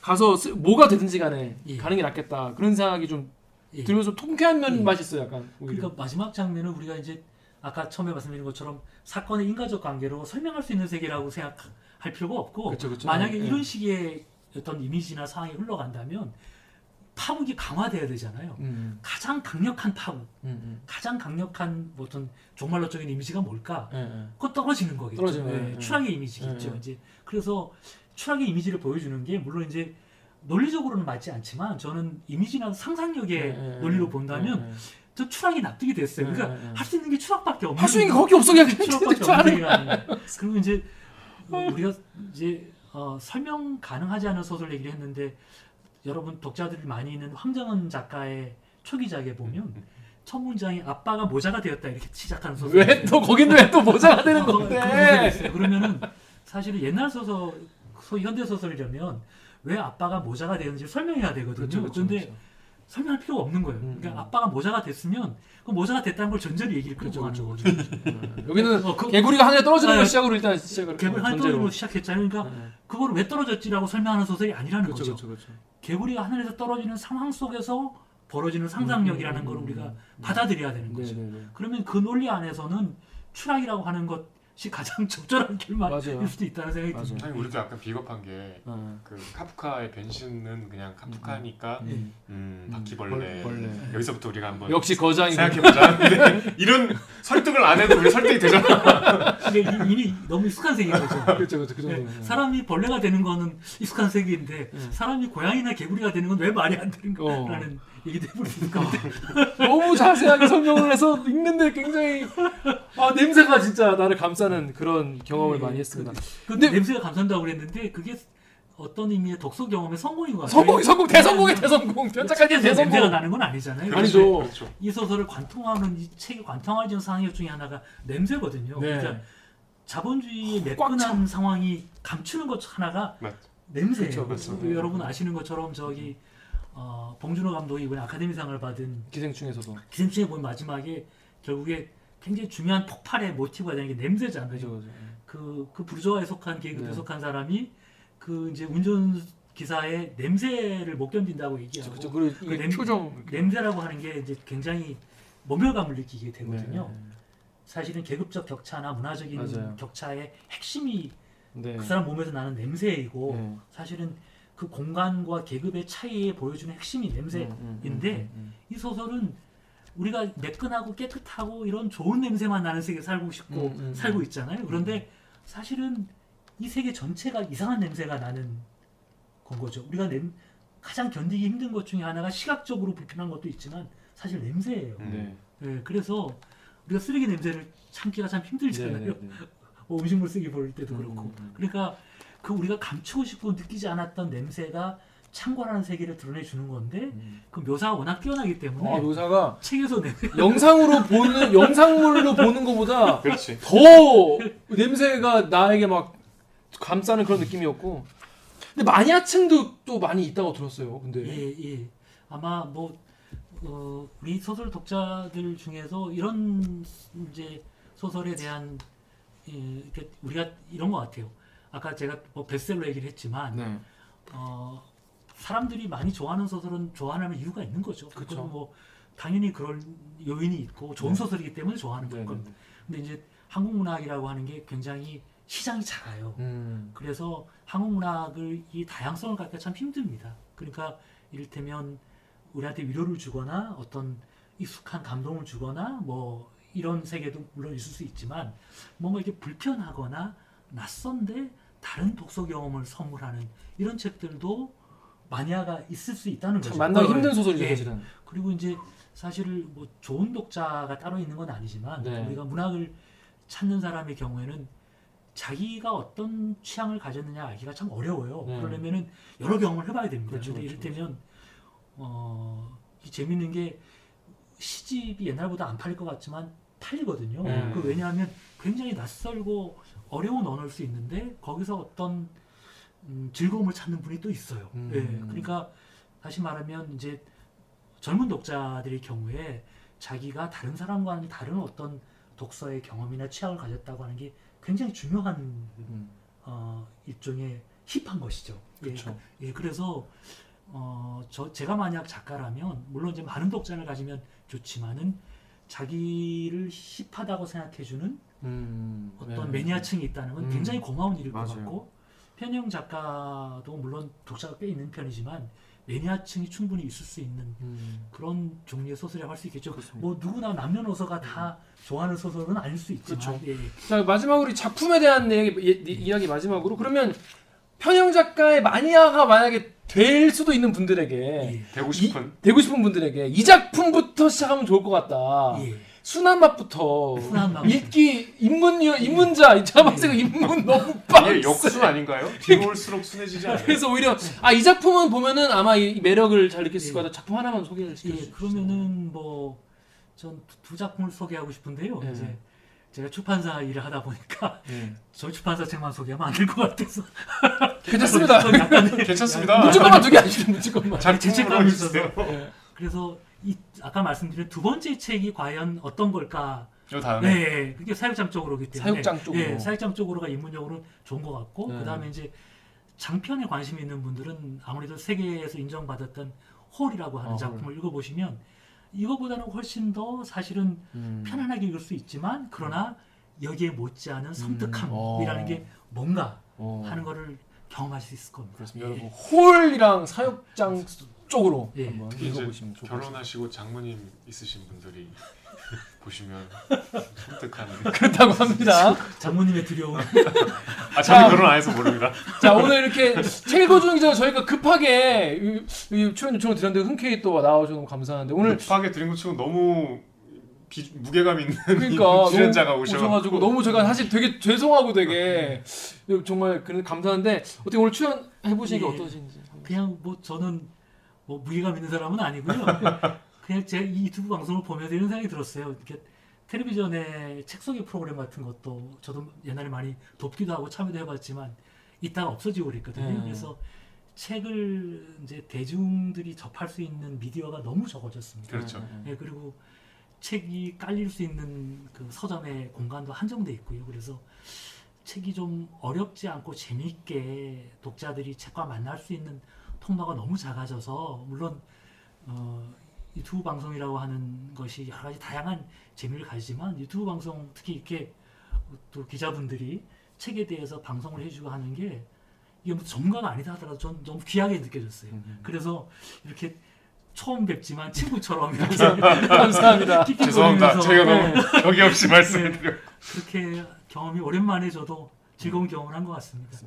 Speaker 1: 가서 쓰- 뭐가 되든지 간에
Speaker 4: 예.
Speaker 1: 가는 게 낫겠다 그런 생각이 좀
Speaker 4: 예.
Speaker 1: 들면서 통쾌한 면
Speaker 4: 예.
Speaker 1: 맛이 있어요 약간 오히려.
Speaker 4: 그러니까 마지막 장면은 우리가 이제 아까 처음에 말씀드린 것처럼 사건의 인과적 관계로 설명할 수 있는 세계라고 생각 할 필요가 없고
Speaker 1: 그쵸, 그쵸.
Speaker 4: 만약에
Speaker 1: 예.
Speaker 4: 이런 식의 어떤 이미지나 상황이 흘러간다면 파국이 강화돼야 되잖아요.
Speaker 1: 음,
Speaker 4: 가장 강력한 파국,
Speaker 1: 음, 음.
Speaker 4: 가장 강력한 뭐 어떤 종말론적인 이미지가 뭘까?
Speaker 1: 예, 예.
Speaker 4: 그거 떨어지는 거겠죠.
Speaker 1: 떨어지는,
Speaker 4: 예. 추락의 이미지겠죠. 이제 그래서 추락의 이미지를 보여주는 게 물론 이제 논리적으로는 맞지 않지만 저는 이미지나 상상력의 논리로
Speaker 1: 예,
Speaker 4: 본다면. 저 추락이 납득이 됐어요.
Speaker 1: 예,
Speaker 4: 그러니까. 할 수 있는 게 추락밖에 없는.
Speaker 1: 할 수 있는 게 거기 없어 그냥
Speaker 4: 추락밖에 없는. [LAUGHS] 그리고 이제 우리가 이제 어, 설명 가능하지 않은 소설 얘기를 했는데 여러분 독자들이 많이 있는 황정은 작가의 초기작에 보면 첫 문장이 아빠가 모자가 되었다 이렇게 시작하는 소설.
Speaker 1: 왜 또 거긴 왜 또 모자가 되는
Speaker 4: 그 부분이
Speaker 1: 건데?
Speaker 4: 있어요. 그러면은 사실은 옛날 소설, 소위 현대 소설이라면 왜 아빠가 모자가 되는지 설명해야 되거든요.
Speaker 1: 그렇죠, 그렇죠,
Speaker 4: 근데
Speaker 1: 그렇죠.
Speaker 4: 설명할 필요가 없는 거예요.
Speaker 1: 음,
Speaker 4: 그러니까
Speaker 1: 음.
Speaker 4: 아빠가 모자가 됐으면 그 모자가 됐다는 걸 전제로 얘기를
Speaker 1: 그렇죠, 그렇죠,
Speaker 4: 가는 거죠.
Speaker 1: 음, 여기는
Speaker 4: 어, 그-
Speaker 1: 개구리가 하늘에 떨어지는
Speaker 4: 아,
Speaker 1: 걸 시작으로 일단 시작을
Speaker 4: 개구리 한
Speaker 1: 전제로.
Speaker 4: 떨어지고 시작했잖아요. 그러니까
Speaker 1: 네.
Speaker 4: 그걸 왜 떨어졌지라고 설명하는 소설이 아니라는
Speaker 1: 그렇죠,
Speaker 4: 거죠.
Speaker 1: 그렇죠, 그렇죠.
Speaker 4: 개구리가 하늘에서 떨어지는 상황 속에서 벌어지는 상상력이라는
Speaker 1: 음,
Speaker 4: 걸
Speaker 1: 음,
Speaker 4: 우리가
Speaker 1: 음.
Speaker 4: 받아들여야 되는
Speaker 1: 네,
Speaker 4: 거죠.
Speaker 1: 네, 네.
Speaker 4: 그러면 그 논리 안에서는 추락이라고 하는 것 이 가장 [LAUGHS] 적절한
Speaker 1: 맞아요.
Speaker 4: 수도 있다는 생각이
Speaker 1: 맞아요.
Speaker 4: 듭니다.
Speaker 2: 아니 우리도 약간 비겁한 게그
Speaker 1: 어.
Speaker 2: 카프카의 변신은 그냥 카프카니까
Speaker 1: 음.
Speaker 2: 음,
Speaker 1: 음,
Speaker 2: 바퀴벌레.
Speaker 1: 벌- 벌레.
Speaker 2: 여기서부터 우리가 한번
Speaker 1: 역시 거장이
Speaker 2: 생각해보자. 이런 설득을 안 해도 우리 설득이 되잖아.
Speaker 4: 이게 이- 이미 너무 익숙한 세계인 거죠. [LAUGHS]
Speaker 1: 그렇죠, 그렇죠, 그
Speaker 4: 네,
Speaker 1: 정도.
Speaker 4: 사람이 벌레가 되는 거는 익숙한 세계인데
Speaker 1: 음.
Speaker 4: 사람이 고양이나 개구리가 되는 건 왜 말이 안 되는
Speaker 1: 어.
Speaker 4: 거라는 얘기도 해버리는 건데
Speaker 1: 너무 자세하게 설명을 해서 읽는데 굉장히 아 냄새가 진짜 나를 감싸는 그런 경험을
Speaker 4: 네,
Speaker 1: 많이 했습니다.
Speaker 4: 그
Speaker 1: 근데-
Speaker 4: 냄새가 감싼다고 그랬는데 그게 어떤 의미의 독서 경험의 성공인 것 같아요.
Speaker 1: 성공, 성공, 대성공의 대성공, 변짝까지
Speaker 4: 책에서 냄새가
Speaker 1: 대성공.
Speaker 4: 나는 건 아니잖아요.
Speaker 1: 아니죠.
Speaker 2: 그렇죠.
Speaker 4: 이 소설을 관통하는 이 책이 관통하는 상황 중에 하나가 냄새거든요.
Speaker 1: 네.
Speaker 4: 그러니까 자본주의의
Speaker 1: 꽉
Speaker 4: 매끈한 상황이 감추는 것 하나가
Speaker 2: 맞죠.
Speaker 4: 냄새예요.
Speaker 1: 그렇죠, 그렇죠.
Speaker 4: 그 여러분 아시는 것처럼 저기 어, 봉준호 감독이 이번에 아카데미상을 받은
Speaker 1: 기생충에서도.
Speaker 4: 기생충에 보면 마지막에 결국에 굉장히 중요한 폭발의 모티브가 되는 게 냄새잖아요.
Speaker 1: 그죠, 그죠.
Speaker 4: 그, 그 부르주아에 속한 계급에
Speaker 1: 네.
Speaker 4: 속한 사람이 그 이제 운전 기사의 냄새를 못 견딘다고 얘기하고
Speaker 1: 그죠, 그리고
Speaker 4: 그 냄-
Speaker 1: 표정.
Speaker 4: 냄새라고 하는 게 이제 굉장히 모멸감을 느끼게 되거든요.
Speaker 1: 네.
Speaker 4: 사실은 계급적 격차나 문화적인
Speaker 1: 맞아요.
Speaker 4: 격차의 핵심이
Speaker 1: 네.
Speaker 4: 그 사람 몸에서 나는 냄새이고
Speaker 1: 네.
Speaker 4: 사실은 그 공간과 계급의 차이에 보여주는 핵심이 냄새인데
Speaker 1: 음, 음, 음, 음,
Speaker 4: 이 소설은 우리가 매끈하고 깨끗하고 이런 좋은 냄새만 나는 세계에 살고 싶고 살고
Speaker 1: 음.
Speaker 4: 있잖아요. 그런데 사실은 이 세계 전체가 이상한 냄새가 나는 건 거죠. 우리가 냄, 가장 견디기 힘든 것 중에 하나가 시각적으로 불편한 것도 있지만 사실 냄새예요.
Speaker 1: 음. 네.
Speaker 4: 예, 그래서 우리가 쓰레기 냄새를 참기가 참
Speaker 1: 네,
Speaker 4: 힘들잖아요.
Speaker 1: 네, 네.
Speaker 4: 뭐 음식물 쓰기 볼 때도
Speaker 1: 음,
Speaker 4: 그렇고.
Speaker 1: 음, 음.
Speaker 4: 그러니까 그 우리가 감추고 싶고 느끼지 않았던 냄새가 창궐하는 세계를 드러내 주는 건데
Speaker 1: 음.
Speaker 4: 그 묘사가 워낙 뛰어나기 때문에
Speaker 1: 아, 묘사가
Speaker 4: 책에서 냄새
Speaker 1: 영상으로 보는 [LAUGHS] 영상물로 보는 것보다
Speaker 2: 그렇지.
Speaker 1: 더 냄새가 나에게 막 감싸는 그런 느낌이었고 근데 마니아층도 또 많이 있다고 들었어요. 근데
Speaker 4: 예, 예. 아마 뭐 어, 우리 소설 독자들 중에서 이런 이제 소설에 대한 예, 우리가 이런 것 같아요. 아까 제가 뭐 베스트셀러 얘기를 했지만
Speaker 1: 네.
Speaker 4: 어, 사람들이 많이 좋아하는 소설은 좋아하는 이유가 있는 거죠. 그건 뭐 당연히 그럴 요인이 있고 좋은
Speaker 1: 네.
Speaker 4: 소설이기 때문에 좋아하는
Speaker 1: 네,
Speaker 4: 겁니다.
Speaker 1: 네.
Speaker 4: 근데 이제 한국 문학이라고 하는 게 굉장히 시장이 작아요.
Speaker 1: 음.
Speaker 4: 그래서 한국 문학을 이 다양성을 갖기가 참 힘듭니다. 그러니까 이를테면 우리한테 위로를 주거나 어떤 익숙한 감동을 주거나 뭐 이런 세계도 물론 있을 수 있지만 뭔가 이렇게 불편하거나 낯선데 다른 독서 경험을 선물하는 이런 책들도 마니아가 있을 수 있다는
Speaker 1: 참
Speaker 4: 거죠.
Speaker 1: 만나기
Speaker 4: 어,
Speaker 1: 힘든 소설이죠,
Speaker 4: 예.
Speaker 1: 사실은.
Speaker 4: 그리고 이제 사실 뭐 좋은 독자가 따로 있는 건 아니지만
Speaker 1: 네.
Speaker 4: 우리가 문학을 찾는 사람의 경우에는 자기가 어떤 취향을 가졌느냐 알기가 참 어려워요.
Speaker 1: 네.
Speaker 4: 그러려면은 여러 경험을 해봐야 됩니다.
Speaker 1: 그렇죠, 그렇죠,
Speaker 4: 이를테면 어, 이 재밌는 게 시집이 옛날보다 안 팔릴 것 같지만 팔리거든요.
Speaker 1: 네.
Speaker 4: 그 왜냐하면 굉장히 낯설고 어려운 언어일 수 있는데 거기서 어떤 음, 즐거움을 찾는 분이 또 있어요.
Speaker 1: 음.
Speaker 4: 예, 그러니까 다시 말하면 이제 젊은 독자들의 경우에 자기가 다른 사람과는 다른 어떤 독서의 경험이나 취향을 가졌다고 하는 게 굉장히 중요한
Speaker 1: 음.
Speaker 4: 어, 일종의 힙한 것이죠. 예,
Speaker 1: 그렇죠.
Speaker 4: 예, 그래서 어, 저 제가 만약 작가라면 물론 이제 많은 독자를 가지면 좋지만은 자기를 힙하다고 생각해주는
Speaker 1: 음.
Speaker 4: 어떤
Speaker 1: 네.
Speaker 4: 매니아층이 있다는 건
Speaker 1: 음.
Speaker 4: 굉장히 고마운 일일 것
Speaker 1: 맞아요.
Speaker 4: 같고 편영 작가도 물론 독자가 꽤 있는 편이지만 매니아층이 충분히 있을 수 있는
Speaker 1: 음.
Speaker 4: 그런 종류의 소설이라고 할 수 있겠죠.
Speaker 1: 그렇습니다.
Speaker 4: 뭐 누구나 남녀노소가 다 좋아하는 소설은 아닐 수 있지만
Speaker 1: 그렇죠.
Speaker 4: 예,
Speaker 1: 자 마지막으로 이 작품에 대한 얘기, 이- 이- 이야기 마지막으로 그러면 편영 작가의 마니아가 만약에 될 수도 있는 분들에게
Speaker 4: 예,
Speaker 2: 되고 싶은
Speaker 1: 되고 싶은 분들에게 이 작품부터 시작하면 좋을 것 같다.
Speaker 4: 예.
Speaker 1: 순한 맛부터
Speaker 4: 순한 맛.
Speaker 1: 읽기 입문 입문자 이 자막생 입문 너무 빡세.
Speaker 2: 이게 역순 아닌가요? 뒤로 올수록 순해지지 않아요?
Speaker 1: 그래서 오히려 아 이 작품은 보면은 아마 이 매력을 잘 느낄
Speaker 4: 예.
Speaker 1: 같아. 작품 하나만 소개를
Speaker 4: 예,
Speaker 1: 시켜 주세요.
Speaker 4: 그러면은 뭐 전 두 작품을 소개하고 싶은데요.
Speaker 1: 예.
Speaker 4: 이제 제가 출판사 일을 하다 보니까
Speaker 1: 예.
Speaker 4: 저희 출판사 책만 소개하면 안 될 것 같아서
Speaker 1: 괜찮습니다. [LAUGHS]
Speaker 4: 약간
Speaker 2: 괜찮습니다.
Speaker 1: 문제것만 두개 아시죠? 문제것만.
Speaker 4: 자기 죄책감이
Speaker 2: 작품으로
Speaker 4: 있어서.
Speaker 1: 예.
Speaker 4: 그래서 이 아까 말씀드린 두 번째 책이 과연 어떤 걸까?
Speaker 2: 요 다음에
Speaker 4: 네, 그게 사육장 쪽으로기 때문에
Speaker 1: 사육장 쪽으로.
Speaker 4: 예, 사육장 쪽으로가 입문적으로 좋은 것 같고
Speaker 1: 네.
Speaker 4: 그다음에 이제 장편에 관심 있는 분들은 아무래도 세계에서 인정받았던 홀이라고 하는
Speaker 1: 어,
Speaker 4: 작품을 읽어보시면 이거보다는 훨씬 더 사실은
Speaker 1: 음.
Speaker 4: 편안하게 읽을 수 있지만 그러나 여기에 못지않은 섬뜩함이라는
Speaker 1: 어.
Speaker 4: 게 뭔가
Speaker 1: 어.
Speaker 4: 하는 거를 경험할 수 있을 겁니다.
Speaker 1: 그렇습니다.
Speaker 4: 예.
Speaker 1: 여러분 홀이랑 사육장 쪽으로
Speaker 4: 예.
Speaker 1: 한번 읽어보시면 좋을 것 같습니다.
Speaker 2: 결혼하시고 장모님 있으신 분들이 [LAUGHS] 보시면 섬뜩한. [LAUGHS]
Speaker 1: 그렇다고 합니다. [LAUGHS]
Speaker 4: 장모님의 두려움.
Speaker 2: 아 저는 결혼 안 해서 모릅니다.
Speaker 1: 자 오늘 이렇게 책 읽어주는 기자 저희가 급하게 이, 이 출연 요청을 드렸는데 흔쾌히 또 나와주셔서 감사한데 오늘
Speaker 2: 급하게 드린 것 치고 너무 비, 무게감 있는
Speaker 1: 그러니까
Speaker 2: 이 출연자가 오셔가지고
Speaker 1: 오셔가지고 너무 제가 사실 되게 죄송하고 되게 정말 그런 감사한데 어떻게 오늘 출연해 보시니까
Speaker 4: 예.
Speaker 1: 어떠신지
Speaker 4: 그냥 뭐 저는 뭐 무게감 있는 사람은 아니고요. [LAUGHS] 그냥 제이 유튜브 방송을 보면서 이런 생각이 들었어요. 이렇게 텔레비전에 책 소개 프로그램 같은 것도 저도 옛날에 많이 돕기도 하고 참여도 해봤지만 이따가 없어지고 그랬거든요.
Speaker 1: 네.
Speaker 4: 그래서 책을 이제 대중들이 접할 수 있는 미디어가 너무 적어졌습니다.
Speaker 2: 그렇죠.
Speaker 4: 예, 그리고 책이 깔릴 수 있는 그 서점의 공간도 한정돼 있고요. 그래서 책이 좀 어렵지 않고 재미있게 독자들이 책과 만날 수 있는 통로가 너무 작아져서 물론 어, 유튜브 방송이라고 하는 것이 여러 가지 다양한 재미를 가지지만 유튜브 방송 특히 이렇게 또 기자분들이 책에 대해서 방송을 해주고 하는 게 이게 뭐 전문가가 아니다 하더라도 전 너무 귀하게 느껴졌어요.
Speaker 1: 음.
Speaker 4: 그래서 이렇게 처음 뵙지만 친구처럼 [LAUGHS] 이렇게
Speaker 1: 감사합니다.
Speaker 2: 죄송합니다.
Speaker 1: 네.
Speaker 2: 너무 여기 없이 말씀을 드려.
Speaker 4: 그렇게 경험이 오랜만에 저도 즐거운 경험을 한 것 같습니다.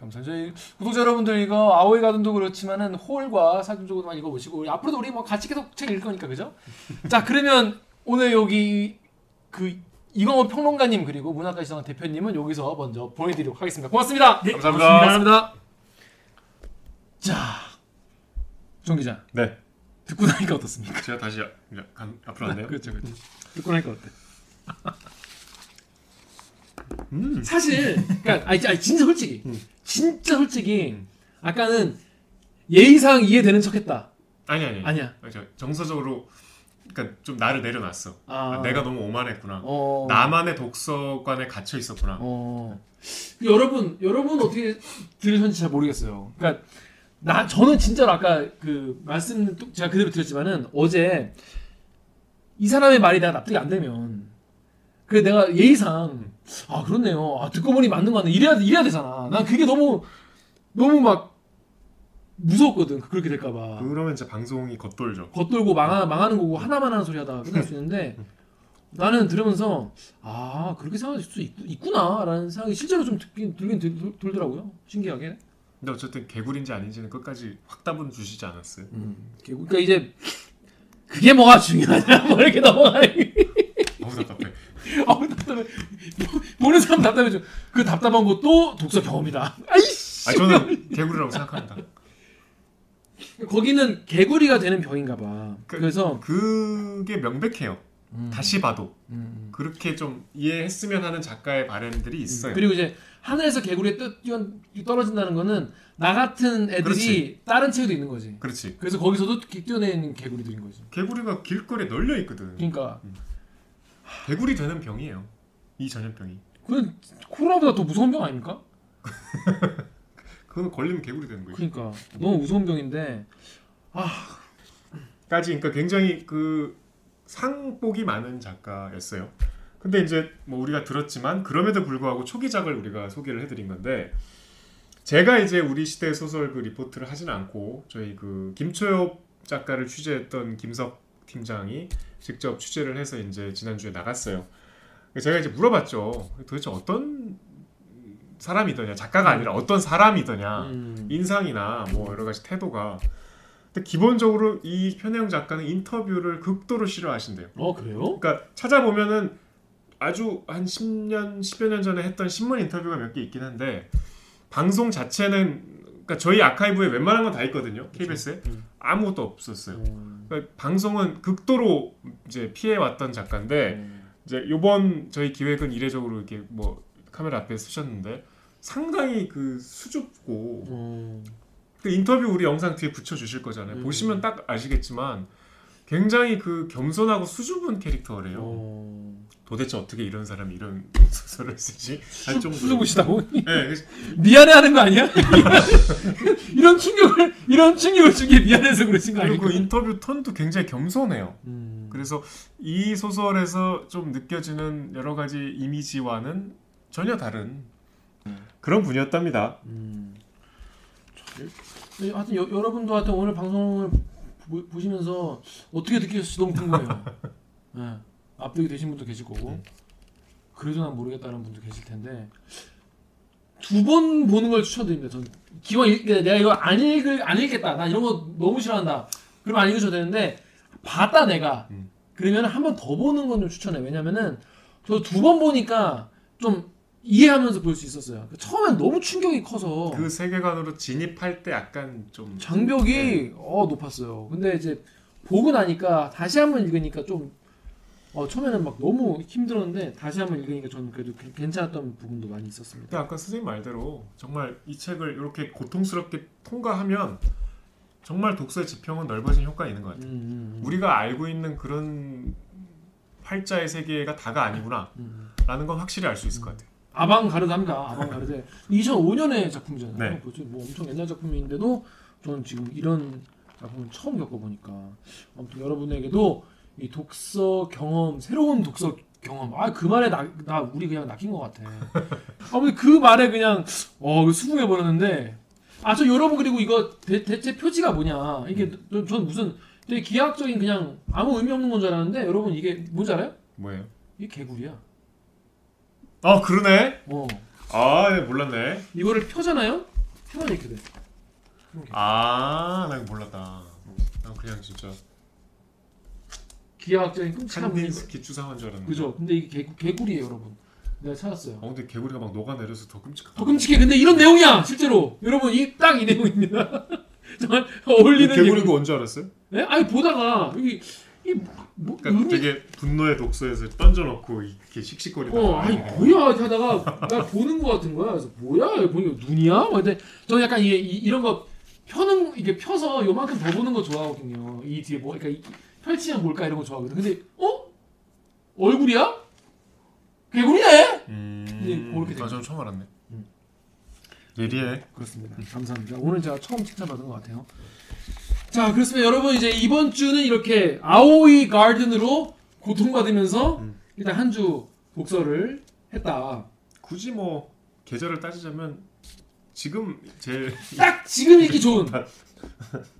Speaker 1: 감사합니다. 저희 구독자 여러분들 이거 아오이 가든도 그렇지만은 홀과 사진 쪽으로 많이 읽어보시고 앞으로도 우리 뭐 같이 계속 책 읽을 거니까 그죠? [LAUGHS] 자 그러면 오늘 여기 그 이광호 평론가님 그리고 문학과 시장 대표님은 여기서 먼저 보내드리도록 하겠습니다. 고맙습니다.
Speaker 4: 네,
Speaker 2: 감사합니다.
Speaker 4: 고맙습니다.
Speaker 1: 감사합니다. 자, 정 기자
Speaker 2: 네.
Speaker 1: 듣고 나니까 어떻습니까?
Speaker 2: 제가 다시 아- 간- 앞으로 안 돼요? [LAUGHS]
Speaker 1: 그렇죠, 그렇죠. 듣고 나니까 어때?
Speaker 2: 음.
Speaker 1: 사실, 그러니까 아니, 아니 진짜 솔직히,
Speaker 2: 음.
Speaker 1: 진짜 솔직히
Speaker 2: 음.
Speaker 1: 아까는 예의상 이해되는 척했다.
Speaker 2: 아니 아니.
Speaker 1: 아니야.
Speaker 2: 저 정서적으로 그러니까 좀 나를 내려놨어.
Speaker 1: 아,
Speaker 2: 아, 내가 너무 오만했구나.
Speaker 1: 어.
Speaker 2: 나만의 독서관에 갇혀 있었구나.
Speaker 1: 어. 여러분, 여러분 어떻게 들으셨는지 잘 모르겠어요. 그러니까 나 저는 진짜로 아까 그 말씀 또 제가 그대로 드렸지만은 어제 이 사람의 말이 내가 납득이 안 되면 그래 내가 예의상 아 그렇네요. 아 듣고 보니 맞는 거 같네. 이래야 이래야 되잖아. 난 그게 너무 너무 막 무서웠거든. 그렇게 될까봐.
Speaker 2: 그러면 이제 방송이 겉돌죠.
Speaker 1: 겉돌고 망하, 망하는 거고 하나만 하는 소리 하다가 끝날 수 있는데 나는 들으면서 아 그렇게 생각할 수 있, 있구나라는 생각이 실제로 좀 듣긴, 들긴 들, 들더라고요 신기하게
Speaker 2: 근데 어쨌든 개구리인지 아닌지는 끝까지 확답은 주시지 않았어요.
Speaker 1: 결국 그러니까 이제 그게 뭐가 중요하냐 뭐 이렇게 넘어가는
Speaker 2: 너무 답답해. [LAUGHS]
Speaker 1: 아우 답답해 보는 사람 답답해져 그 답답한 것도 독서 경험이다 아이씨
Speaker 2: 아 저는 개구리라고 생각합니다.
Speaker 1: 거기는 개구리가 되는 병인가 봐
Speaker 2: 그-
Speaker 1: 그래서
Speaker 2: 그게 명백해요.
Speaker 1: 음,
Speaker 2: 다시 봐도
Speaker 1: 음.
Speaker 2: 그렇게 좀 이해했으면 하는 작가의 바램들이 있어요.
Speaker 1: 그리고 이제 하늘에서 개구리에 뛰어 떨어진다는 거는 나 같은 애들이
Speaker 2: 그렇지.
Speaker 1: 다른 책에도 있는 거지.
Speaker 2: 그렇지.
Speaker 1: 그래서 거기서도 기- 뛰어내는 개구리들인 거지.
Speaker 2: 개구리가 길거리에 널려 있거든.
Speaker 1: 그러니까
Speaker 2: 개구리 되는 병이에요. 이 전염병이.
Speaker 1: 그건 코로나보다 더 무서운 병 아닙니까? [LAUGHS]
Speaker 2: 그거는 걸리면 개구리 되는 거예요.
Speaker 1: 그러니까 너무 무서운 병인데
Speaker 2: 까지 그러니까 굉장히 그 상복이 많은 작가였어요. 근데 이제 뭐 우리가 들었지만 그럼에도 불구하고 초기작을 우리가 소개를 해드린 건데 제가 이제 우리 시대 소설 그 리포트를 하지는 않고 저희 그 김초엽 작가를 취재했던 김석 팀장이 직접 취재를 해서 이제 지난주에 나갔어요. 제가 이제 물어봤죠. 도대체 어떤 사람이더냐 작가가 아니라 어떤 사람이더냐
Speaker 1: 음,
Speaker 2: 인상이나 뭐 여러 가지 태도가 근데 기본적으로 이 편혜영 작가는 인터뷰를 극도로 싫어하신대요.
Speaker 1: 어 그래요?
Speaker 2: 그러니까 찾아보면은 아주 한 10년, 10여 년 전에 했던 신문 인터뷰가 몇 개 있긴 한데 방송 자체는 그러니까 저희 아카이브에 웬만한 건 다 있거든요. KBS에
Speaker 1: 음.
Speaker 2: 아무것도 없었어요.
Speaker 1: 음,
Speaker 2: 그러니까 방송은 극도로 이제 피해 왔던 작가인데
Speaker 1: 음.
Speaker 2: 이제 요번 저희 기획은 이례적으로 이렇게 뭐 카메라 앞에 쓰셨는데 상당히 그 수줍고
Speaker 1: 음.
Speaker 2: 그 인터뷰 우리 영상 뒤에 붙여 주실 거잖아요.
Speaker 1: 음.
Speaker 2: 보시면 딱 아시겠지만 굉장히 그 겸손하고 수줍은 캐릭터래요.
Speaker 1: 어.
Speaker 2: 도대체 어떻게 이런 사람이 이런 [LAUGHS] 소설을 쓰지? 할 정도로.
Speaker 1: 수줍으시다고?
Speaker 2: 네, 그래서
Speaker 1: 미안해하는 거 아니야? [LAUGHS] 이런 충격을 이런 충격을 주기 미안해서 그러신 거
Speaker 2: 그리고 그? 인터뷰 톤도 굉장히 겸손해요.
Speaker 1: 음.
Speaker 2: 그래서 이 소설에서 좀 느껴지는 여러 가지 이미지와는 전혀 다른 그런 분이었답니다.
Speaker 1: 음. 네, 하여튼 여, 여러분도 하여튼 오늘 방송을 보, 보시면서 어떻게 느끼셨을지 너무 궁금해요. [LAUGHS] 네. 압득이 되신 분도 계실 거고
Speaker 2: 음.
Speaker 1: 그래도 난 모르겠다는 분도 계실 텐데 두 번 보는 걸 추천드립니다. 전 기왕 읽, 내가 이거 안 읽을 안 읽겠다. 나 이런 거 너무 싫어한다. 그러면 안 읽으셔도 되는데 봤다 내가
Speaker 2: 음.
Speaker 1: 그러면 한 번 더 보는 건 좀 추천해. 왜냐면은 저 두 번 보니까 좀 이해하면서 볼 수 있었어요. 처음엔 너무 충격이 커서
Speaker 2: 그 세계관으로 진입할 때 약간 좀
Speaker 1: 장벽이
Speaker 2: 네.
Speaker 1: 어 높았어요. 근데 이제 보고 나니까 다시 한번 읽으니까 좀 어, 처음에는 막 너무 힘들었는데 다시 한번 읽으니까 저는 그래도 괜- 괜찮았던 부분도 많이 있었습니다.
Speaker 2: 근데 아까 선생님 말대로 정말 이 책을 이렇게 고통스럽게 통과하면 정말 독서의 지평은 넓어진 효과가 있는 것
Speaker 1: 음,
Speaker 2: 같아요.
Speaker 1: 음, 음.
Speaker 2: 우리가 알고 있는 그런 활자의 세계가 다가 아니구나
Speaker 1: 음.
Speaker 2: 라는 건 확실히 알 수 있을 것 같아요.
Speaker 1: 아방가르드합니다. 아방가르드. 2005년의 작품이잖아요.
Speaker 2: 네.
Speaker 1: 벌써 뭐 엄청 옛날 작품인데도 저는 지금 이런 작품을 처음 겪어보니까 아무튼 여러분에게도 이 독서 경험, 새로운 독서 경험. 아 그 말에 나, 나 우리 그냥 낚인 것 같아. [LAUGHS] 아무튼 그 말에 그냥 어 수긍해 버렸는데 아 저 여러분 그리고 이거 대, 대체 표지가 뭐냐 이게 전, 전 무슨 되게 기하학적인 그냥 아무 의미 없는 건 줄 알았는데 여러분 이게 뭔지 알아요?
Speaker 2: 뭐예요?
Speaker 1: 이게 개구리야.
Speaker 2: 아 그러네. 어아 네, 몰랐네.
Speaker 1: 이거를 펴잖아요. 펴면 이렇게 돼.
Speaker 2: 아나 이거 몰랐다. 난 그냥 진짜
Speaker 1: 기하학적인 끔찍한 분이
Speaker 2: 칸딘스키 추상한 줄 알았는데.
Speaker 1: 그죠? 근데 이게 개, 개구리예요, 여러분. 내가 찾았어요.
Speaker 2: 어 근데 개구리가 막 녹아내려서 더 끔찍하다.
Speaker 1: 더 끔찍해. 근데 이런 내용이야, 실제로. 여러분, 이 딱 이 내용입니다. [LAUGHS] 정말 어울리는
Speaker 2: 개구리가
Speaker 1: 개구리.
Speaker 2: 언제 알았어요?
Speaker 1: 네? 아니 보다가 여기 이 뭐,
Speaker 2: 그러니까
Speaker 1: 의미-
Speaker 2: 되게 분노의 독서에서 던져놓고 이렇게 씩씩거리다가
Speaker 1: 어, 아니 뭐야 하다가 나 보는 거 같은 거야. 그래서 뭐야? 보니까 눈이야? 막 근데 저는 약간 이, 이, 이런 거 펴는 이게 펴서 요만큼 더 보는 거 좋아하거든요. 이 뒤에 뭐 그러니까 이- 펼치면 뭘까 이런 거 좋아하거든. 근데 어 얼굴이야? 개구리네.
Speaker 2: 음.
Speaker 1: 그렇게 된
Speaker 2: 아, 저는 처음 알았네.
Speaker 1: 음.
Speaker 2: 예리해.
Speaker 1: 그렇습니다. 감사합니다. 오늘 제가 처음 칭찬받은 것 같아요. 자, 그렇습니다. 여러분 이제 이번 주는 이렇게 아오이 가든으로 고통받으면서
Speaker 2: 음.
Speaker 1: 일단 한 주 독서를 했다.
Speaker 2: 굳이 뭐 계절을 따지자면 지금 제일
Speaker 1: 딱 지금 읽기 좋은 [LAUGHS]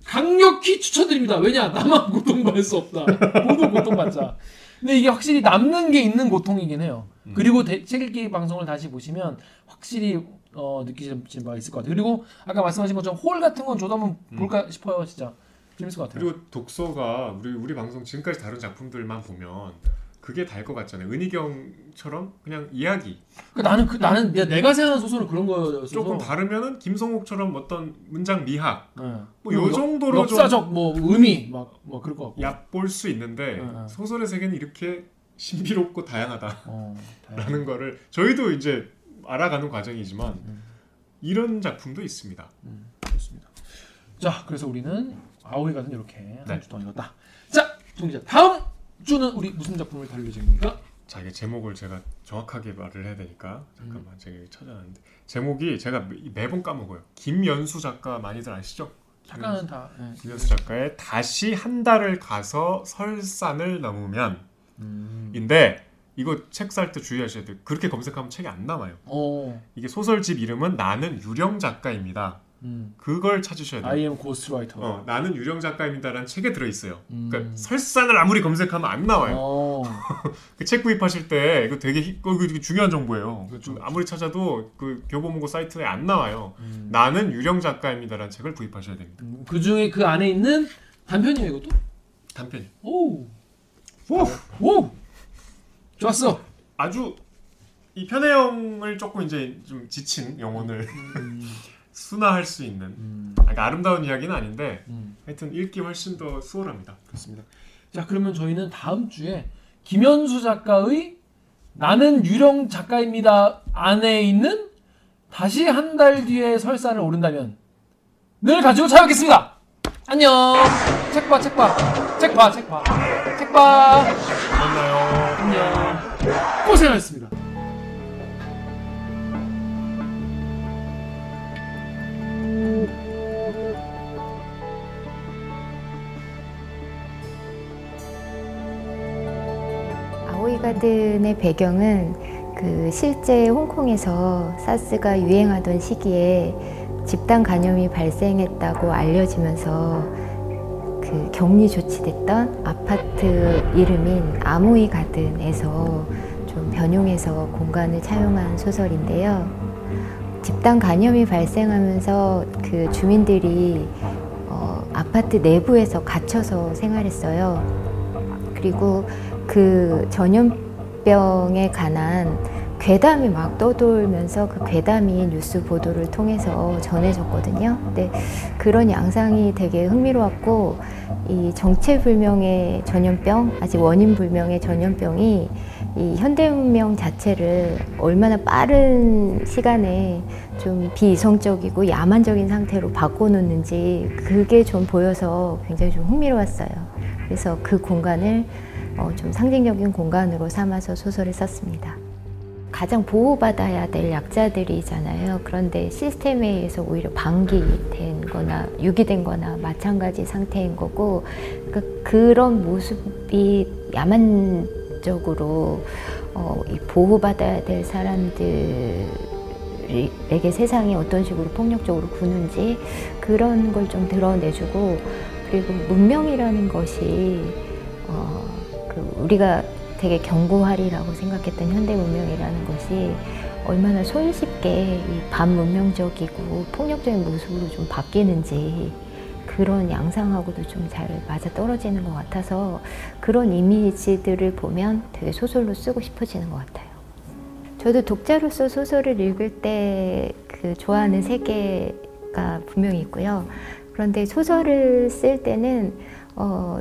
Speaker 1: 강력히 추천드립니다. 왜냐 나만 고통받을 수 없다. 모두 고통받자. 근데 이게 확실히 남는 게 있는 고통이긴 해요.
Speaker 2: 음.
Speaker 1: 그리고 대- 책 읽기 방송을 다시 보시면 확실히 어, 느끼시는 바가 있을 것 같아요. 그리고 아까 말씀하신 것처럼 홀 같은 건 저도 한번
Speaker 2: 음.
Speaker 1: 볼까 싶어요. 진짜 재밌을 것 같아요.
Speaker 2: 그리고 독서가 우리 우리 방송 지금까지 다룬 작품들만 보면 그게 다일 것 같잖아요. 은희경처럼 그냥 이야기
Speaker 1: 그 나는 그 나는 내가, 내가 생각하는 소설은 그런 거였어서
Speaker 2: 조금 다르면은 김성옥처럼 어떤 문장 미학
Speaker 1: 네.
Speaker 2: 뭐요 정도로 좀
Speaker 1: 역사적 뭐 의미 막뭐 그럴 것 같고.
Speaker 2: 얕볼 수 있는데
Speaker 1: 응, 응.
Speaker 2: 소설의 세계는 이렇게 신비롭고 다양하다라는
Speaker 1: 어. [LAUGHS]
Speaker 2: 거를 저희도 이제 알아가는 과정이지만
Speaker 1: 음.
Speaker 2: 이런 작품도 있습니다.
Speaker 1: 좋습니다. 자, 그래서 우리는 아오이 가든 이렇게
Speaker 2: 네.
Speaker 1: 한주 동안 읽었다. 자, 동기자 다음 주는 우리 무슨 작품을 다룰 예정입니까?
Speaker 2: 자 이게 제목을 제가 정확하게 말을 해야 되니까
Speaker 1: 음.
Speaker 2: 잠깐만 제가 여기 찾아놨는데 제목이 제가 매- 매번 까먹어요. 김연수 작가 많이들 아시죠?
Speaker 1: 작가는 다. 예.
Speaker 2: 김연수 작가의 다시 한 달을 가서 설산을 넘으면
Speaker 1: 음.
Speaker 2: 인데 이거 책 살 때 주의하셔야 돼요. 그렇게 검색하면 책이 안 남아요.
Speaker 1: 어.
Speaker 2: 이게 소설집 이름은 나는 유령 작가입니다.
Speaker 1: 음.
Speaker 2: 그걸 찾으셔야 돼요.
Speaker 1: I am ghostwriter.
Speaker 2: 어, 나는 유령 작가입니다라는 책에 들어 있어요.
Speaker 1: 음.
Speaker 2: 그러니까 설산을 아무리 검색하면 안 나와요.
Speaker 1: 어. [LAUGHS]
Speaker 2: 그책 구입하실 때 이거 되게 히- 그거 되게 중요한 정보예요.
Speaker 1: 그렇죠.
Speaker 2: 아무리 찾아도 그 교보문고 사이트에 안 나와요.
Speaker 1: 음.
Speaker 2: 나는 유령 작가입니다라는 책을 구입하셔야 됩니다.
Speaker 1: 음, 그 중에 그 안에 있는 단편이에요, 이것도?
Speaker 2: 단편이.
Speaker 1: 오. 오. 오. 좋았어.
Speaker 2: 아주 이 편혜영을 조금 이제 좀 지친 영혼을
Speaker 1: 음. [LAUGHS]
Speaker 2: 순화할 수 있는
Speaker 1: 음.
Speaker 2: 그러니까 아름다운 이야기는 아닌데
Speaker 1: 음.
Speaker 2: 하여튼 읽기 훨씬 더 수월합니다.
Speaker 1: 그렇습니다. 자, 그러면 저희는 다음 주에 김현수 작가의 나는 유령 작가입니다 안에 있는 다시 한 달 뒤에 설산을 오른다면 늘 가지고 찾아뵙겠습니다. 안녕. 책 봐, 책 봐. 책 봐, 책 봐. 책 봐.
Speaker 2: 만나요.
Speaker 1: 안녕. 고생하셨습니다.
Speaker 5: 가든의 배경은 그 실제 홍콩에서 사스가 유행하던 시기에 집단 감염이 발생했다고 알려지면서 그 격리 조치됐던 아파트 이름인 아모이 가든에서 좀 변용해서 공간을 차용한 소설인데요. 집단 감염이 발생하면서 그 주민들이 어, 아파트 내부에서 갇혀서 생활했어요. 그리고 그 전염 병에 관한 괴담이 막 떠돌면서 그 괴담이 뉴스 보도를 통해서 전해졌거든요. 근데 그런 양상이 되게 흥미로웠고 이 정체불명의 전염병, 아직 원인 불명의 전염병이 이 현대 문명 자체를 얼마나 빠른 시간에 좀 비이성적이고 야만적인 상태로 바꿔놓는지 그게 좀 보여서 굉장히 좀 흥미로웠어요. 그래서 그 공간을 어, 좀 상징적인 공간으로 삼아서 소설을 썼습니다. 가장 보호받아야 될 약자들이잖아요. 그런데 시스템에 의해서 오히려 방기된 거나 유기된 거나 마찬가지 상태인 거고, 그러니까 그런 모습이 야만적으로 어, 이 보호받아야 될 사람들에게 세상이 어떤 식으로 폭력적으로 구는지 그런 걸 좀 드러내주고, 그리고 문명이라는 것이 우리가 되게 견고하리라고 생각했던 현대 문명이라는 것이 얼마나 손쉽게 이 반문명적이고 폭력적인 모습으로 좀 바뀌는지 그런 양상하고도 좀 잘 맞아 떨어지는 것 같아서 그런 이미지들을 보면 되게 소설로 쓰고 싶어지는 것 같아요. 저도 독자로서 소설을 읽을 때 그 좋아하는 세계가 분명히 있고요. 그런데 소설을 쓸 때는 어,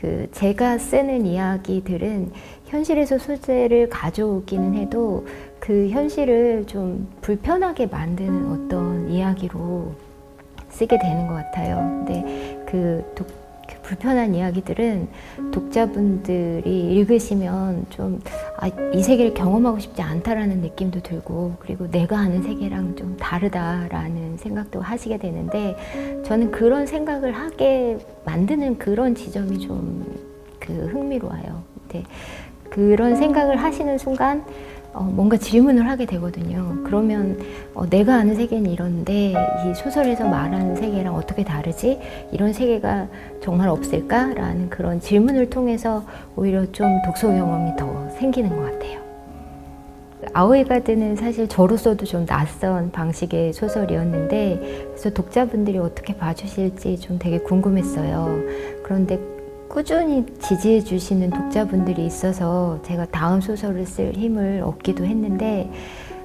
Speaker 5: 그 제가 쓰는 이야기들은 현실에서 소재를 가져오기는 해도 그 현실을 좀 불편하게 만드는 어떤 이야기로 쓰게 되는 것 같아요. 근데 그, 독, 그 불편한 이야기들은 독자분들이 읽으시면 좀, 아, 이 세계를 경험하고 싶지 않다라는 느낌도 들고, 그리고 내가 아는 세계랑 좀 다르다라는 생각도 하시게 되는데, 저는 그런 생각을 하게 만드는 그런 지점이 좀 그 흥미로워요. 근데 그런 생각을 하시는 순간, 어, 뭔가 질문을 하게 되거든요. 그러면 어, 내가 아는 세계는 이런데 이 소설에서 말하는 세계랑 어떻게 다르지? 이런 세계가 정말 없을까? 라는 그런 질문을 통해서 오히려 좀 독서 경험이 더 생기는 것 같아요. 아오이 가드는 사실 저로서도 좀 낯선 방식의 소설이었는데 그래서 독자분들이 어떻게 봐주실지 좀 되게 궁금했어요. 그런데 꾸준히 지지해 주시는 독자분들이 있어서 제가 다음 소설을 쓸 힘을 얻기도 했는데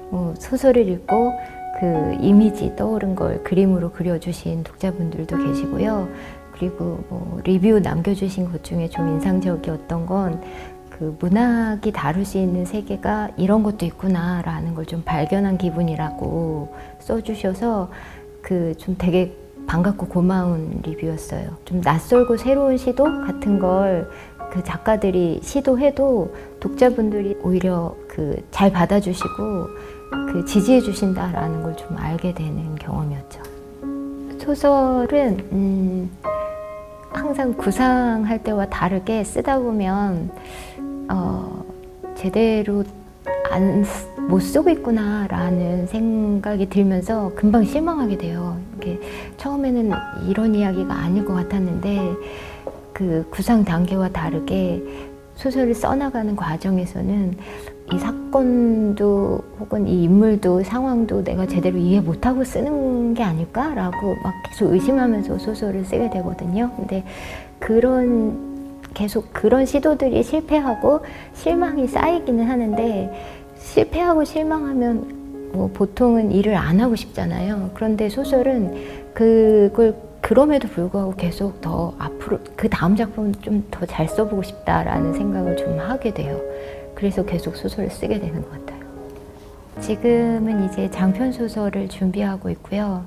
Speaker 5: 뭐 소설을 읽고 그 이미지 떠오른 걸 그림으로 그려주신 독자분들도 계시고요. 그리고 뭐 리뷰 남겨주신 것 중에 좀 인상적이었던 건 그 문학이 다룰 수 있는 세계가 이런 것도 있구나라는 걸 좀 발견한 기분이라고 써주셔서 그 좀 되게 반갑고 고마운 리뷰였어요. 좀 낯설고 새로운 시도 같은 걸 그 작가들이 시도해도 독자분들이 오히려 그 잘 받아주시고 그 지지해 주신다라는 걸 좀 알게 되는 경험이었죠. 소설은 음, 항상 구상할 때와 다르게 쓰다 보면 어, 제대로 안, 못 쓰고 있구나라는 생각이 들면서 금방 실망하게 돼요. 이게 처음에는 이런 이야기가 아닐 것 같았는데 그 구상 단계와 다르게 소설을 써나가는 과정에서는 이 사건도 혹은 이 인물도 상황도 내가 제대로 이해 못하고 쓰는 게 아닐까라고 막 계속 의심하면서 소설을 쓰게 되거든요. 근데 그런 계속 그런 시도들이 실패하고 실망이 쌓이기는 하는데 실패하고 실망하면 뭐 보통은 일을 안 하고 싶잖아요. 그런데 소설은 그걸 그럼에도 불구하고 계속 더 앞으로 그 다음 작품은 좀더 잘 써보고 싶다라는 생각을 좀 하게 돼요. 그래서 계속 소설을 쓰게 되는 것 같아요. 지금은 이제 장편 소설을 준비하고 있고요.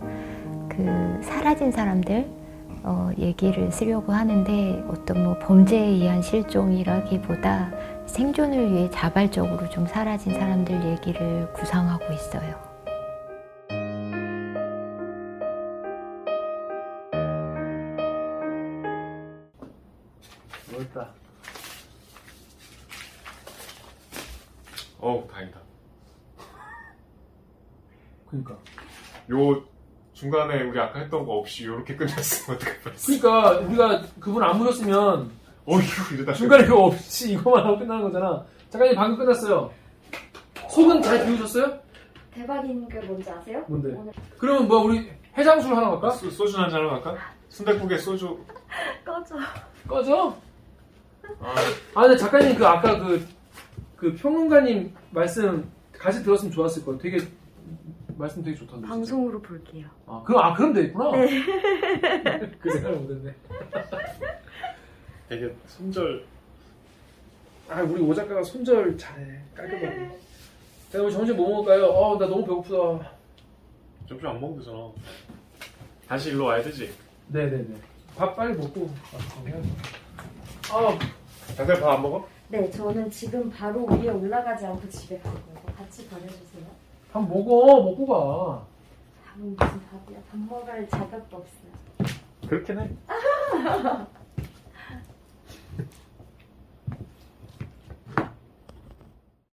Speaker 5: 그 사라진 사람들 어, 얘기를 쓰려고 하는데 어떤 뭐 범죄에 의한 실종이라기보다 생존을 위해 자발적으로 좀 사라진 사람들 얘기를 구상하고 있어요.
Speaker 1: 멋있다.
Speaker 2: 어우 다행이다.
Speaker 1: 그러니까.
Speaker 2: 요 중간에 우리 아까 했던 거 없이 이렇게 끝났으면 어떡할 뻔했어.
Speaker 1: 그러니까 우리가 그분 안 물었으면
Speaker 2: 어휴 이러다
Speaker 1: 중간에 그거 없이 이거만 하고 끝나는 거잖아. 작가님 방금 끝났어요. 속은 잘 비우셨어요?
Speaker 3: 대박인 게 뭔지 아세요?
Speaker 1: 뭔데?
Speaker 3: 오늘
Speaker 1: 그러면 뭐 우리 해장술 하나 갈까?
Speaker 2: 소, 소주 한잔 하러 갈까? 순댓국에 소주. [LAUGHS]
Speaker 3: 꺼져.
Speaker 1: 꺼져.
Speaker 2: 아,
Speaker 1: 아 근데 작가님 그 아까 그, 그 평론가님 말씀 같이 들었으면 좋았을 거예요. 되게 말씀 되게 좋던데. 진짜.
Speaker 3: 방송으로 볼게요.
Speaker 1: 아 그럼 아 그럼 되겠구나.
Speaker 3: 네. [LAUGHS]
Speaker 1: 그 생각을 못했네. [LAUGHS]
Speaker 2: 되게 손절.
Speaker 1: 아 우리 오 작가가 손절 잘해 깔끔하게. 자 우리 점심 뭐 먹을까요? 어나 너무 배고프다.
Speaker 2: 점심 안 먹으면 되잖아. 다시 일로 와야 되지.
Speaker 1: 네네네. 밥 빨리 먹고 아. 아
Speaker 2: 장대 밥안 먹어?
Speaker 3: 네, 저는 지금 바로 위에 올라가지 않고 집에 갈 거예요. 같이 보내주세요.
Speaker 1: 밥 먹어 먹고 가.
Speaker 3: 밥은 무슨 밥이야? 밥 먹을 자격도 없어요.
Speaker 2: 그렇긴 해. [LAUGHS]